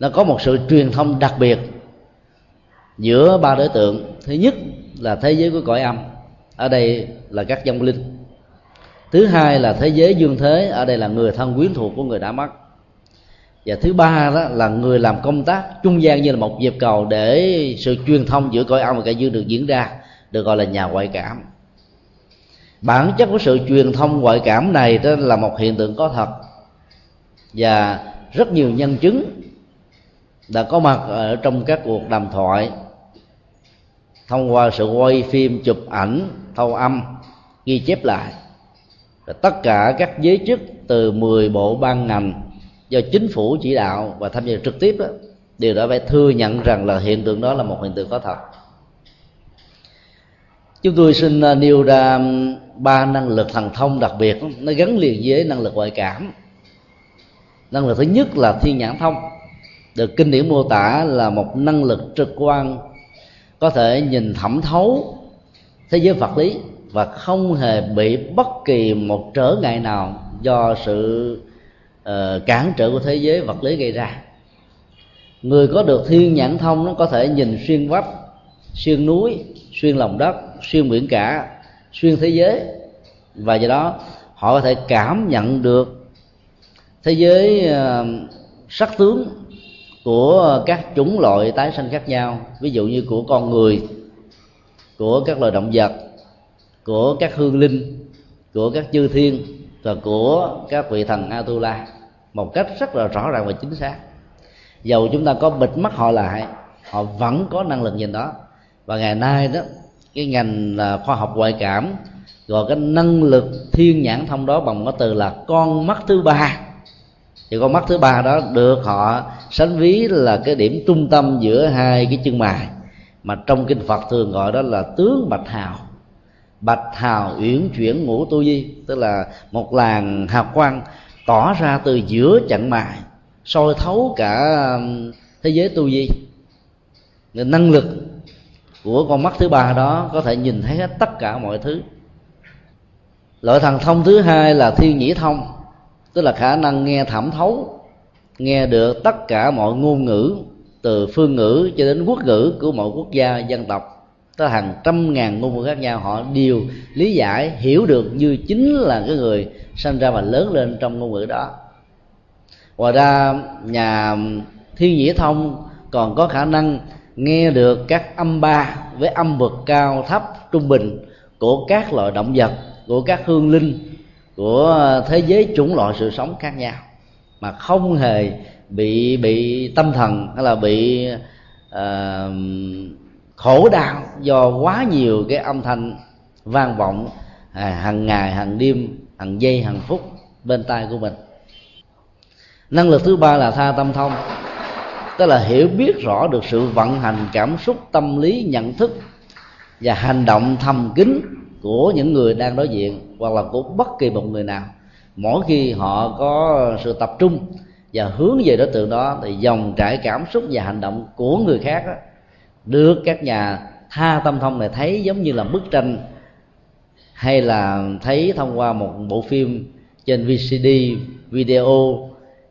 C: Nó có một sự truyền thông đặc biệt giữa ba đối tượng. Thứ nhất là thế giới của cõi âm, ở đây là các vong linh. Thứ hai là thế giới dương thế, ở đây là người thân quyến thuộc của người đã mất. Và thứ ba đó là người làm công tác trung gian như là một dịp cầu để sự truyền thông giữa cõi âm và cõi dương được diễn ra, được gọi là nhà ngoại cảm bản chất của sự truyền thông ngoại cảm này đó là một hiện tượng có thật. Và rất nhiều nhân chứng đã có mặt ở trong các cuộc đàm thoại thông qua sự quay phim chụp ảnh thâu âm ghi chép lại. Và tất cả các giới chức từ 10 bộ ban ngành do chính phủ chỉ đạo và tham gia trực tiếp đó, đều đã phải thừa nhận rằng là hiện tượng đó là một hiện tượng có thật. Chúng tôi xin à, nêu ra ba năng lực thần thông đặc biệt nó gắn liền với năng lực ngoại cảm. Năng lực thứ nhất là thiên nhãn thông. Được kinh điển mô tả là một năng lực trực quan có thể nhìn thẩm thấu thế giới vật lý và không hề bị bất kỳ một trở ngại nào do sự uh, cản trở của thế giới vật lý gây ra. Người có được thiên nhãn thông nó có thể nhìn xuyên vách xuyên núi xuyên lòng đất xuyên biển cả xuyên thế giới. Và do đó, họ có thể cảm nhận được thế giới ờ, sắc tướng của các chủng loại tái sanh khác nhau. Ví dụ như của con người, của các loài động vật, của các hương linh, của các chư thiên và của các vị thần Atula một cách rất là rõ ràng và chính xác. Dầu chúng ta có bịt mắt họ lại, họ vẫn có năng lực nhìn đó. Và ngày nay đó cái ngành là khoa học ngoại cảm gọi cái năng lực thiên nhãn thông đó bằng cái từ là con mắt thứ ba. Thì con mắt thứ ba đó được họ sánh ví là cái điểm trung tâm giữa hai cái chân mày. Mà trong kinh phật thường gọi đó là tướng bạch hào. Bạch hào uyển chuyển ngũ tu di, tức là một làn hào quang tỏ ra từ giữa chặng mài soi thấu cả thế giới tu di. Năng lực của con mắt thứ ba đó có thể nhìn thấy hết tất cả mọi thứ. Loại thần thông thứ hai là thiên nhĩ thông, tức là khả năng nghe thẩm thấu, nghe được tất cả mọi ngôn ngữ, từ phương ngữ cho đến quốc ngữ của mọi quốc gia, dân tộc. Tới hàng trăm ngàn ngôn ngữ khác nhau, họ đều lý giải, hiểu được như chính là cái người sinh ra và lớn lên trong ngôn ngữ đó. Ngoài ra, nhà thiên nhĩ thông còn có khả năng nghe được các âm ba với âm vực cao thấp trung bình của các loại động vật của các hương linh của thế giới chủng loại sự sống khác nhau mà không hề bị bị tâm thần hay là bị uh, khổ đau do quá nhiều cái âm thanh vang vọng à, hàng ngày hàng đêm hàng giây hàng phút bên tai của mình. Năng lực thứ ba là tha tâm thông tức là hiểu biết rõ được sự vận hành cảm xúc tâm lý nhận thức và hành động thầm kín của những người đang đối diện hoặc là của bất kỳ một người nào. Mỗi khi họ có sự tập trung và hướng về đối tượng đó thì dòng trải cảm xúc và hành động của người khác đó, được các nhà tha tâm thông này thấy giống như là bức tranh hay là thấy thông qua một bộ phim trên VCD video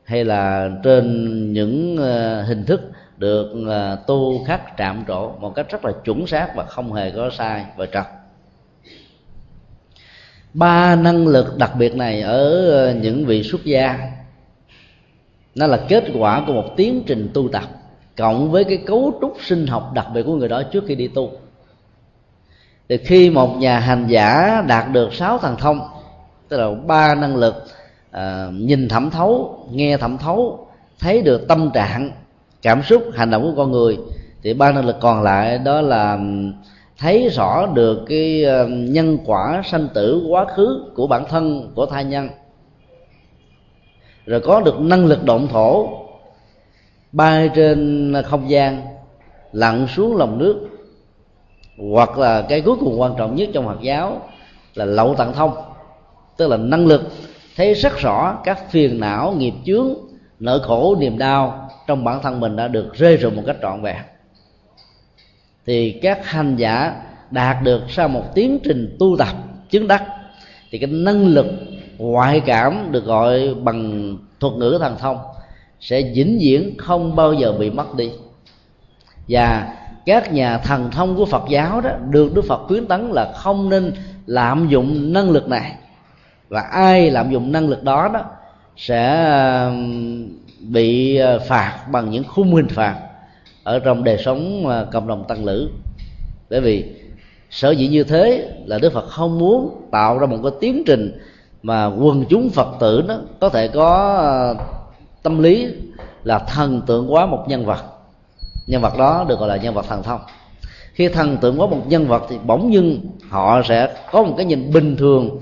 C: hay là trên những ờ, hình thức được ờ, tu khắc trạm trổ một cách rất là chuẩn xác và không hề có sai và trật. Ba năng lực đặc biệt này ở ờ, những vị xuất gia, nó là kết quả của một tiến trình tu tập cộng với cái cấu trúc sinh học đặc biệt của người đó trước khi đi tu. Thì khi một nhà hành giả đạt được sáu thần thông, tức là ba năng lực à, nhìn thẩm thấu nghe thẩm thấu thấy được tâm trạng cảm xúc hành động của con người thì ba năng lực còn lại đó là thấy rõ được cái ờ, nhân quả sanh tử quá khứ của bản thân của thai nhân. Rồi có được năng lực động thổ bay trên không gian lặn xuống lòng nước hoặc là cái cuối cùng quan trọng nhất trong Phật giáo là lậu tặng thông tức là năng lực thấy rất rõ các phiền não, nghiệp chướng, nỗi khổ, niềm đau trong bản thân mình đã được rơi rụng một cách trọn vẹn. Thì các hành giả đạt được sau một tiến trình tu tập, chứng đắc, thì cái năng lực, ngoại cảm được gọi bằng thuật ngữ thần thông sẽ vĩnh viễn không bao giờ bị mất đi. Và các nhà thần thông của Phật giáo đó, được Đức Phật khuyến tấn là không nên lạm dụng năng lực này và ai lạm dụng năng lực đó đó sẽ um, bị ờ, phạt bằng những khung hình phạt ở trong đời sống ờ, cộng đồng tăng lữ. Bởi vì sở dĩ như thế là đức phật không muốn tạo ra một cái tiến trình mà quần chúng phật tử nó có thể có ờ, tâm lý là thần tượng quá một nhân vật. Nhân vật đó được gọi là nhân vật thần thông. Khi thần tượng quá một nhân vật thì bỗng dưng họ sẽ có một cái nhìn bình thường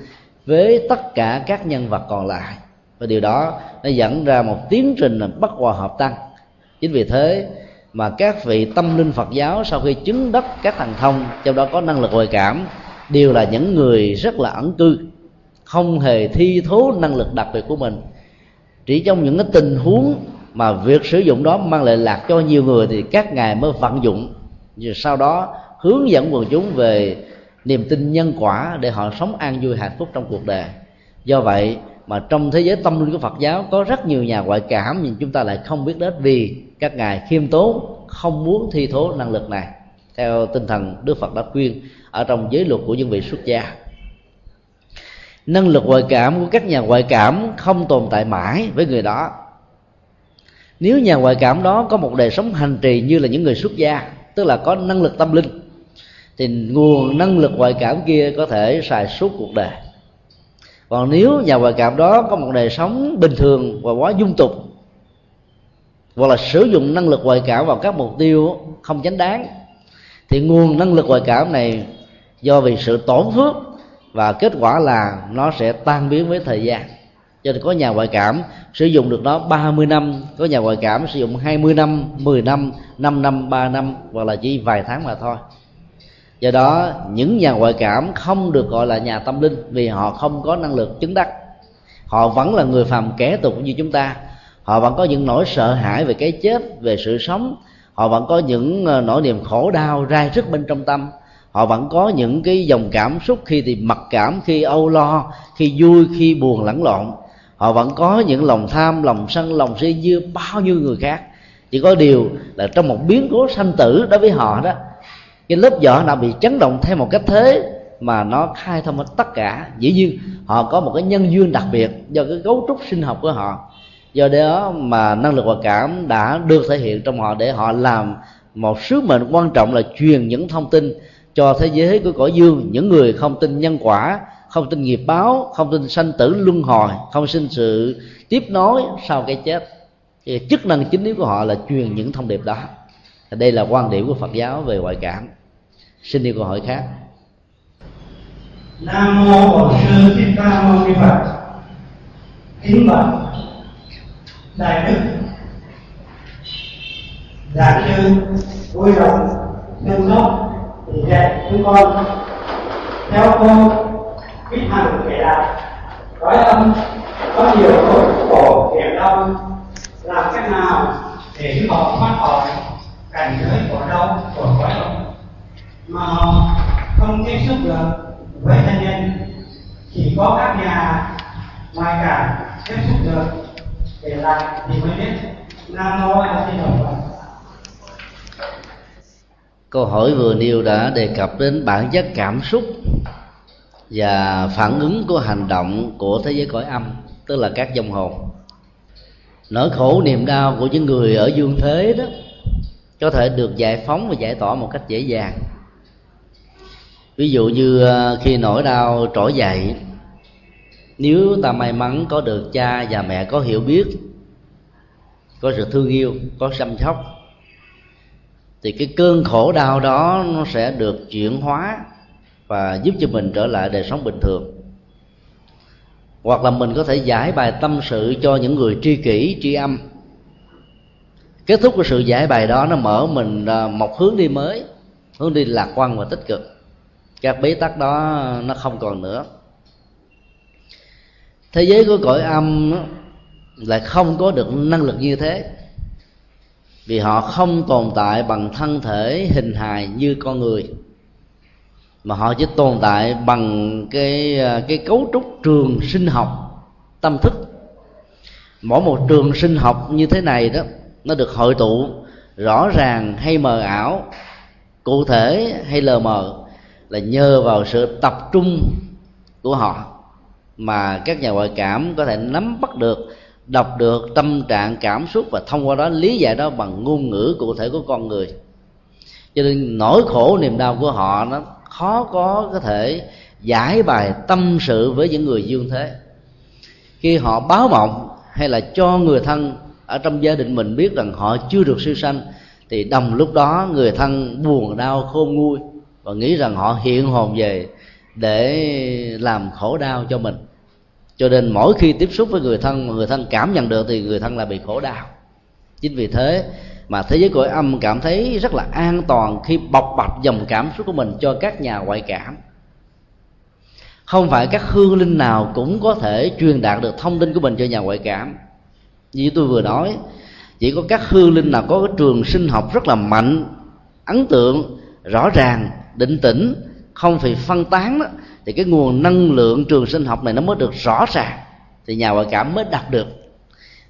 C: với tất cả các nhân vật còn lại. Và điều đó nó dẫn ra một tiến trình bất hòa hợp tăng. Chính vì thế mà các vị tâm linh Phật giáo sau khi chứng đắc các thần thông, trong đó có năng lực hồi cảm, đều là những người rất là ẩn cư, không hề thi thố năng lực đặc biệt của mình. Chỉ trong những cái tình huống mà việc sử dụng đó mang lại lạc cho nhiều người thì các ngài mới vận dụng. Rồi sau đó hướng dẫn quần chúng về niềm tin nhân quả để họ sống an vui hạnh phúc trong cuộc đời. Do vậy mà trong thế giới tâm linh của Phật giáo có rất nhiều nhà ngoại cảm nhưng chúng ta lại không biết đến vì các ngài khiêm tốn, không muốn thi thố năng lực này. Theo tinh thần Đức Phật đã khuyên ở trong giới luật của những vị xuất gia, năng lực ngoại cảm của các nhà ngoại cảm không tồn tại mãi với người đó. Nếu nhà ngoại cảm đó có một đời sống hành trì như là những người xuất gia, tức là có năng lực tâm linh thì nguồn năng lực ngoại cảm kia có thể xài suốt cuộc đời. Còn nếu nhà ngoại cảm đó có một đời sống bình thường và quá dung tục, hoặc là sử dụng năng lực ngoại cảm vào các mục tiêu không chánh đáng, thì nguồn năng lực ngoại cảm này do vì sự tổn phước và kết quả là nó sẽ tan biến với thời gian. Cho nên có nhà ngoại cảm sử dụng được nó 30 năm, có nhà ngoại cảm sử dụng 20 năm 10 năm 5 năm 3 năm, hoặc là chỉ vài tháng mà thôi do đó, những nhà ngoại cảm không được gọi là nhà tâm linh vì họ không có năng lực chứng đắc. Họ vẫn là người phàm kẻ tục như chúng ta. Họ vẫn có những nỗi sợ hãi về cái chết, về sự sống. Họ vẫn có những ờ, nỗi niềm khổ đau rai rứt bên trong tâm. Họ vẫn có những cái dòng cảm xúc khi thì mặc cảm, khi âu lo, khi vui, khi buồn lẫn lộn. Họ vẫn có những lòng tham, lòng sân, lòng si như bao nhiêu người khác. Chỉ có điều là trong một biến cố sanh tử đối với họ đó cái lớp vỏ đã bị chấn động theo một cách thế mà nó khai thông hết tất cả. Dĩ nhiên, họ có một cái nhân duyên đặc biệt do cái cấu trúc sinh học của họ. Do đó mà năng lực ngoại cảm đã được thể hiện trong họ để họ làm một sứ mệnh quan trọng là truyền những thông tin cho thế giới của cõi dương. Những người không tin nhân quả, không tin nghiệp báo, không tin sanh tử luân hồi, không sinh sự tiếp nối sau cái chết. Thì chức năng chính yếu của họ là truyền những thông điệp đó. Đây là quan điểm của phật giáo về ngoại cảm xin đi câu hỏi khác.
J: Nam mô bổn sư thích ca mâu ni phật. Kính bạch đại đức giảng sư vui lòng nâng đốc thì dạy chúng con. Theo cô biết hằng kẻ lại nói âm, có nhiều nỗi khổ hiểm đau làm cách nào để họ thoát khỏi cảnh giới của đau của cõi ông mà họ không tiếp xúc được với thân nhân, chỉ có các nhà ngoài cả tiếp xúc được để lại thì mới biết nam mô a di đà phật.
C: Câu hỏi vừa nêu đã đề cập đến bản chất cảm xúc và phản ứng của hành động của thế giới cõi âm, tức là các dòng hồn. Nỗi khổ niềm đau của những người ở dương thế đó, có thể được giải phóng và giải tỏa một cách dễ dàng ví dụ như ờ, khi nỗi đau trỗi dậy, nếu ta may mắn có được cha và mẹ có hiểu biết, có sự thương yêu, có chăm sóc, thì cái cơn khổ đau đó nó sẽ được chuyển hóa và giúp cho mình trở lại đời sống bình thường. Hoặc là mình có thể giải bài tâm sự cho những người tri kỷ, tri âm. Kết thúc của sự giải bài đó, nó mở mình ờ, một hướng đi mới, hướng đi lạc quan và tích cực các bế tắc đó nó không còn nữa. Thế giới của cõi âm lại không có được năng lực như thế. Vì họ không tồn tại bằng thân thể hình hài như con người, mà họ chỉ tồn tại bằng cái à, cái cấu trúc trường sinh học, tâm thức. Mỗi một trường sinh học như thế này đó, nó được hội tụ rõ ràng hay mờ ảo, cụ thể hay lờ mờ là nhờ vào sự tập trung của họ mà các nhà ngoại cảm có thể nắm bắt được, đọc được tâm trạng, cảm xúc và thông qua đó lý giải đó bằng ngôn ngữ cụ thể của con người. Cho nên nỗi khổ niềm đau của họ nó khó có có thể giải bài tâm sự với những người dương thế. Khi họ báo mộng hay là cho người thân ở trong gia đình mình biết rằng họ chưa được siêu sanh, thì đồng lúc đó người thân buồn đau, khôn nguôi và nghĩ rằng họ hiện hồn về để làm khổ đau cho mình. Cho nên mỗi khi tiếp xúc với người thân mà người thân cảm nhận được thì người thân là bị khổ đau. Chính vì thế mà thế giới cõi âm cảm thấy rất là an toàn khi bộc bạch dòng cảm xúc của mình cho các nhà ngoại cảm. Không phải các hương linh nào cũng có thể truyền đạt được thông tin của mình cho nhà ngoại cảm. Như tôi vừa nói, chỉ có các hương linh nào có cái trường sinh học rất là mạnh, ấn tượng, rõ ràng định tĩnh không phải phân tán đó, thì cái nguồn năng lượng trường sinh học này nó mới được rõ ràng thì nhà ngoại cảm mới đạt được.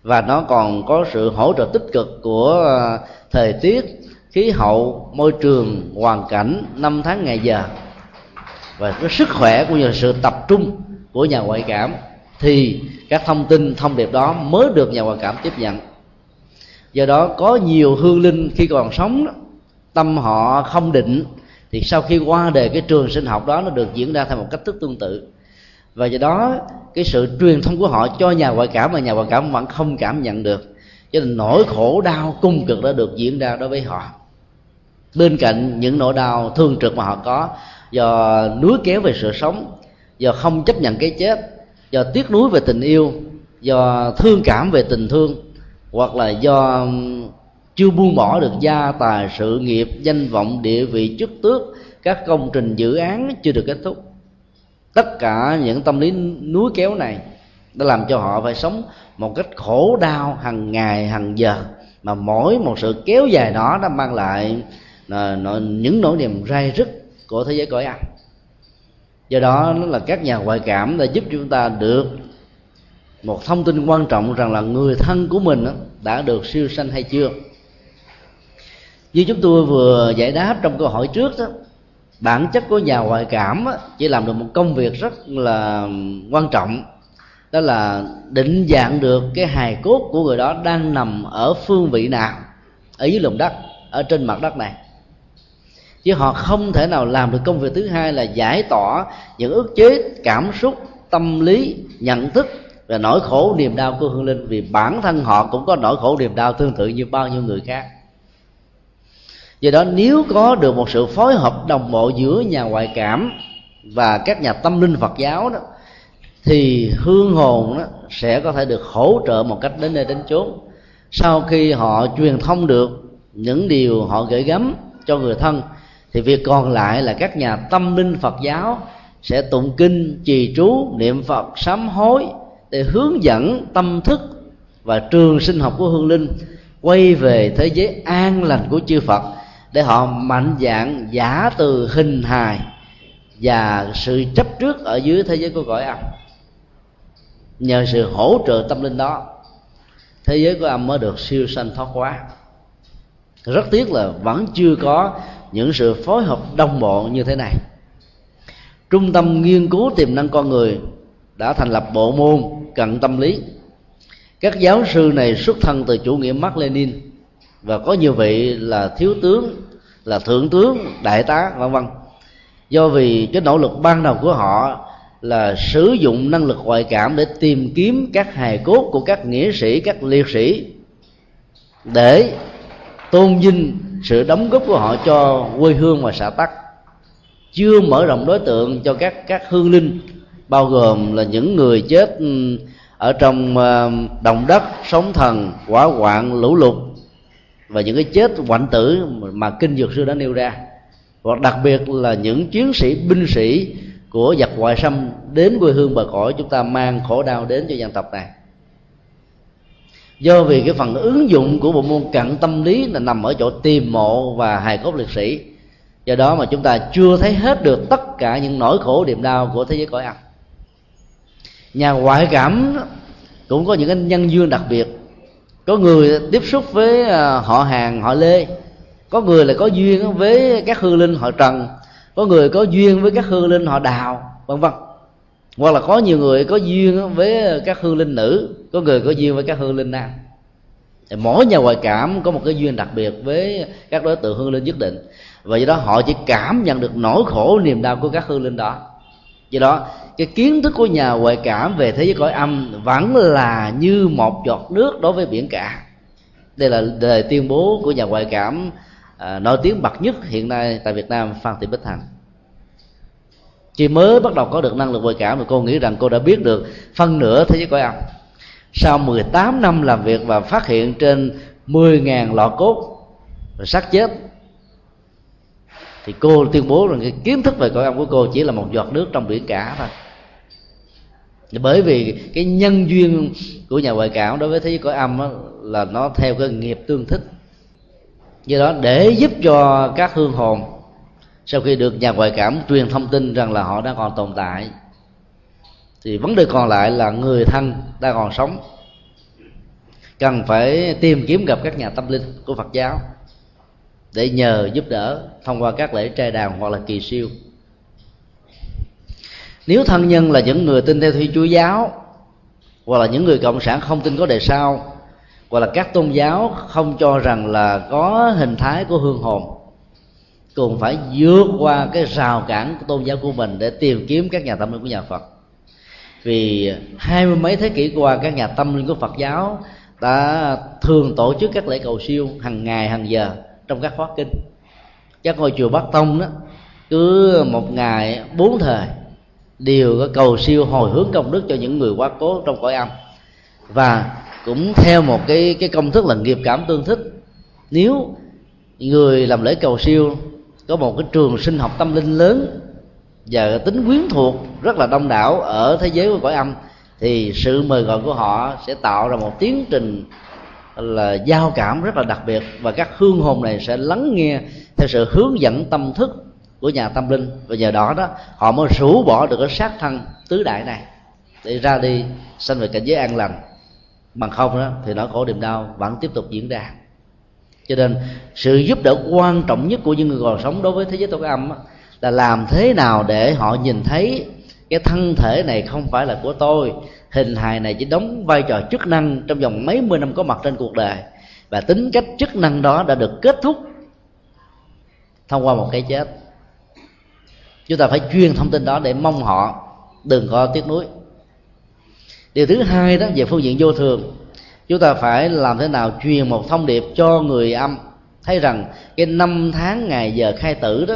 C: Và nó còn có sự hỗ trợ tích cực của ờ, thời tiết khí hậu môi trường hoàn cảnh năm tháng ngày giờ. Và cái sức khỏe cũng như sự tập trung của nhà ngoại cảm thì các thông tin thông điệp đó mới được nhà ngoại cảm tiếp nhận. Do đó có nhiều hương linh khi còn sống tâm họ không định thì sau khi qua đề cái trường sinh học đó, nó được diễn ra theo một cách thức tương tự. Và do đó, cái sự truyền thông của họ cho nhà ngoại cảm mà nhà ngoại cảm vẫn không cảm nhận được. Cho nên nỗi khổ đau cung cực đã được diễn ra đối với họ. Bên cạnh những nỗi đau thương trực mà họ có, do núi kéo về sự sống, do không chấp nhận cái chết, do tiếc nuối về tình yêu, do thương cảm về tình thương, hoặc là do chưa buông bỏ được gia tài, sự nghiệp, danh vọng, địa vị, chức tước, các công trình dự án chưa được kết thúc. Tất cả những tâm lý núi kéo này đã làm cho họ phải sống một cách khổ đau hàng ngày, hàng giờ. Mà mỗi một sự kéo dài đó đã mang lại à, những nỗi niềm rai rứt của thế giới cõi âm. Do đó nó là các nhà ngoại cảm đã giúp chúng ta được một thông tin quan trọng rằng là người thân của mình đã được siêu sanh hay chưa như chúng tôi vừa giải đáp trong câu hỏi trước đó, bản chất của nhà ngoại cảm chỉ làm được một công việc rất là quan trọng. Đó là định dạng được cái hài cốt của người đó đang nằm ở phương vị nào, ở dưới lòng đất, ở trên mặt đất này. Chứ họ không thể nào làm được công việc thứ hai là giải tỏa những ức chế cảm xúc, tâm lý, nhận thức và nỗi khổ niềm đau của hương linh. Vì bản thân họ cũng có nỗi khổ niềm đau tương tự như bao nhiêu người khác do đó, nếu có được một sự phối hợp đồng bộ giữa nhà ngoại cảm và các nhà tâm linh phật giáo đó, thì hương hồn đó sẽ có thể được hỗ trợ một cách đến nơi đến chốn. Sau khi họ truyền thông được những điều họ gửi gắm cho người thân, thì việc còn lại là các nhà tâm linh phật giáo sẽ tụng kinh, trì chú niệm phật, sám hối để hướng dẫn tâm thức và trường sinh học của hương linh quay về thế giới an lành của chư phật để họ mạnh dạng giả từ hình hài và sự chấp trước ở dưới thế giới của cõi âm. Nhờ sự hỗ trợ tâm linh đó, thế giới của âm mới được siêu sanh thoát hóa. Rất tiếc là vẫn chưa có những sự phối hợp đồng bộ như thế này. Trung tâm nghiên cứu tiềm năng con người đã thành lập bộ môn cận tâm lý. Các giáo sư này xuất thân từ chủ nghĩa Mark Lenin và có nhiều vị là thiếu tướng, là thượng tướng, đại tá, vân vân. Do vì cái nỗ lực ban đầu của họ là sử dụng năng lực ngoại cảm để tìm kiếm các hài cốt của các nghĩa sĩ, các liệt sĩ để tôn vinh sự đóng góp của họ cho quê hương và xã tắc. Chưa mở rộng đối tượng cho các các hương linh, bao gồm là những người chết ừ, ở trong ờ, đồng động đất, sóng thần, quả hoạn lũ lụt và những cái chết hoạn tử mà kinh dược sư đã nêu ra. Hoặc đặc biệt là những chiến sĩ, binh sĩ của giặc ngoại xâm đến quê hương bờ cõi chúng ta mang khổ đau đến cho dân tộc này. Do vì cái phần ứng dụng của bộ môn cận tâm lý là nằm ở chỗ tìm mộ và hài cốt liệt sĩ. Do đó mà chúng ta chưa thấy hết được tất cả những nỗi khổ niềm đau của thế giới cõi âm. Nhà ngoại cảm cũng có những cái nhân duyên đặc biệt có người tiếp xúc với à, họ hàng, họ lê. Có người là có duyên với các hương linh họ trần. Có người có duyên với các hương linh họ đào, vân vân. Hoặc là có nhiều người có duyên với các hương linh nữ, có người có duyên với các hương linh nam. Mỗi nhà ngoại cảm có một cái duyên đặc biệt với các đối tượng hương linh nhất định. Và do đó họ chỉ cảm nhận được nỗi khổ niềm đau của các hương linh đó. Do đó cái kiến thức của nhà ngoại cảm về thế giới cõi âm vẫn là như một giọt nước đối với biển cả. Đây là lời tuyên bố của nhà ngoại cảm à, nổi tiếng bậc nhất hiện nay tại Việt Nam Phan Thị Bích Thành chỉ mới bắt đầu có được năng lực ngoại cảm thì cô nghĩ rằng cô đã biết được phân nửa thế giới cõi âm. Sau 18 năm làm việc và phát hiện trên 10.000 lọ cốt xác chết thì cô tuyên bố rằng cái kiến thức về cõi âm của cô chỉ là một giọt nước trong biển cả thôi bởi vì cái nhân duyên của nhà ngoại cảm đối với thế giới cõi âm đó, là nó theo cái nghiệp tương thích. Do đó để giúp cho các hương hồn sau khi được nhà ngoại cảm truyền thông tin rằng là họ đang còn tồn tại thì vấn đề còn lại là người thân đang còn sống. Cần phải tìm kiếm gặp các nhà tâm linh của phật giáo để nhờ giúp đỡ thông qua các lễ trai đàn hoặc là kỳ siêu nếu thân nhân là những người tin theo thi chúa giáo, hoặc là những người cộng sản không tin có đề sau, hoặc là các tôn giáo không cho rằng là có hình thái của hương hồn, cùng phải vượt qua cái rào cản của tôn giáo của mình để tìm kiếm các nhà tâm linh của nhà Phật. Vì hai mươi mấy thế kỷ qua, các nhà tâm linh của Phật giáo đã thường tổ chức các lễ cầu siêu hàng ngày, hàng giờ trong các khóa kinh. Các ngôi chùa Bắc Tông đó, cứ một ngày, bốn thời đều có cầu siêu hồi hướng công đức cho những người quá cố trong cõi âm. Và cũng theo một cái cái công thức là nghiệp cảm tương thích. Nếu người làm lễ cầu siêu, có một cái trường sinh học tâm linh lớn và tính quyến thuộc rất là đông đảo ở thế giới của cõi âm, thì sự mời gọi của họ sẽ tạo ra một tiến trình là giao cảm rất là đặc biệt. Và các hương hồn này sẽ lắng nghe theo sự hướng dẫn tâm thức của nhà tâm linh. Và nhờ đó đó, họ mới rũ bỏ được cái sát thân tứ đại này. Để ra đi sanh về cảnh giới an lành. Bằng không đó, thì nỗi khổ niềm đau vẫn tiếp tục diễn ra. Cho nên, sự giúp đỡ quan trọng nhất của những người còn sống đối với thế giới tối âm là làm thế nào để họ nhìn thấy cái thân thể này không phải là của tôi. Hình hài này chỉ đóng vai trò chức năng trong vòng mấy mươi năm có mặt trên cuộc đời. Và tính cách chức năng đó đã được kết thúc thông qua một cái chết chúng ta phải truyền thông tin đó để mong họ đừng có tiếc nuối. Điều thứ hai đó, về phương diện vô thường, chúng ta phải làm thế nào truyền một thông điệp cho người âm. Thấy rằng cái năm tháng ngày giờ khai tử đó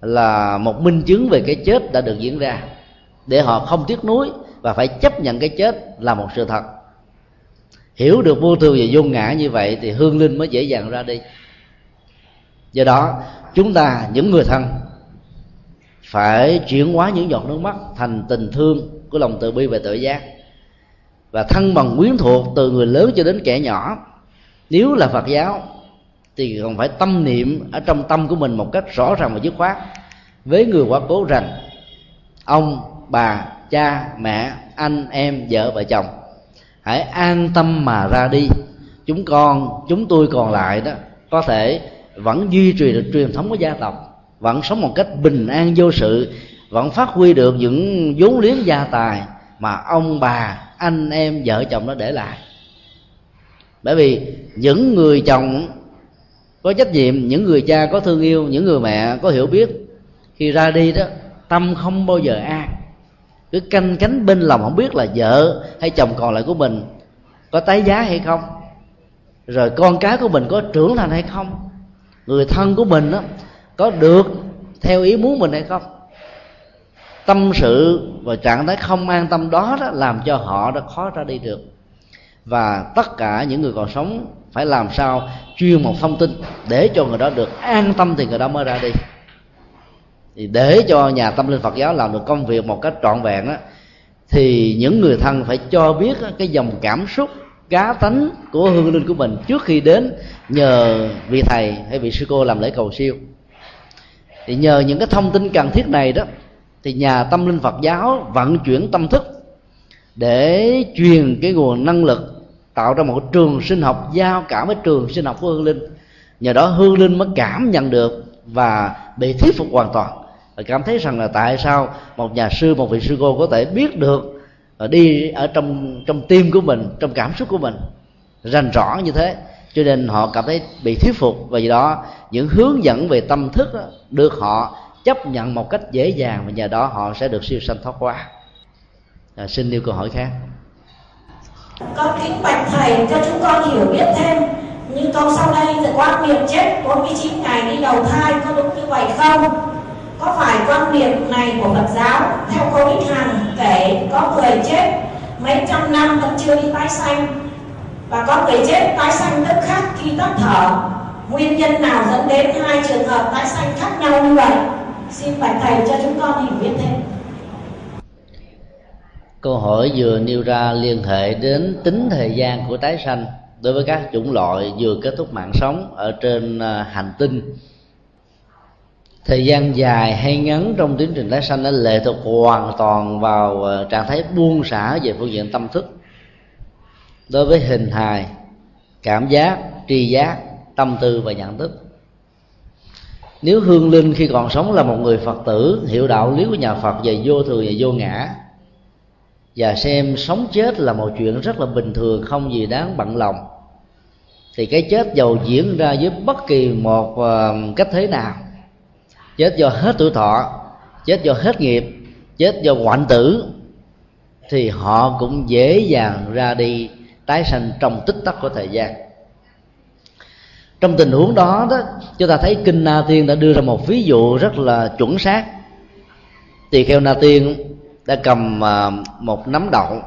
C: là một minh chứng về cái chết đã được diễn ra. Để họ không tiếc nuối và phải chấp nhận cái chết là một sự thật. Hiểu được vô thường và vô ngã như vậy thì hương linh mới dễ dàng ra đi. Do đó, chúng ta, những người thân phải chuyển hóa những giọt nước mắt thành tình thương của lòng từ bi và tự giác. Và thân bằng quyến thuộc từ người lớn cho đến kẻ nhỏ. Nếu là phật giáo, thì còn phải tâm niệm ở trong tâm của mình một cách rõ ràng và dứt khoát. Với người quá cố rằng, ông, bà, cha, mẹ, anh, em, vợ và chồng, hãy an tâm mà ra đi. Chúng con, chúng tôi còn lại đó, có thể vẫn duy trì được truyền thống của gia tộc vẫn sống một cách bình an vô sự vẫn phát huy được những vốn liếng gia tài mà ông bà anh em vợ chồng nó để lại. Bởi vì những người chồng có trách nhiệm những người cha có thương yêu những người mẹ có hiểu biết khi ra đi đó tâm không bao giờ an. Cứ canh cánh bên lòng không biết là vợ hay chồng còn lại của mình có tái giá hay không rồi con cái của mình có trưởng thành hay không người thân của mình đó, có được theo ý muốn mình hay không? Tâm sự và trạng thái không an tâm đó, đó làm cho họ đã khó ra đi được. Và tất cả những người còn sống phải làm sao chuyên một thông tin để cho người đó được an tâm thì người đó mới ra đi. Thì để cho nhà tâm linh Phật giáo làm được công việc một cách trọn vẹn đó, thì những người thân phải cho biết cái dòng cảm xúc cá tánh của hương linh của mình trước khi đến nhờ vị thầy hay vị sư cô làm lễ cầu siêu thì nhờ những cái thông tin cần thiết này đó, thì nhà tâm linh Phật giáo vận chuyển tâm thức để truyền cái nguồn năng lực, tạo ra một trường sinh học giao cảm với trường sinh học của hương linh. Nhờ đó hương linh mới cảm nhận được và bị thuyết phục hoàn toàn. Và cảm thấy rằng là tại sao một nhà sư, một vị sư cô có thể biết được ờ, đi ở trong trong tim của mình, trong cảm xúc của mình, rành rõ như thế cho nên họ cảm thấy bị thuyết phục và do đó. Những hướng dẫn về tâm thức đó, được họ chấp nhận một cách dễ dàng và nhờ đó họ sẽ được siêu sanh thoát qua à, xin nêu câu hỏi khác.
K: Con kính bạch thầy cho chúng con hiểu biết thêm như câu sau đây thì quan niệm chết 49 ngày đi đầu thai có đúng như vậy không? Có phải quan niệm này của Phật giáo theo cô Bích Hằng kể có người chết mấy trăm năm vẫn chưa đi tái sanh? Và có người chết, tái sanh tức khác khi tắt thở. Nguyên nhân nào dẫn đến hai trường hợp tái sanh khác nhau như vậy? Xin bạch thầy cho chúng con hiểu biết thêm.
C: Câu hỏi vừa nêu ra liên hệ đến tính thời gian của tái sanh đối với các chủng loại vừa kết thúc mạng sống ở trên à, hành tinh. Thời gian dài hay ngắn trong tiến trình tái sanh nó lệ thuộc hoàn toàn vào à, trạng thái buông xả về phương diện tâm thức đối với hình hài, cảm giác, tri giác, tâm tư và nhận thức. Nếu hương linh khi còn sống là một người phật tử, hiểu đạo lý của nhà phật về vô thường và vô ngã, và xem sống chết là một chuyện rất là bình thường, không gì đáng bận lòng, thì cái chết dầu diễn ra với bất kỳ một ờ, cách thế nào. Chết do hết tuổi thọ, chết do hết nghiệp, chết do hoạn tử, thì họ cũng dễ dàng ra đi tái sanh trong tích tắc của thời gian. Trong tình huống đó đó, chúng ta thấy kinh na tiên đã đưa ra một ví dụ rất là chuẩn xác. Tỳ kheo na tiên đã cầm à, một nắm đậu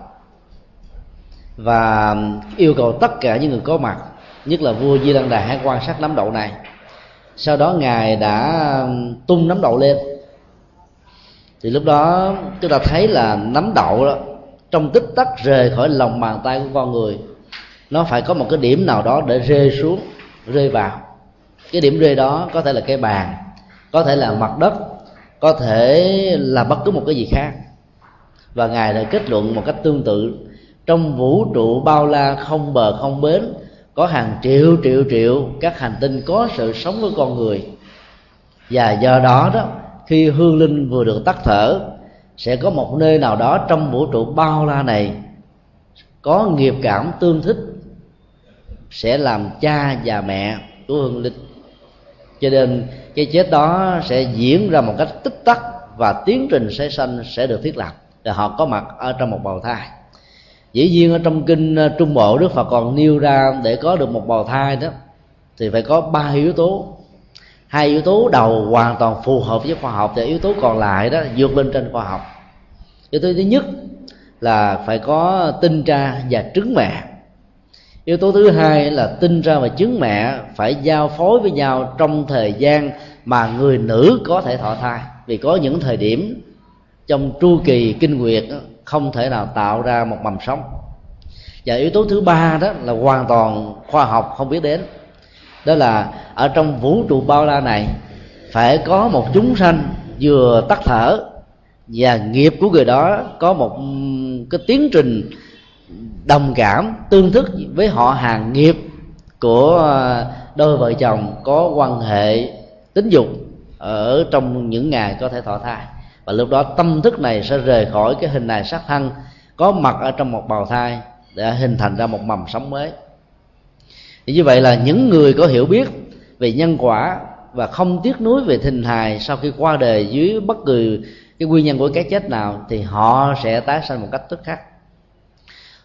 C: và yêu cầu tất cả những người có mặt, nhất là vua di Lăng đà hãy quan sát nắm đậu này. Sau đó ngài đã tung nắm đậu lên. Thì lúc đó chúng ta thấy là nắm đậu đó trong tích tắc rời khỏi lòng bàn tay của con người, nó phải có một cái điểm nào đó để rơi xuống, rơi vào. Cái điểm rơi đó có thể là cái bàn, có thể là mặt đất, có thể là bất cứ một cái gì khác. Và ngài đã kết luận một cách tương tự. Trong vũ trụ bao la không bờ không bến, có hàng triệu triệu triệu các hành tinh có sự sống của con người. Và do đó đó, khi hương linh vừa được tắt thở sẽ có một nơi nào đó trong vũ trụ bao la này có nghiệp cảm tương thích, sẽ làm cha và mẹ của hương linh. Cho nên cái chết đó sẽ diễn ra một cách tích tắc và tiến trình sẽ sanh sẽ được thiết lập là họ có mặt ở trong một bào thai. Dĩ nhiên ở trong kinh ờ, trung bộ đức phật còn nêu ra để có được một bào thai đó, thì phải có ba yếu tố hai yếu tố đầu hoàn toàn phù hợp với khoa học, và yếu tố còn lại đó vượt lên trên khoa học. Yếu tố thứ nhất là phải có tinh tra và trứng mẹ. Yếu tố thứ hai là tinh ra và trứng mẹ phải giao phối với nhau trong thời gian mà người nữ có thể thọ thai. Vì có những thời điểm trong chu kỳ kinh nguyệt không thể nào tạo ra một mầm sống. Và yếu tố thứ ba đó là hoàn toàn khoa học không biết đến đó là ở trong vũ trụ bao la này phải có một chúng sanh vừa tắt thở và nghiệp của người đó có một cái tiến trình đồng cảm, tương thức với họ hàng nghiệp của ờ, đôi vợ chồng có quan hệ tính dục ở trong những ngày có thể thọ thai. Và lúc đó tâm thức này sẽ rời khỏi cái hình này sắc thân, có mặt ở trong một bào thai để hình thành ra một mầm sống mới thì như vậy là những người có hiểu biết về nhân quả và không tiếc nuối về thình hài sau khi qua đời dưới bất cứ cái nguyên nhân của cái chết nào thì họ sẽ tái sanh một cách tức khắc.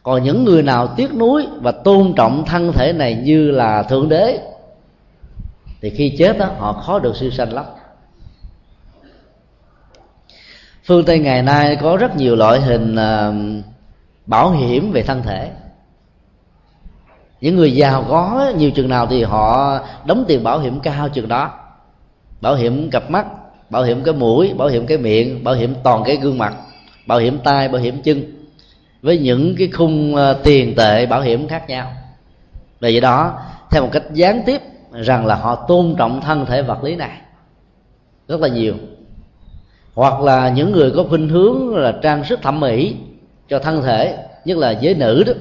C: Còn những người nào tiếc nuối và tôn trọng thân thể này như là thượng đế, thì khi chết đó họ khó được siêu sanh lắm. Phương tây ngày nay có rất nhiều loại hình à, bảo hiểm về thân thể những người giàu có, nhiều chừng nào thì họ đóng tiền bảo hiểm cao chừng đó. Bảo hiểm cặp mắt, bảo hiểm cái mũi, bảo hiểm cái miệng, bảo hiểm toàn cái gương mặt, bảo hiểm tay, bảo hiểm chân. Với những cái khung ờ, tiền tệ bảo hiểm khác nhau. Vì vậy đó, theo một cách gián tiếp rằng là họ tôn trọng thân thể vật lý này rất là nhiều. Hoặc là những người có khuynh hướng là trang sức thẩm mỹ cho thân thể, nhất là giới nữ đó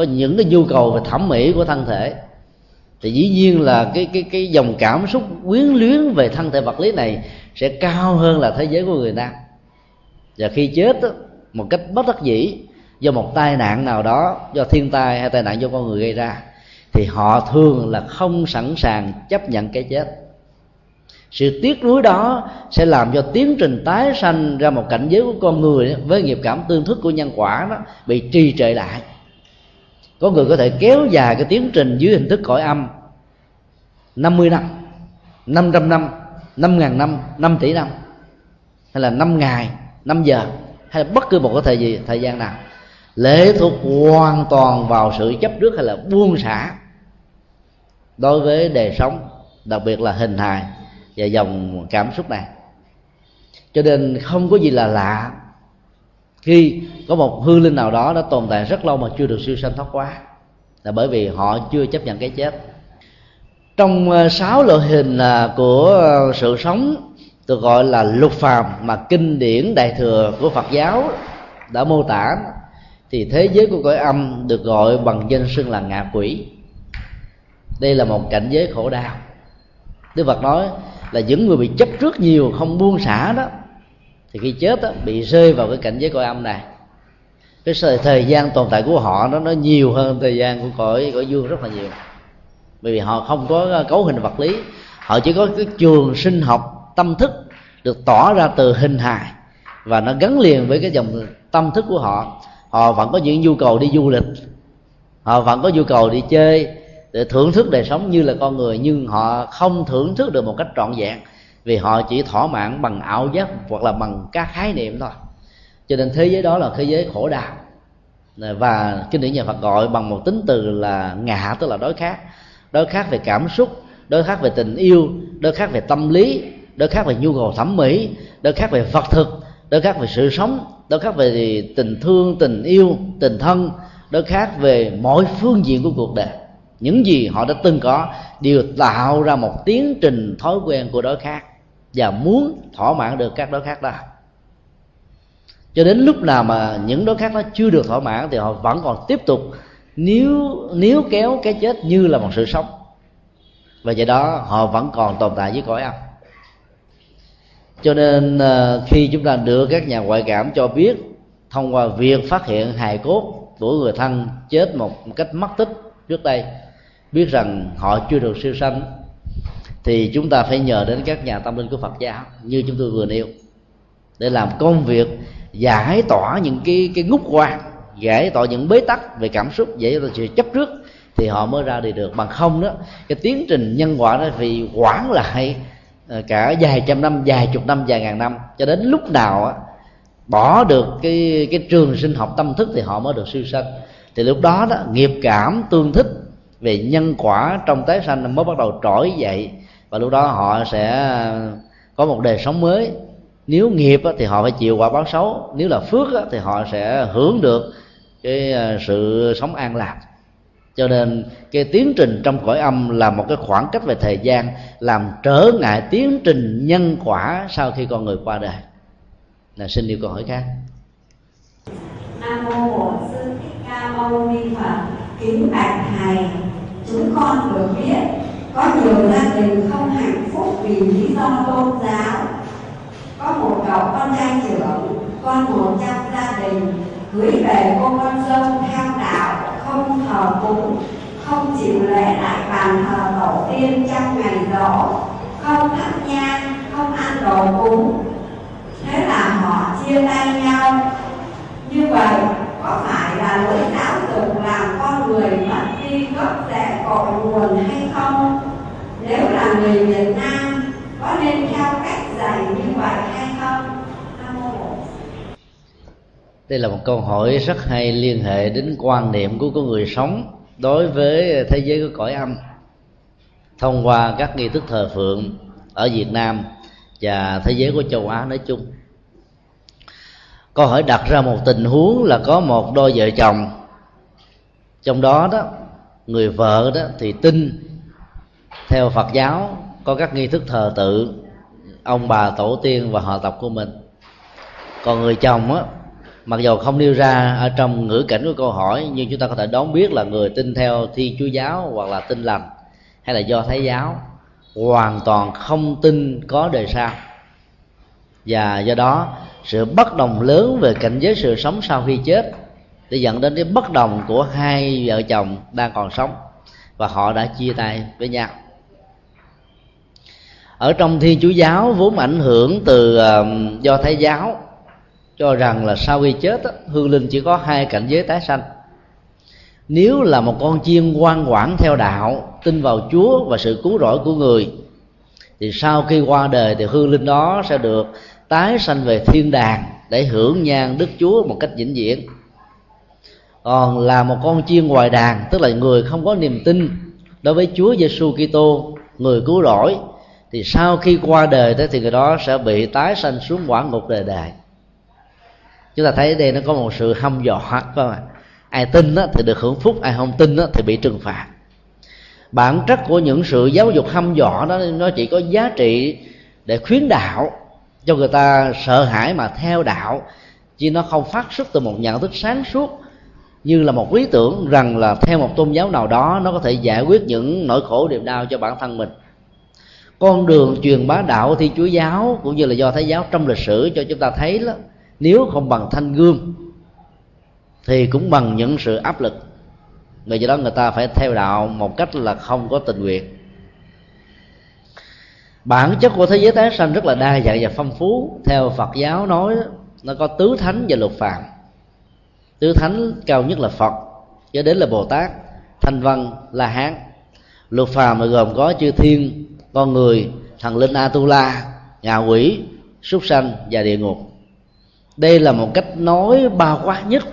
C: có những cái nhu cầu về thẩm mỹ của thân thể. Thì dĩ nhiên là cái cái cái dòng cảm xúc quyến luyến về thân thể vật lý này sẽ cao hơn là thế giới của người nam. Và khi chết đó, một cách bất đắc dĩ do một tai nạn nào đó do thiên tai hay tai nạn do con người gây ra thì họ thường là không sẵn sàng chấp nhận cái chết. Sự tiếc nuối đó sẽ làm cho tiến trình tái sanh ra một cảnh giới của con người với nghiệp cảm tương thức của nhân quả đó bị trì trệ lại có người có thể kéo dài cái tiến trình dưới hình thức cõi âm. 50 năm 500 năm 5 ngàn năm 5 tỷ năm. Hay là 5 ngày 5 giờ. Hay là bất cứ một cái thời gì, thời gian nào. Lệ thuộc hoàn toàn vào sự chấp trước hay là buông xả đối với đời sống, đặc biệt là hình hài và dòng cảm xúc này. Cho nên không có gì là lạ khi có một hư linh nào đó đã tồn tại rất lâu mà chưa được siêu sanh thoát quá là bởi vì họ chưa chấp nhận cái chết. Trong ờ, sáu loại hình à, của ờ, sự sống được gọi là lục phàm mà kinh điển đại thừa của Phật giáo đã mô tả, thì thế giới của cõi âm được gọi bằng danh xưng là ngạ quỷ. Đây là một cảnh giới khổ đau. Đức Phật nói là những người bị chấp trước nhiều không buông xả đó thì khi chết đó, bị rơi vào cái cảnh giới cõi âm này. Cái thời, thời gian tồn tại của họ nó nó nhiều hơn thời gian của cõi cõi dương rất là nhiều. Bởi vì họ không có ờ, cấu hình vật lý. Họ chỉ có cái trường sinh học tâm thức được tỏ ra từ hình hài. Và nó gắn liền với cái dòng tâm thức của họ. Họ vẫn có những nhu cầu đi du lịch. Họ vẫn có nhu cầu đi chơi để thưởng thức đời sống như là con người. Nhưng họ không thưởng thức được một cách trọn vẹn vì họ chỉ thỏa mãn bằng ảo giác hoặc là bằng các khái niệm thôi. Cho nên thế giới đó là thế giới khổ đau. Và kinh điển nhà Phật gọi bằng một tính từ là ngạ tức là đối khác. Đối khác về cảm xúc, đối khác về tình yêu, đối khác về tâm lý, đối khác về nhu cầu thẩm mỹ, đối khác về vật thực, đối khác về sự sống, đối khác về tình thương, tình yêu, tình thân, đối khác về mọi phương diện của cuộc đời. Những gì họ đã từng có đều tạo ra một tiến trình thói quen của đối khác và muốn thỏa mãn được các đối khác đó. Cho đến lúc nào mà những đối khác nó chưa được thỏa mãn thì họ vẫn còn tiếp tục nếu nếu kéo cái chết như là một sự sống. Và vậy đó họ vẫn còn tồn tại với cõi âm. Cho nên ờ, khi chúng ta được các nhà ngoại cảm cho biết thông qua việc phát hiện hài cốt của người thân chết một cách mất tích trước đây, biết rằng họ chưa được siêu sanh thì chúng ta phải nhờ đến các nhà tâm linh của Phật giáo như chúng tôi vừa nêu để làm công việc giải tỏa những cái cái ngút quan giải tỏa những bế tắc về cảm xúc dễ sự chấp trước thì họ mới ra đi được. Bằng không đó cái tiến trình nhân quả đó vì quản lại ờ, cả vài trăm năm vài chục năm vài ngàn năm cho đến lúc nào á, bỏ được cái cái trường sinh học tâm thức thì họ mới được siêu sanh. Thì lúc đó đó nghiệp cảm tương thích về nhân quả trong tái sanh mới bắt đầu trỗi dậy và lúc đó họ sẽ có một đời sống mới. Nếu nghiệp thì họ phải chịu quả báo xấu. Nếu là phước thì họ sẽ hưởng được cái à, sự sống an lạc. Cho nên cái tiến trình trong cõi âm là một cái khoảng cách về thời gian làm trở ngại tiến trình nhân quả sau khi con người qua đời. Là xin yêu câu hỏi khác.
K: Nam mô bổn sư thích ca mâu ni phật. Kính bạch thầy, chúng con được biết có nhiều gia đình không hạnh phúc vì lý do tôn giáo. Có một cậu con trai trưởng con một trong gia đình gửi về cô con dâu theo đạo, không thờ cúng, không chịu lễ lại bàn thờ tổ tiên trong ngày đó. Không thắp nhang, không ăn đồ cúng. Thế là họ chia tay nhau. Như vậy có phải là lỗi giáo dục làm con người mất đi gốc rễ cội nguồn hay không? Nếu là người việt nam, có nên theo cách dạy như vậy hay không?
C: Đây là một câu hỏi rất hay liên hệ đến quan niệm của con người sống đối với thế giới của cõi âm. Thông qua các nghi thức thờ phượng ở Việt Nam và thế giới của châu Á nói chung câu hỏi đặt ra một tình huống là có một đôi vợ chồng. Trong đó đó, người vợ đó thì tin theo Phật giáo, có các nghi thức thờ tự. Ông bà tổ tiên và họ tộc của mình. Còn người chồng á, mặc dù không nêu ra ở trong ngữ cảnh của câu hỏi, nhưng chúng ta có thể đoán biết là người tin theo thiên chúa giáo hoặc là tin lành, hay là do thái giáo. Hoàn toàn không tin có đời sau. Và do đó sự bất đồng lớn về cảnh giới sự sống sau khi chết để dẫn đến cái bất đồng của hai vợ chồng đang còn sống và họ đã chia tay với nhau. Ở trong thiên chúa giáo vốn ảnh hưởng từ uh, do thái giáo cho rằng là sau khi chết hương linh chỉ có hai cảnh giới tái sanh. Nếu là một con chiên ngoan quản theo đạo tin vào chúa và sự cứu rỗi của người thì sau khi qua đời thì hương linh đó sẽ được tái sanh về thiên đàng để hưởng nhan đức chúa một cách vĩnh viễn. Còn là một con chiên ngoài đàn tức là người không có niềm tin đối với chúa giêsu kitô người cứu rỗi thì sau khi qua đời đó thì người đó sẽ bị tái sanh xuống quả ngục đời đời. Chúng ta thấy đây nó có một sự hâm dọa phải không ạ ai tin đó, thì được hưởng phúc ai không tin đó, thì bị trừng phạt. Bản chất của những sự giáo dục hâm dọa đó nó chỉ có giá trị để khuyến đạo cho người ta sợ hãi mà theo đạo, chứ nó không phát xuất từ một nhận thức sáng suốt, như là một lý tưởng rằng là theo một tôn giáo nào đó, nó có thể giải quyết những nỗi khổ, niềm đau cho bản thân mình. Con đường truyền bá đạo thi chúa giáo, cũng như là do thái giáo trong lịch sử cho chúng ta thấy đó, nếu không bằng thanh gươm, thì cũng bằng những sự áp lực. Vì do đó người ta phải theo đạo một cách là không có tình nguyện bản chất của thế giới tái sanh rất là đa dạng và phong phú. Theo phật giáo nói, nó có tứ thánh và lục phạm. Tứ thánh cao nhất là phật cho đến là bồ tát. Thanh văn la hán. Lục phàm gồm có chư thiên, con người, thần linh atula, ngạ quỷ, súc sanh và địa ngục. Đây là một cách nói bao quát nhất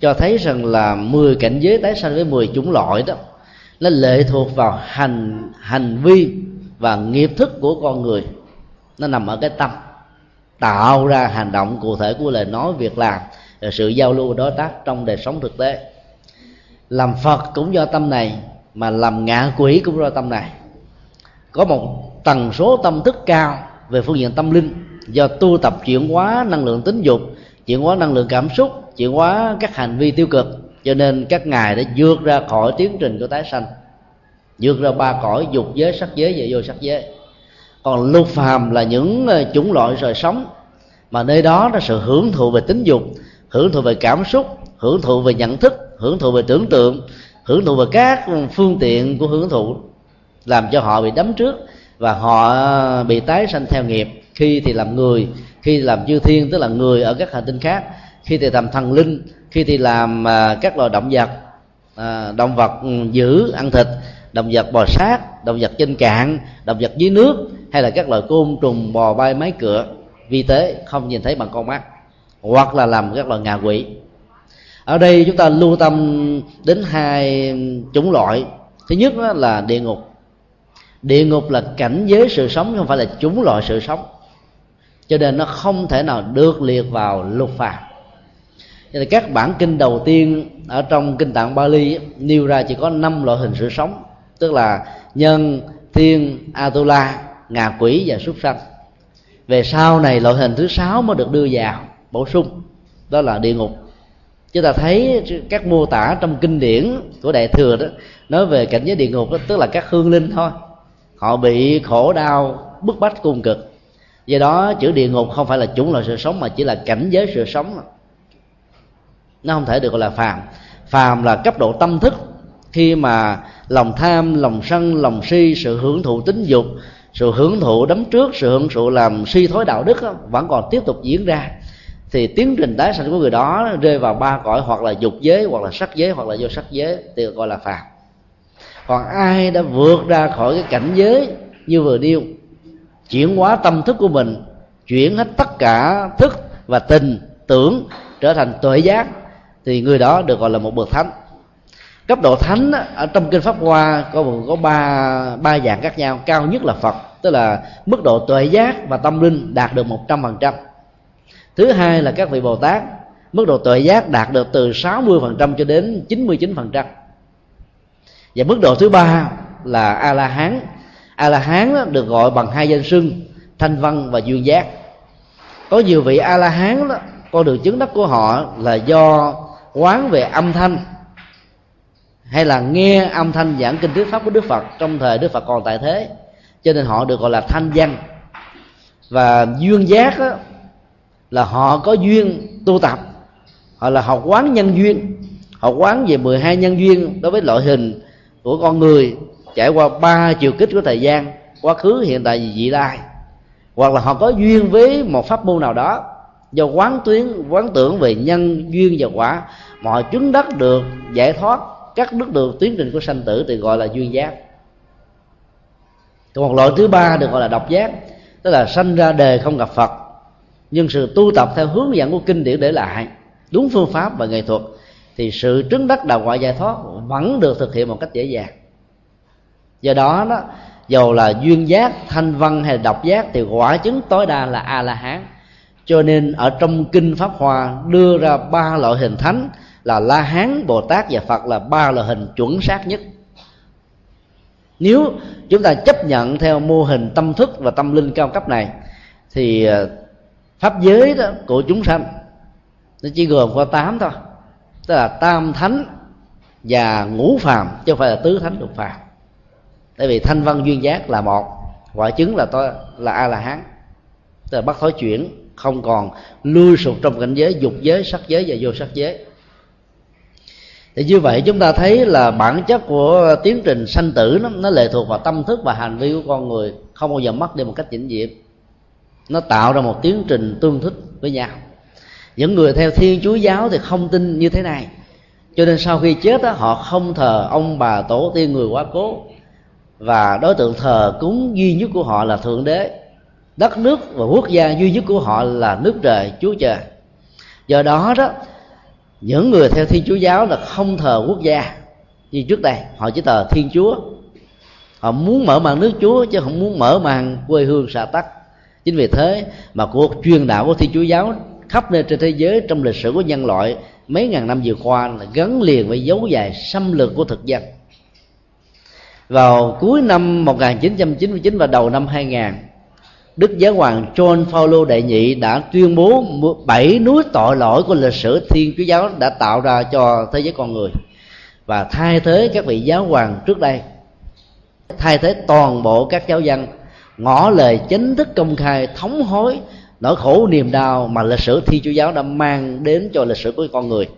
C: cho thấy rằng là 10 cảnh giới tái sanh với 10 chủng loại đó, nó lệ thuộc vào hành hành vi và nghiệp thức của con người, nó nằm ở cái tâm, tạo ra hành động cụ thể của lời nói, việc làm, sự giao lưu, đối tác trong đời sống thực tế. Làm phật cũng do tâm này, mà làm ngạ quỷ cũng do tâm này. Có một tần số tâm thức cao về phương diện tâm linh, do tu tập chuyển hóa năng lượng tính dục, chuyển hóa năng lượng cảm xúc, chuyển hóa các hành vi tiêu cực. Cho nên các ngài đã vượt ra khỏi tiến trình của tái sanh vượt ra ba cõi, dục giới, sắc giới và vô sắc giới. Còn lục phàm là những ờ, chủng loại rời sống. Mà nơi đó là sự hưởng thụ về tính dục, hưởng thụ về cảm xúc, hưởng thụ về nhận thức, hưởng thụ về tưởng tượng, hưởng thụ về các phương tiện của hưởng thụ, làm cho họ bị đấm trước và họ ờ, bị tái sanh theo nghiệp. Khi thì làm người, khi làm chư thiên, tức là người ở các hành tinh khác. Khi thì làm thần linh, khi thì làm ờ, các loài động vật động vật ừ, giữ ăn thịt động vật bò sát, động vật trên cạn, động vật dưới nước, hay là các loài côn trùng bò bay máy cửa. Vi tế không nhìn thấy bằng con mắt, hoặc là làm các loài ngạ quỷ. Ở đây chúng ta lưu tâm đến hai chủng loại. Thứ nhất là địa ngục. Địa ngục là cảnh giới sự sống, không phải là chủng loại sự sống. Cho nên nó không thể nào được liệt vào lục phàm. Nên các bản kinh đầu tiên ở trong kinh tạng Bali nêu ra chỉ có năm loại hình sự sống tức là nhân thiên atula ngạ quỷ và súc sanh. Về sau này loại hình thứ sáu mới được đưa vào bổ sung. Đó là địa ngục. Chúng ta thấy các mô tả trong kinh điển của đại thừa đó nói về cảnh giới địa ngục đó, tức là các hương linh thôi. Họ bị khổ đau bức bách cung cực. Do đó chữ địa ngục không phải là chủng loại sự sống mà chỉ là cảnh giới sự sống. Nó không thể được gọi là phàm. Phàm là cấp độ tâm thức khi mà lòng tham, lòng sân, lòng si, sự hưởng thụ tính dục, sự hưởng thụ đấm trước, sự hưởng thụ làm suy thoái đạo đức vẫn còn tiếp tục diễn ra, thì tiến trình tái sanh của người đó rơi vào ba cõi hoặc là dục giới, hoặc là sắc giới, hoặc là vô sắc giới, thì gọi là phàm. Còn ai đã vượt ra khỏi cái cảnh giới như vừa điêu chuyển hóa tâm thức của mình, chuyển hết tất cả thức và tình, tưởng trở thành tuệ giác, thì người đó được gọi là một bậc thánh cấp độ thánh ở trong kinh pháp hoa có có ba ba dạng khác nhau. Cao nhất là phật, tức là mức độ tuệ giác và tâm linh đạt được một trăm phần trăm. Thứ hai là các vị bồ tát, mức độ tuệ giác đạt được từ 60% cho đến 99% và mức độ thứ ba là a la hán a la hán được gọi bằng hai danh xưng, thanh văn và duyên giác. Có nhiều vị a la hán đó con đường chứng đắc của họ là do quán về âm thanh hay là nghe âm thanh giảng kinh thuyết pháp của đức phật trong thời đức phật còn tại thế. Cho nên họ được gọi là thanh văn. Và duyên giác đó, là họ có duyên tu tập. Họ là học quán nhân duyên. Học quán về 12 nhân duyên đối với loại hình của con người trải qua ba chiều kích của thời gian quá khứ hiện tại và vị lai. Hoặc là họ có duyên với một pháp môn nào đó do quán tuyến quán tưởng về nhân duyên và quả mọi chứng đắc được giải thoát cắt đứt được tiến trình của sanh tử thì gọi là duyên giác. Còn một loại thứ ba được gọi là độc giác, tức là sanh ra đời không gặp phật, nhưng sự tu tập theo hướng dẫn của kinh điển để lại, đúng phương pháp và nghệ thuật, thì sự trứng đắc đạo ngoại giải thoát vẫn được thực hiện một cách dễ dàng. Do đó đó, dầu là duyên giác, thanh văn hay là độc giác thì quả chứng tối đa là a la hán. Cho nên ở trong kinh pháp hoa đưa ra ba loại hình thánh là la hán, bồ tát và phật là ba loại hình chuẩn xác nhất. Nếu chúng ta chấp nhận theo mô hình tâm thức và tâm linh cao cấp này, thì ờ, pháp giới đó của chúng sanh, nó chỉ gồm có tám thôi. Tức là tam thánh và ngũ phàm, chứ không phải là tứ thánh lục phàm. Tại vì thanh văn duyên giác là một, quả chứng là tôi là a la hán tức là bắt thói chuyển, không còn lui sụt trong cảnh giới, dục giới, sắc giới và vô sắc giới thì như vậy chúng ta thấy là bản chất của tiến trình sanh tử nó, nó lệ thuộc vào tâm thức và hành vi của con người không bao giờ mất đi một cách vĩnh viễn. Nó tạo ra một tiến trình tương thích với nhau. Những người theo thiên chúa giáo thì không tin như thế này. Cho nên sau khi chết đó, họ không thờ ông bà tổ tiên người quá cố. Và đối tượng thờ cúng duy nhất của họ là thượng đế. Đất nước và quốc gia duy nhất của họ là nước trời chúa trời. Do đó đó những người theo thiên chúa giáo là không thờ quốc gia như trước đây. Họ chỉ thờ thiên chúa. Họ muốn mở màn nước chúa chứ không muốn mở màn quê hương xã tắc. Chính vì thế mà cuộc truyền đạo của thiên chúa giáo khắp nơi trên thế giới trong lịch sử của nhân loại mấy ngàn năm vừa qua là gắn liền với dấu dài xâm lược của thực dân. Vào cuối năm 1999 và đầu năm 2000 Đức Giáo hoàng John Paul đệ nhị đã tuyên bố bảy núi tội lỗi của lịch sử Thiên Chúa giáo đã tạo ra cho thế giới con người. Và thay thế các vị giáo hoàng trước đây, thay thế toàn bộ các giáo dân, ngỏ lời chính thức công khai, thống hối nỗi khổ niềm đau mà lịch sử Thiên Chúa giáo đã mang đến cho lịch sử của con người.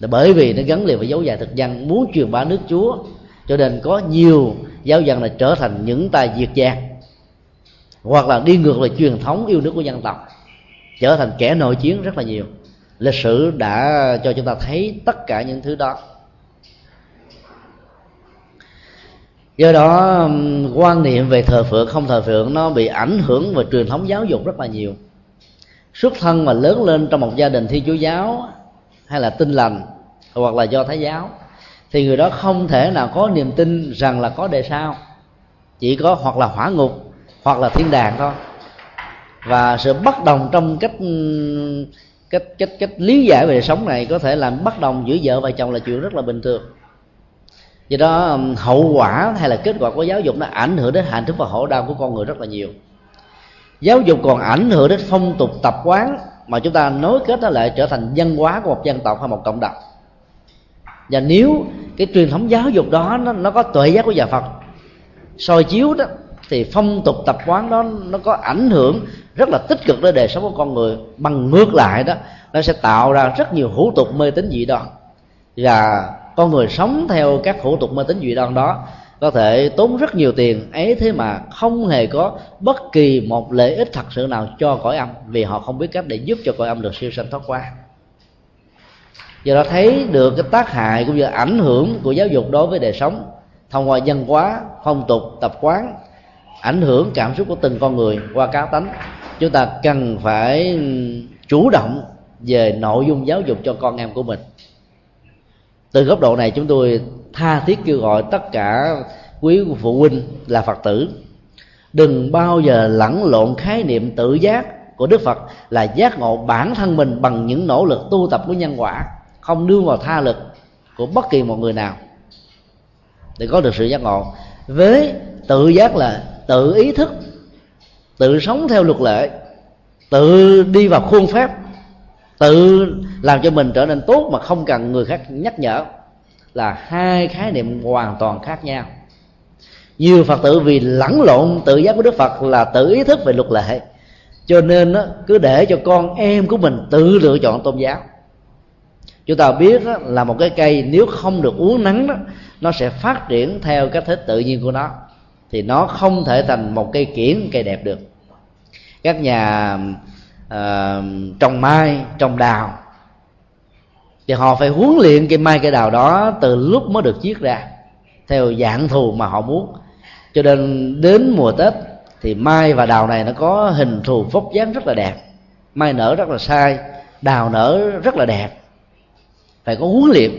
C: Là bởi vì nó gắn liền với dấu dài thực dân, muốn truyền bá nước Chúa, cho nên có nhiều giáo dân là trở thành những tài diệt giang hoặc là đi ngược lại truyền thống yêu nước của dân tộc, trở thành kẻ nội chiến rất là nhiều. Lịch sử đã cho chúng ta thấy tất cả những thứ đó. Do đó quan niệm về thờ phượng, không thờ phượng nó bị ảnh hưởng về truyền thống giáo dục rất là nhiều. Xuất thân mà lớn lên trong một gia đình thi chúa giáo hay là tinh lành hoặc là do thái giáo, thì người đó không thể nào có niềm tin rằng là có đề sao. Chỉ có hoặc là hỏa ngục hoặc là thiên đàng thôi. Và sự bất đồng trong cách cách cách cách lý giải về đời sống này có thể làm bất đồng giữa vợ và chồng là chuyện rất là bình thường. Do đó um, hậu quả hay là kết quả của giáo dục nó ảnh hưởng đến hạnh phúc và khổ đau của con người rất là nhiều. Giáo dục còn ảnh hưởng đến phong tục tập quán mà chúng ta nối kết nó lại trở thành văn hóa của một dân tộc hay một cộng đồng. Và nếu cái truyền thống giáo dục đó nó, nó có tuệ giác của nhà phật soi chiếu đó thì phong tục tập quán đó nó có ảnh hưởng rất là tích cực đến đời sống của con người. Bằng ngược lại đó, nó sẽ tạo ra rất nhiều hủ tục mê tín dị đoan. Và con người sống theo các hủ tục mê tín dị đoan đó, có thể tốn rất nhiều tiền. Ấy thế mà không hề có bất kỳ một lợi ích thật sự nào cho cõi âm, vì họ không biết cách để giúp cho cõi âm được siêu sanh thoát qua. Do đó thấy được cái tác hại cũng như ảnh hưởng của giáo dục đối với đời sống thông qua dân hóa, phong tục, tập quán ảnh hưởng cảm xúc của từng con người qua cá tánh. Chúng ta cần phải chủ động về nội dung giáo dục cho con em của mình. Từ góc độ này chúng tôi tha thiết kêu gọi tất cả quý phụ huynh là phật tử, đừng bao giờ lẫn lộn khái niệm tự giác của đức phật là giác ngộ bản thân mình bằng những nỗ lực tu tập của nhân quả, không đưa vào tha lực của bất kỳ một người nào. Để có được sự giác ngộ, với tự giác là tự ý thức, tự sống theo luật lệ, tự đi vào khuôn phép, tự làm cho mình trở nên tốt mà không cần người khác nhắc nhở là hai khái niệm hoàn toàn khác nhau. Nhiều phật tử vì lẫn lộn tự giác của đức phật là tự ý thức về luật lệ, cho nên cứ để cho con em của mình tự lựa chọn tôn giáo. Chúng ta biết là một cái cây, nếu không được uống nắng đó, nó sẽ phát triển theo cách thế tự nhiên của nó thì nó không thể thành một cây kiển cây đẹp được. Các nhà uh, trồng mai trồng đào thì họ phải huấn luyện cây mai cây đào đó từ lúc mới được chiết ra theo dạng thù mà họ muốn. Cho nên đến mùa tết thì mai và đào này nó có hình thù vóc dáng rất là đẹp. Mai nở rất là sai đào nở rất là đẹp. Phải có huấn luyện.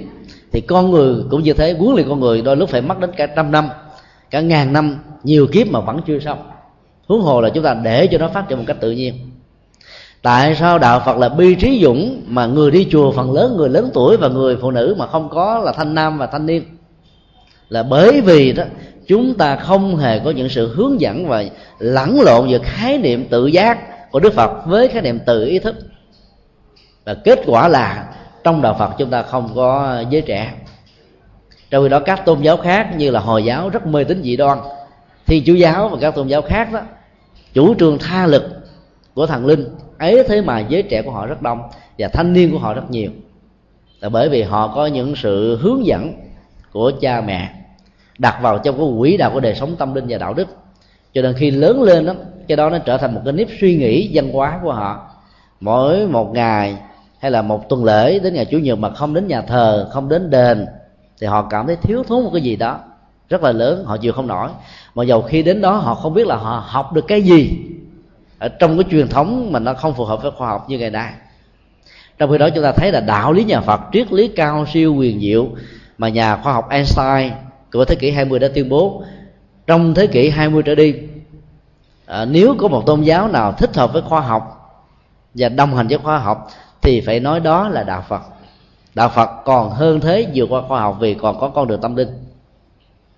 C: Thì con người cũng như thế huấn luyện con người đôi lúc phải mất đến cả trăm năm cả ngàn năm, nhiều kiếp mà vẫn chưa xong. Huống hồ là chúng ta để cho nó phát triển một cách tự nhiên. Tại sao đạo phật là bi trí dũng mà người đi chùa phần lớn, người lớn tuổi và người phụ nữ mà không có là thanh nam và thanh niên? Là bởi vì đó, chúng ta không hề có những sự hướng dẫn và lẫn lộn giữa khái niệm tự giác của đức phật với khái niệm tự ý thức. Và kết quả là trong đạo phật chúng ta không có giới trẻ trong khi đó các tôn giáo khác như là hồi giáo rất mê tín dị đoan thiên chúa giáo và các tôn giáo khác đó, chủ trương tha lực của thần linh, ấy thế mà giới trẻ của họ rất đông và thanh niên của họ rất nhiều. Là bởi vì họ có những sự hướng dẫn của cha mẹ, đặt vào trong cái quỹ đạo của đời sống tâm linh và đạo đức. Cho nên khi lớn lên đó, cái đó nó trở thành một cái nếp suy nghĩ văn hóa của họ. Mỗi một ngày hay là một tuần lễ đến ngày chủ nhật mà không đến nhà thờ, không đến đền thì họ cảm thấy thiếu thốn một cái gì đó rất là lớn họ chịu không nổi. Mà dầu khi đến đó họ không biết là họ học được cái gì ở trong cái truyền thống mà nó không phù hợp với khoa học như ngày nay. Trong khi đó chúng ta thấy là đạo lý nhà Phật triết lý cao siêu quyền diệu mà nhà khoa học Einstein của thế kỷ 20 đã tuyên bố trong thế kỷ 20 trở đi à, nếu có một tôn giáo nào thích hợp với khoa học và đồng hành với khoa học thì phải nói đó là đạo Phật đạo Phật còn hơn thế, vượt qua khoa học vì còn có con đường tâm linh.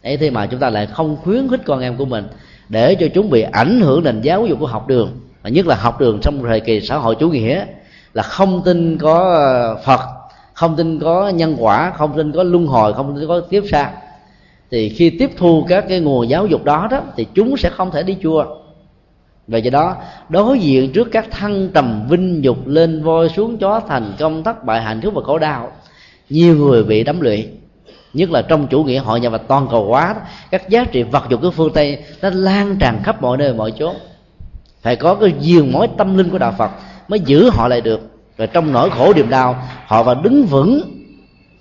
C: Ấy thế mà chúng ta lại không khuyến khích con em của mình để cho chúng bị ảnh hưởng nền giáo dục của học đường. Và nhất là học đường trong thời kỳ xã hội chủ nghĩa, là không tin có ờ, phật, không tin có nhân quả, không tin có luân hồi, không tin có tiếp xa. Thì khi tiếp thu các cái nguồn giáo dục đó đó, thì chúng sẽ không thể đi chùa và do đó, đối diện trước các thăng trầm vinh nhục lên voi xuống chó thành công thất bại hạnh phúc và khổ đau, nhiều người bị đắm lụy. Nhất là trong chủ nghĩa hội nhập và toàn cầu hóa, các giá trị vật dụng của phương tây nó lan tràn khắp mọi nơi, mọi chỗ phải có cái giường mối tâm linh của đạo phật mới giữ họ lại được. Và trong nỗi khổ niềm đau, họ và đứng vững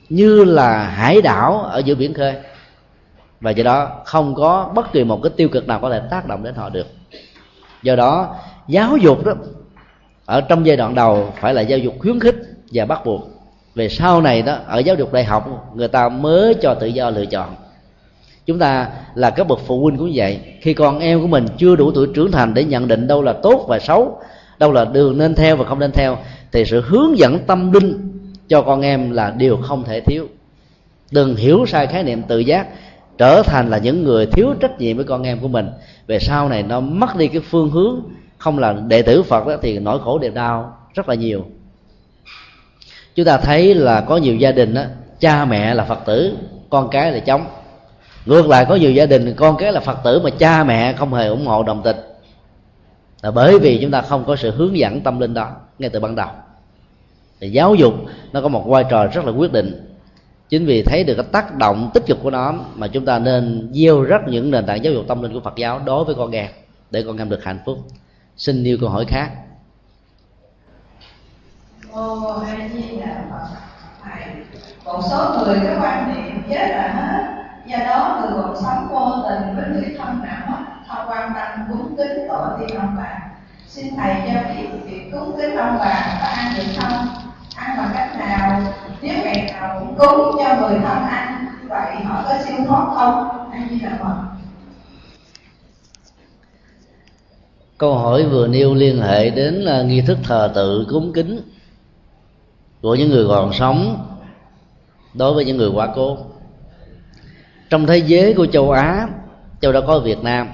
C: như là hải đảo ở giữa biển khơi. Và do đó, không có bất kỳ một cái tiêu cực nào có thể tác động đến họ được do đó, giáo dục đó, ở trong giai đoạn đầu phải là giáo dục khuyến khích và bắt buộc. Về sau này đó, ở giáo dục đại học, người ta mới cho tự do lựa chọn. Chúng ta là các bậc phụ huynh cũng vậy. Khi con em của mình chưa đủ tuổi trưởng thành để nhận định đâu là tốt và xấu, đâu là đường nên theo và không nên theo, thì sự hướng dẫn tâm linh cho con em là điều không thể thiếu. Đừng hiểu sai khái niệm tự giác, trở thành là những người thiếu trách nhiệm với con em của mình về sau này nó mất đi cái phương hướng không là đệ tử phật đó thì nỗi khổ niềm đau rất là nhiều. Chúng ta thấy là có nhiều gia đình đó, cha mẹ là phật tử con cái là chống ngược lại có nhiều gia đình con cái là phật tử mà cha mẹ không hề ủng hộ đồng tình là bởi vì chúng ta không có sự hướng dẫn tâm linh đó ngay từ ban đầu. Thì giáo dục nó có một vai trò rất là quyết định chính vì thấy được cái tác động tích cực của nó mà chúng ta nên gieo rất những nền tảng giáo dục tâm linh của phật giáo đối với con em, để con em được hạnh phúc. Xin nêu câu hỏi khác.
L: Ô hay gì là một số người cái quan niệm chết là hết. Do đó người còn sống vô tình với người thân nào mất không quan tâm cúng kính tổ tiên ông bà xin thầy cho biết việc cúng kính ông bà và ăn được không ăn bằng cách nào, nếu ngày nào cũng cúng cho người thân ăn vậy họ có siêu thoát không? Anh như là phật.
C: Câu hỏi vừa nêu liên hệ đến là nghi thức thờ tự cúng kính của những người còn sống đối với những người quá cố. Trong thế giới của châu á, châu đã có việt nam,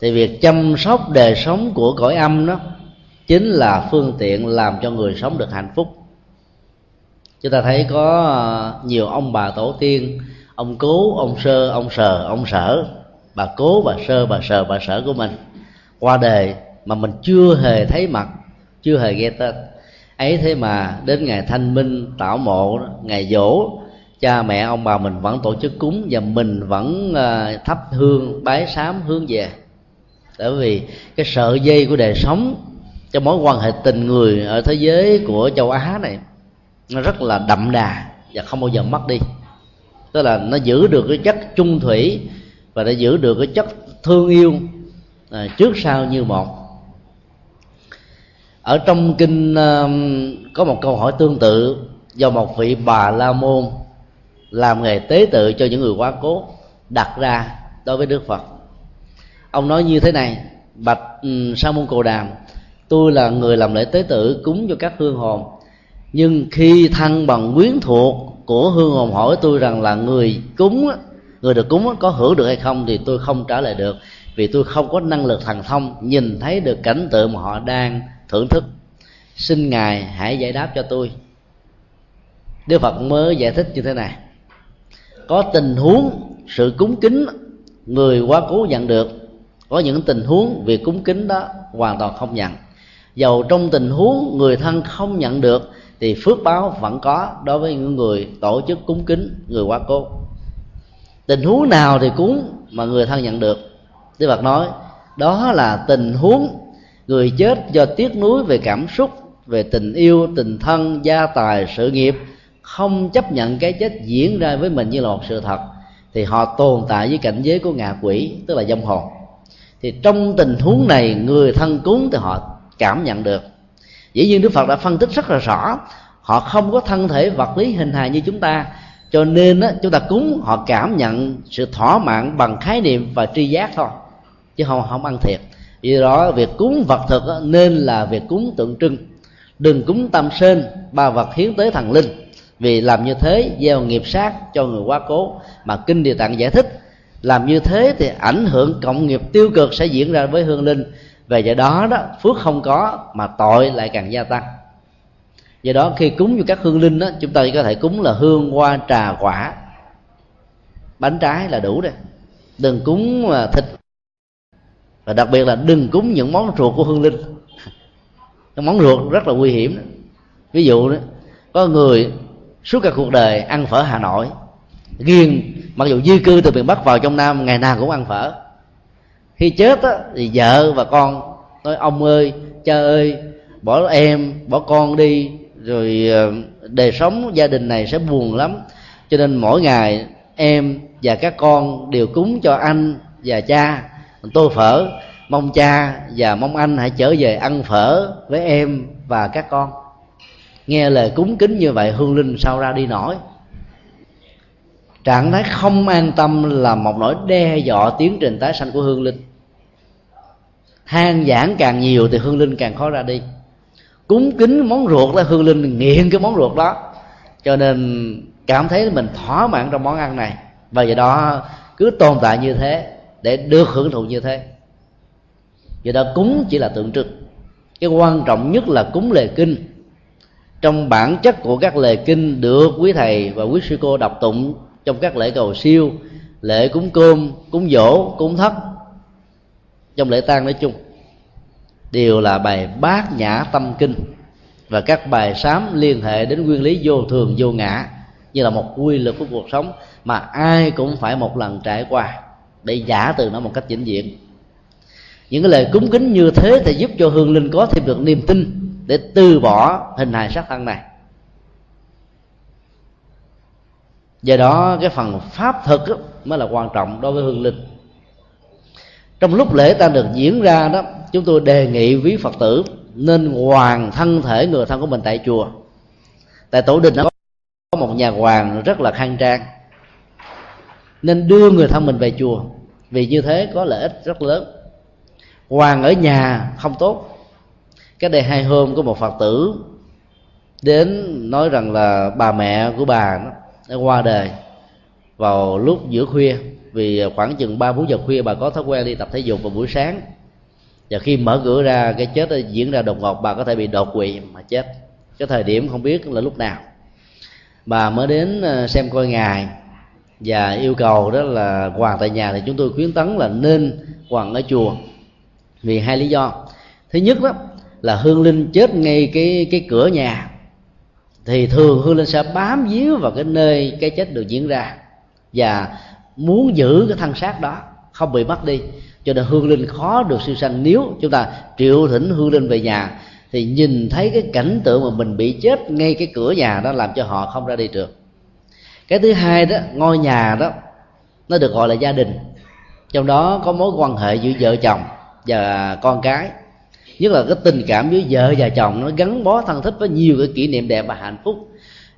C: thì việc chăm sóc đời sống của cõi âm đó chính là phương tiện làm cho người sống được hạnh phúc. Chúng ta thấy có nhiều ông bà tổ tiên, ông cố ông sơ, ông sờ, ông sở. Bà cố, bà sơ, bà sờ, bà sở của mình. Qua đời mà mình chưa hề thấy mặt, chưa hề nghe tên. Ấy thế mà đến ngày thanh minh, tảo mộ, ngày dỗ, cha mẹ, ông bà mình vẫn tổ chức cúng và mình vẫn ờ, thắp hương, bái sám hướng về. Bởi vì cái sợi dây của đời sống cho mối quan hệ tình người ở thế giới của châu á này nó rất là đậm đà và không bao giờ mất đi. Tức là nó giữ được cái chất chung thủy và nó giữ được cái chất thương yêu à, trước sau như một. Ở trong kinh uh, có một câu hỏi tương tự do một vị bà la môn làm nghề tế tự cho những người quá cố đặt ra đối với đức phật. Ông nói như thế này bạch ừ, sa môn cồ đàm tôi là người làm lễ tế tự cúng cho các hương hồn. Nhưng khi thân bằng quyến thuộc của hương hồn hỏi tôi rằng là người cúng người được cúng có hưởng được hay không thì tôi không trả lời được. Vì tôi không có năng lực thần thông nhìn thấy được cảnh tượng mà họ đang thưởng thức. Xin ngài hãy giải đáp cho tôi. Đức phật mới giải thích như thế này. Có tình huống sự cúng kính người quá cố nhận được. Có những tình huống việc cúng kính đó hoàn toàn không nhận dầu trong tình huống người thân không nhận được, thì phước báo vẫn có đối với những người tổ chức cúng kính, người quá cố. Tình huống nào thì cúng mà người thân nhận được? Đức Phật nói, đó là tình huống. Người chết do tiếc nuối về cảm xúc, về tình yêu, tình thân, gia tài, sự nghiệp, không chấp nhận cái chết diễn ra với mình như là một sự thật, thì họ tồn tại với cảnh giới của ngạ quỷ, tức là dâm hồn. Thì trong tình huống này người thân cúng thì họ cảm nhận được. Dĩ nhiên đức phật đã phân tích rất là rõ họ không có thân thể vật lý hình hài như chúng ta cho nên á, chúng ta cúng họ cảm nhận sự thỏa mãn bằng khái niệm và tri giác thôi chứ không không ăn thiệt. Vì đó việc cúng vật thực á, nên là việc cúng tượng trưng. Đừng cúng tâm sên ba vật hiến tế thần linh. Vì làm như thế gieo nghiệp sát cho người quá cố. Mà kinh địa tạng giải thích làm như thế thì ảnh hưởng cộng nghiệp tiêu cực sẽ diễn ra với hương linh về do đó đó, phước không có mà tội lại càng gia tăng. Do đó khi cúng cho các hương linh đó, chúng ta chỉ có thể cúng là hương, hoa, trà, quả. Bánh trái là đủ rồi. Đừng cúng thịt. Và đặc biệt là đừng cúng những món ruột của hương linh. Cái món ruột rất là nguy hiểm đó. ví dụ đó, có người suốt cả cuộc đời ăn phở hà nội. Ghiền mặc dù di cư từ miền bắc vào trong nam, ngày nào cũng ăn phở khi chết á, thì vợ và con nói ông ơi cha ơi bỏ em bỏ con đi rồi ờ, đời sống gia đình này sẽ buồn lắm. Cho nên mỗi ngày em và các con đều cúng cho anh và cha. Tô phở mong cha và mong anh hãy trở về ăn phở với em và các con. Nghe lời cúng kính như vậy hương linh sao ra đi nổi. Trạng thái không an tâm là một nỗi đe dọa tiến trình tái sanh của hương linh than giảng càng nhiều thì hương linh càng khó ra đi. Cúng kính món ruột là hương linh nghiện cái món ruột đó. Cho nên cảm thấy mình thỏa mãn trong món ăn này. Và do đó cứ tồn tại như thế để được hưởng thụ như thế. Do đó cúng chỉ là tượng trưng. Cái quan trọng nhất là cúng lề kinh. Trong bản chất của các lề kinh được quý thầy và quý sư cô đọc tụng trong các lễ cầu siêu, lễ cúng cơm, cúng dỗ, cúng thất, trong lễ tang nói chung đều là bài bát nhã tâm kinh. Và các bài sám liên hệ đến nguyên lý vô thường, vô ngã, như là một quy luật của cuộc sống mà ai cũng phải một lần trải qua để giả từ nó một cách vĩnh viễn. Những cái lời cúng kính như thế thì giúp cho hương linh có thêm được niềm tin để từ bỏ hình hài sát thân này. Do đó, cái phần pháp thực mới là quan trọng đối với hương linh trong lúc lễ ta được diễn ra đó, chúng tôi đề nghị quý phật tử nên hoàn thân thể người thân của mình tại chùa. Tại tổ đình nó có một nhà hoàng rất là khang trang, nên đưa người thân mình về chùa. Vì như thế có lợi ích rất lớn. Hoàng ở nhà không tốt. Cái đây hai hôm có một phật tử đến nói rằng là bà mẹ của bà nó đã qua đời vào lúc giữa khuya vì khoảng chừng ba bốn giờ khuya bà có thói quen đi tập thể dục vào buổi sáng. Và khi mở cửa ra, cái chết diễn ra đột ngột, bà có thể bị đột quỵ mà chết. Cái thời điểm không biết là lúc nào. Bà mới đến ờ, xem coi ngài và yêu cầu đó là hoàng tại nhà thì chúng tôi khuyến tấn là nên hoàng ở chùa. Vì hai lý do. Thứ nhất đó là hương linh chết ngay cái cái cửa nhà. Thì thường hương linh sẽ bám víu vào cái nơi cái chết được diễn ra. Và muốn giữ cái thân xác đó, không bị mất đi. Cho nên hương linh khó được siêu sanh. Nếu chúng ta triệu thỉnh hương linh về nhà, thì nhìn thấy cái cảnh tượng mà mình bị chết ngay cái cửa nhà đó làm cho họ không ra đi được. Cái thứ hai đó, ngôi nhà đó, nó được gọi là gia đình. Trong đó có mối quan hệ giữa vợ chồng và con cái. Nhất là cái tình cảm giữa vợ và chồng nó gắn bó thân thích với nhiều cái kỷ niệm đẹp và hạnh phúc.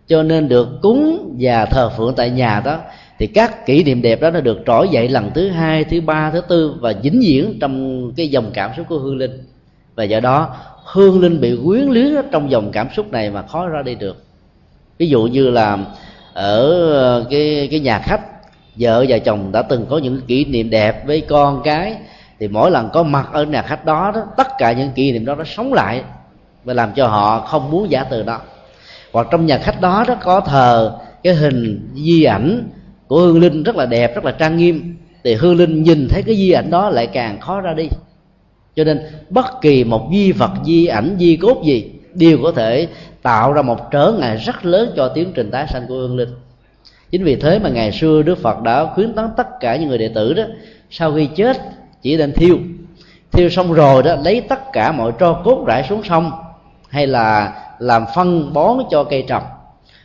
C: Cho nên được cúng và thờ phượng tại nhà đó thì các kỷ niệm đẹp đó nó được trỗi dậy lần thứ hai thứ ba thứ tư và dính diễn trong cái dòng cảm xúc của hương linh. Và do đó hương linh bị quyến luyến trong dòng cảm xúc này mà khó ra đi được. Ví dụ như là ở ờ, cái cái nhà khách vợ và chồng đã từng có những kỷ niệm đẹp với con cái thì mỗi lần có mặt ở nhà khách đó, đó tất cả những kỷ niệm đó nó sống lại và làm cho họ không muốn giả từ đó hoặc trong nhà khách đó đó có thờ cái hình di ảnh của hương linh rất là đẹp, rất là trang nghiêm. Thì hương linh nhìn thấy cái di ảnh đó lại càng khó ra đi. Cho nên bất kỳ một di vật, di ảnh, di cốt gì đều có thể tạo ra một trở ngại rất lớn cho tiến trình tái sanh của hương linh. Chính vì thế mà ngày xưa đức phật đã khuyến tấn tất cả những người đệ tử đó, sau khi chết, chỉ nên thiêu. Thiêu xong rồi đó, lấy tất cả mọi tro cốt rải xuống sông, hay là làm phân bón cho cây trồng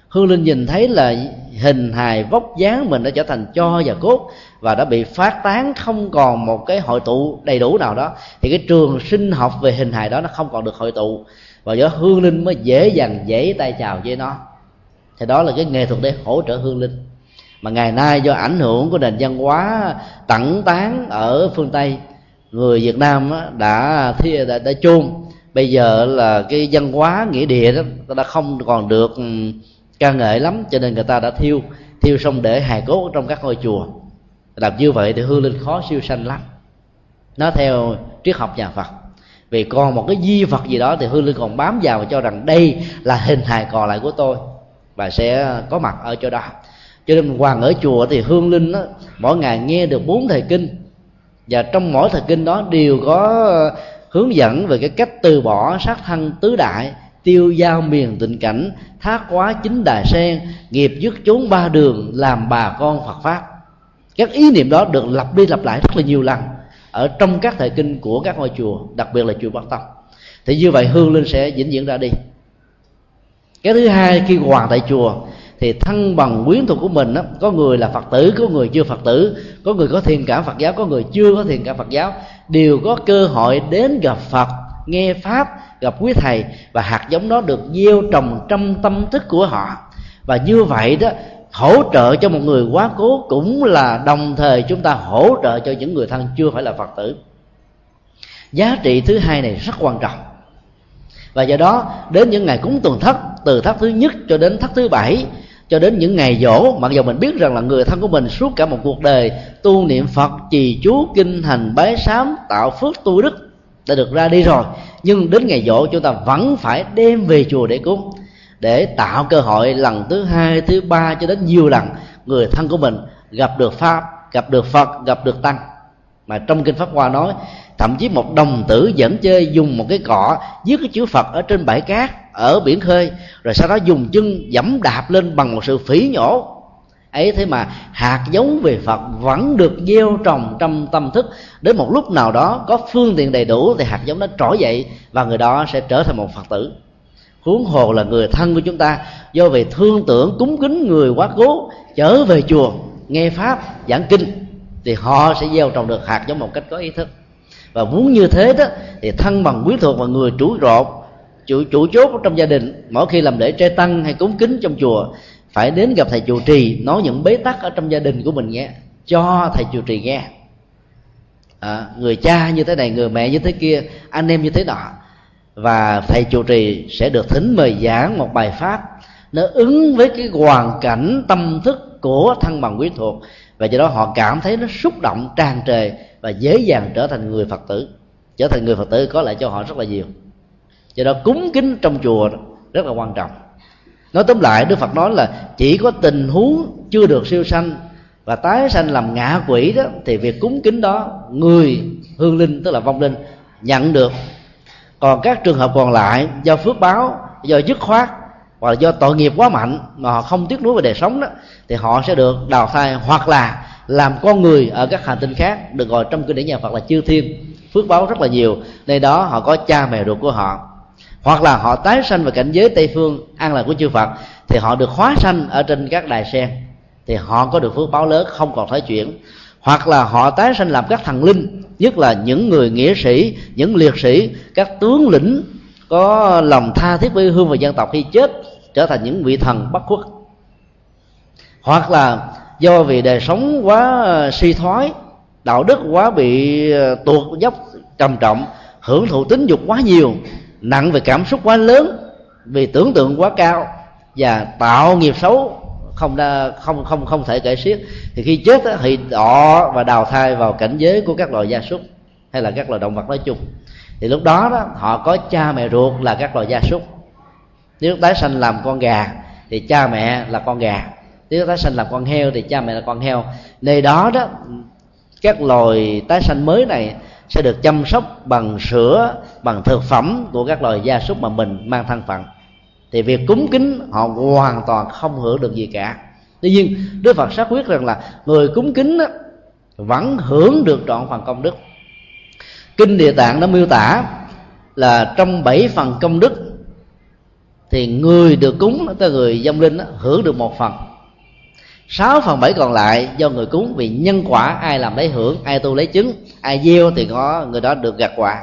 C: hương linh nhìn thấy là hình hài vóc dáng mình đã trở thành cho và cốt và đã bị phát tán không còn một cái hội tụ đầy đủ nào đó thì cái trường sinh học về hình hài đó nó không còn được hội tụ. Và do hương linh mới dễ dàng dễ tay chào với nó. Thì đó là cái nghệ thuật để hỗ trợ hương linh. Mà ngày nay do ảnh hưởng của nền văn hóa tẳng tán ở phương tây người việt nam đã thi đã, đã chôn. Bây giờ là cái văn hóa nghĩa địa đó đã không còn được ca ngợi lắm cho nên người ta đã thiêu. Thiêu xong để hài cốt trong các ngôi chùa. Làm như vậy thì hương linh khó siêu sanh lắm. Nó theo triết học nhà phật. Vì còn một cái di vật gì đó thì hương linh còn bám vào và cho rằng đây là hình hài còn lại của tôi. Và sẽ có mặt ở chỗ đó. Cho nên hoàng ở chùa thì hương linh đó, mỗi ngày nghe được bốn thời kinh. Và trong mỗi thời kinh đó đều có hướng dẫn về cái cách từ bỏ sát thân tứ đại tiêu giao miền tình cảnh thác quá chính đài sen nghiệp dứt chốn ba đường làm bà con phật pháp. Các ý niệm đó được lặp đi lặp lại rất là nhiều lần ở trong các thời kinh của các ngôi chùa đặc biệt là chùa bắc tông. Thì như vậy hương linh sẽ vĩnh viễn ra đi. Cái thứ hai khi hoàng tại chùa thì thân bằng quyến thuộc của mình đó, có người là phật tử có người chưa phật tử có người có thiền cảm phật giáo có người chưa có thiền cảm phật giáo đều có cơ hội đến gặp phật nghe pháp, gặp quý thầy và hạt giống đó được gieo trồng trong tâm thức của họ. Và như vậy đó, hỗ trợ cho một người quá cố cũng là đồng thời chúng ta hỗ trợ cho những người thân chưa phải là phật tử. Giá trị thứ hai này rất quan trọng. Và do đó, đến những ngày cúng tuần thất, từ thất thứ nhất cho đến thất thứ bảy, cho đến những ngày dỗ mặc dù mình biết rằng là người thân của mình suốt cả một cuộc đời tu niệm phật, trì chú, kinh hành, bái sám, tạo phước tu đức đã được ra đi rồi. Nhưng đến ngày dỗ chúng ta vẫn phải đem về chùa để cúng, để tạo cơ hội lần thứ hai, thứ ba cho đến nhiều lần người thân của mình gặp được pháp, gặp được phật, gặp được tăng. Mà trong kinh pháp hoa nói, thậm chí một đồng tử dẫn chơi dùng một cái cọ viết cái chữ phật ở trên bãi cát, ở biển khơi, rồi sau đó dùng chân dẫm đạp lên bằng một sự phỉ nhổ ấy thế mà hạt giống về phật vẫn được gieo trồng trong tâm thức. Đến một lúc nào đó có phương tiện đầy đủ thì hạt giống nó trỗi dậy và người đó sẽ trở thành một phật tử. Huống hồ là người thân của chúng ta, do về thương tưởng cúng kính người quá cố, trở về chùa, nghe pháp, giảng kinh, thì họ sẽ gieo trồng được hạt giống một cách có ý thức. Và muốn như thế đó, thì thân bằng quý thuộc và người chủ rột chủ chủ chốt trong gia đình, mỗi khi làm lễ trai tăng hay cúng kính trong chùa phải đến gặp thầy chủ trì nói những bế tắc ở trong gia đình của mình nghe cho thầy chủ trì nghe. À, người cha như thế này người mẹ như thế kia anh em như thế nọ. Và thầy chủ trì sẽ được thính mời giảng một bài pháp. Nó ứng với cái hoàn cảnh tâm thức của thân bằng quý thuộc. Và do đó họ cảm thấy nó xúc động tràn trề và dễ dàng trở thành người phật tử. Trở thành người phật tử có lại cho họ rất là nhiều. Do đó cúng kính trong chùa rất là quan trọng nói tóm lại, đức phật nói là chỉ có tình huống chưa được siêu sanh và tái sanh làm ngạ quỷ đó, thì việc cúng kính đó người hương linh, tức là vong linh, nhận được. Còn các trường hợp còn lại, do phước báo, do dứt khoát hoặc là do tội nghiệp quá mạnh mà họ không tiếc nuối về đời sống đó, thì họ sẽ được đào thai hoặc là làm con người ở các hành tinh khác, được gọi trong kinh điển nhà Phật là chư thiên, phước báo rất là nhiều. Nơi đó họ có cha mẹ ruột của họ hoặc là họ tái sanh vào cảnh giới tây phương, an lạc của chư phật, thì họ được hóa sanh ở trên các đài sen. Thì họ có được phước báo lớn, không còn phải chuyển. Hoặc là họ tái sanh làm các thần linh, nhất là những người nghĩa sĩ, những liệt sĩ, các tướng lĩnh có lòng tha thiết với hương và dân tộc khi chết, trở thành những vị thần bất khuất. Hoặc là do vì đời sống quá suy thoái, đạo đức quá bị ờ, tuột dốc, trầm trọng, hưởng thụ tính dục quá nhiều nặng về cảm xúc quá lớn vì tưởng tượng quá cao và tạo nghiệp xấu không không không không thể kể xiết. Thì khi chết đó, thì đọ và đào thai vào cảnh giới của các loài gia súc hay là các loài động vật nói chung. Thì lúc đó, đó họ có cha mẹ ruột là các loài gia súc. Nếu tái sanh làm con gà thì cha mẹ là con gà. Nếu tái sanh làm con heo thì cha mẹ là con heo. Nơi đó đó các loài tái sanh mới này sẽ được chăm sóc bằng sữa bằng thực phẩm của các loài gia súc mà mình mang thân phận. Thì việc cúng kính họ hoàn toàn không hưởng được gì cả. Tuy nhiên đức phật xác quyết rằng là người cúng kính đó, vẫn hưởng được trọn phần công đức. Kinh địa tạng nó miêu tả là trong bảy phần công đức thì người được cúng tới người dâm linh đó, hưởng được một phần sáu phần bảy còn lại do người cúng vì nhân quả, ai làm lấy hưởng, ai tu lấy chứng, ai gieo thì có người đó được gặt quả.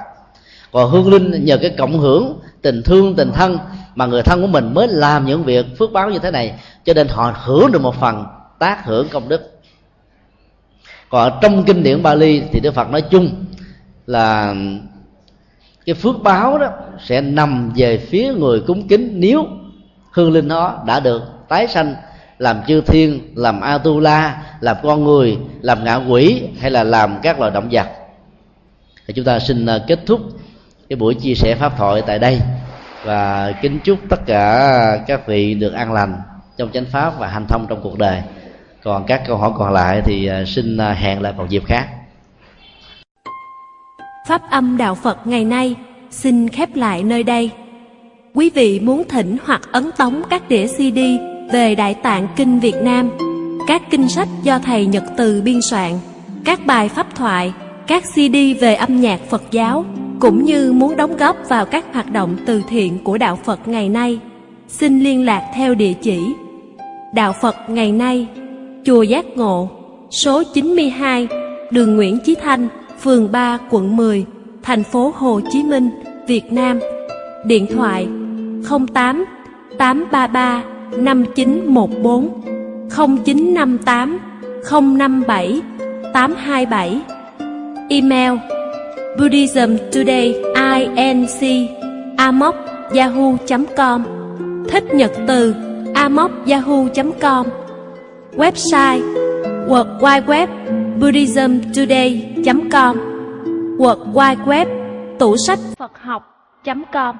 C: Còn hương linh nhờ cái cộng hưởng, tình thương, tình thân mà người thân của mình mới làm những việc phước báo như thế này, cho nên họ hưởng được một phần tác hưởng công đức. Còn trong kinh điển Bali thì Đức Phật nói chung là cái phước báo đó sẽ nằm về phía người cúng kính nếu hương linh nó đã được tái sanh làm chư thiên, làm atula làm con người, làm ngạ quỷ hay là làm các loài động vật. Thì chúng ta xin ờ, kết thúc cái buổi chia sẻ pháp thoại tại đây và kính chúc tất cả các vị được an lành trong chánh pháp và hành thông trong cuộc đời. Còn các câu hỏi còn lại thì ờ, xin ờ, hẹn lại một dịp khác.
F: Pháp âm đạo phật ngày nay xin khép lại nơi đây. Quý vị muốn thỉnh hoặc ấn tống các đĩa cd về Đại Tạng Kinh Việt Nam, các kinh sách do thầy Nhật Từ biên soạn, các bài pháp thoại, các CD về âm nhạc Phật giáo, cũng như muốn đóng góp vào các hoạt động từ thiện của Đạo Phật ngày nay, xin liên lạc theo địa chỉ Đạo Phật ngày nay, Chùa Giác Ngộ, số 92, đường Nguyễn Chí Thanh, phường 3, quận 10, thành phố Hồ Chí Minh, Việt Nam. Điện thoại 08 833 5914 0958 057 827 Email Buddhism Today inc amoc yahoo.com Thích nhật từ amoc yahoo.com Website World Wide Web buddhismtoday.com World Wide Web tủ sách Phật học.com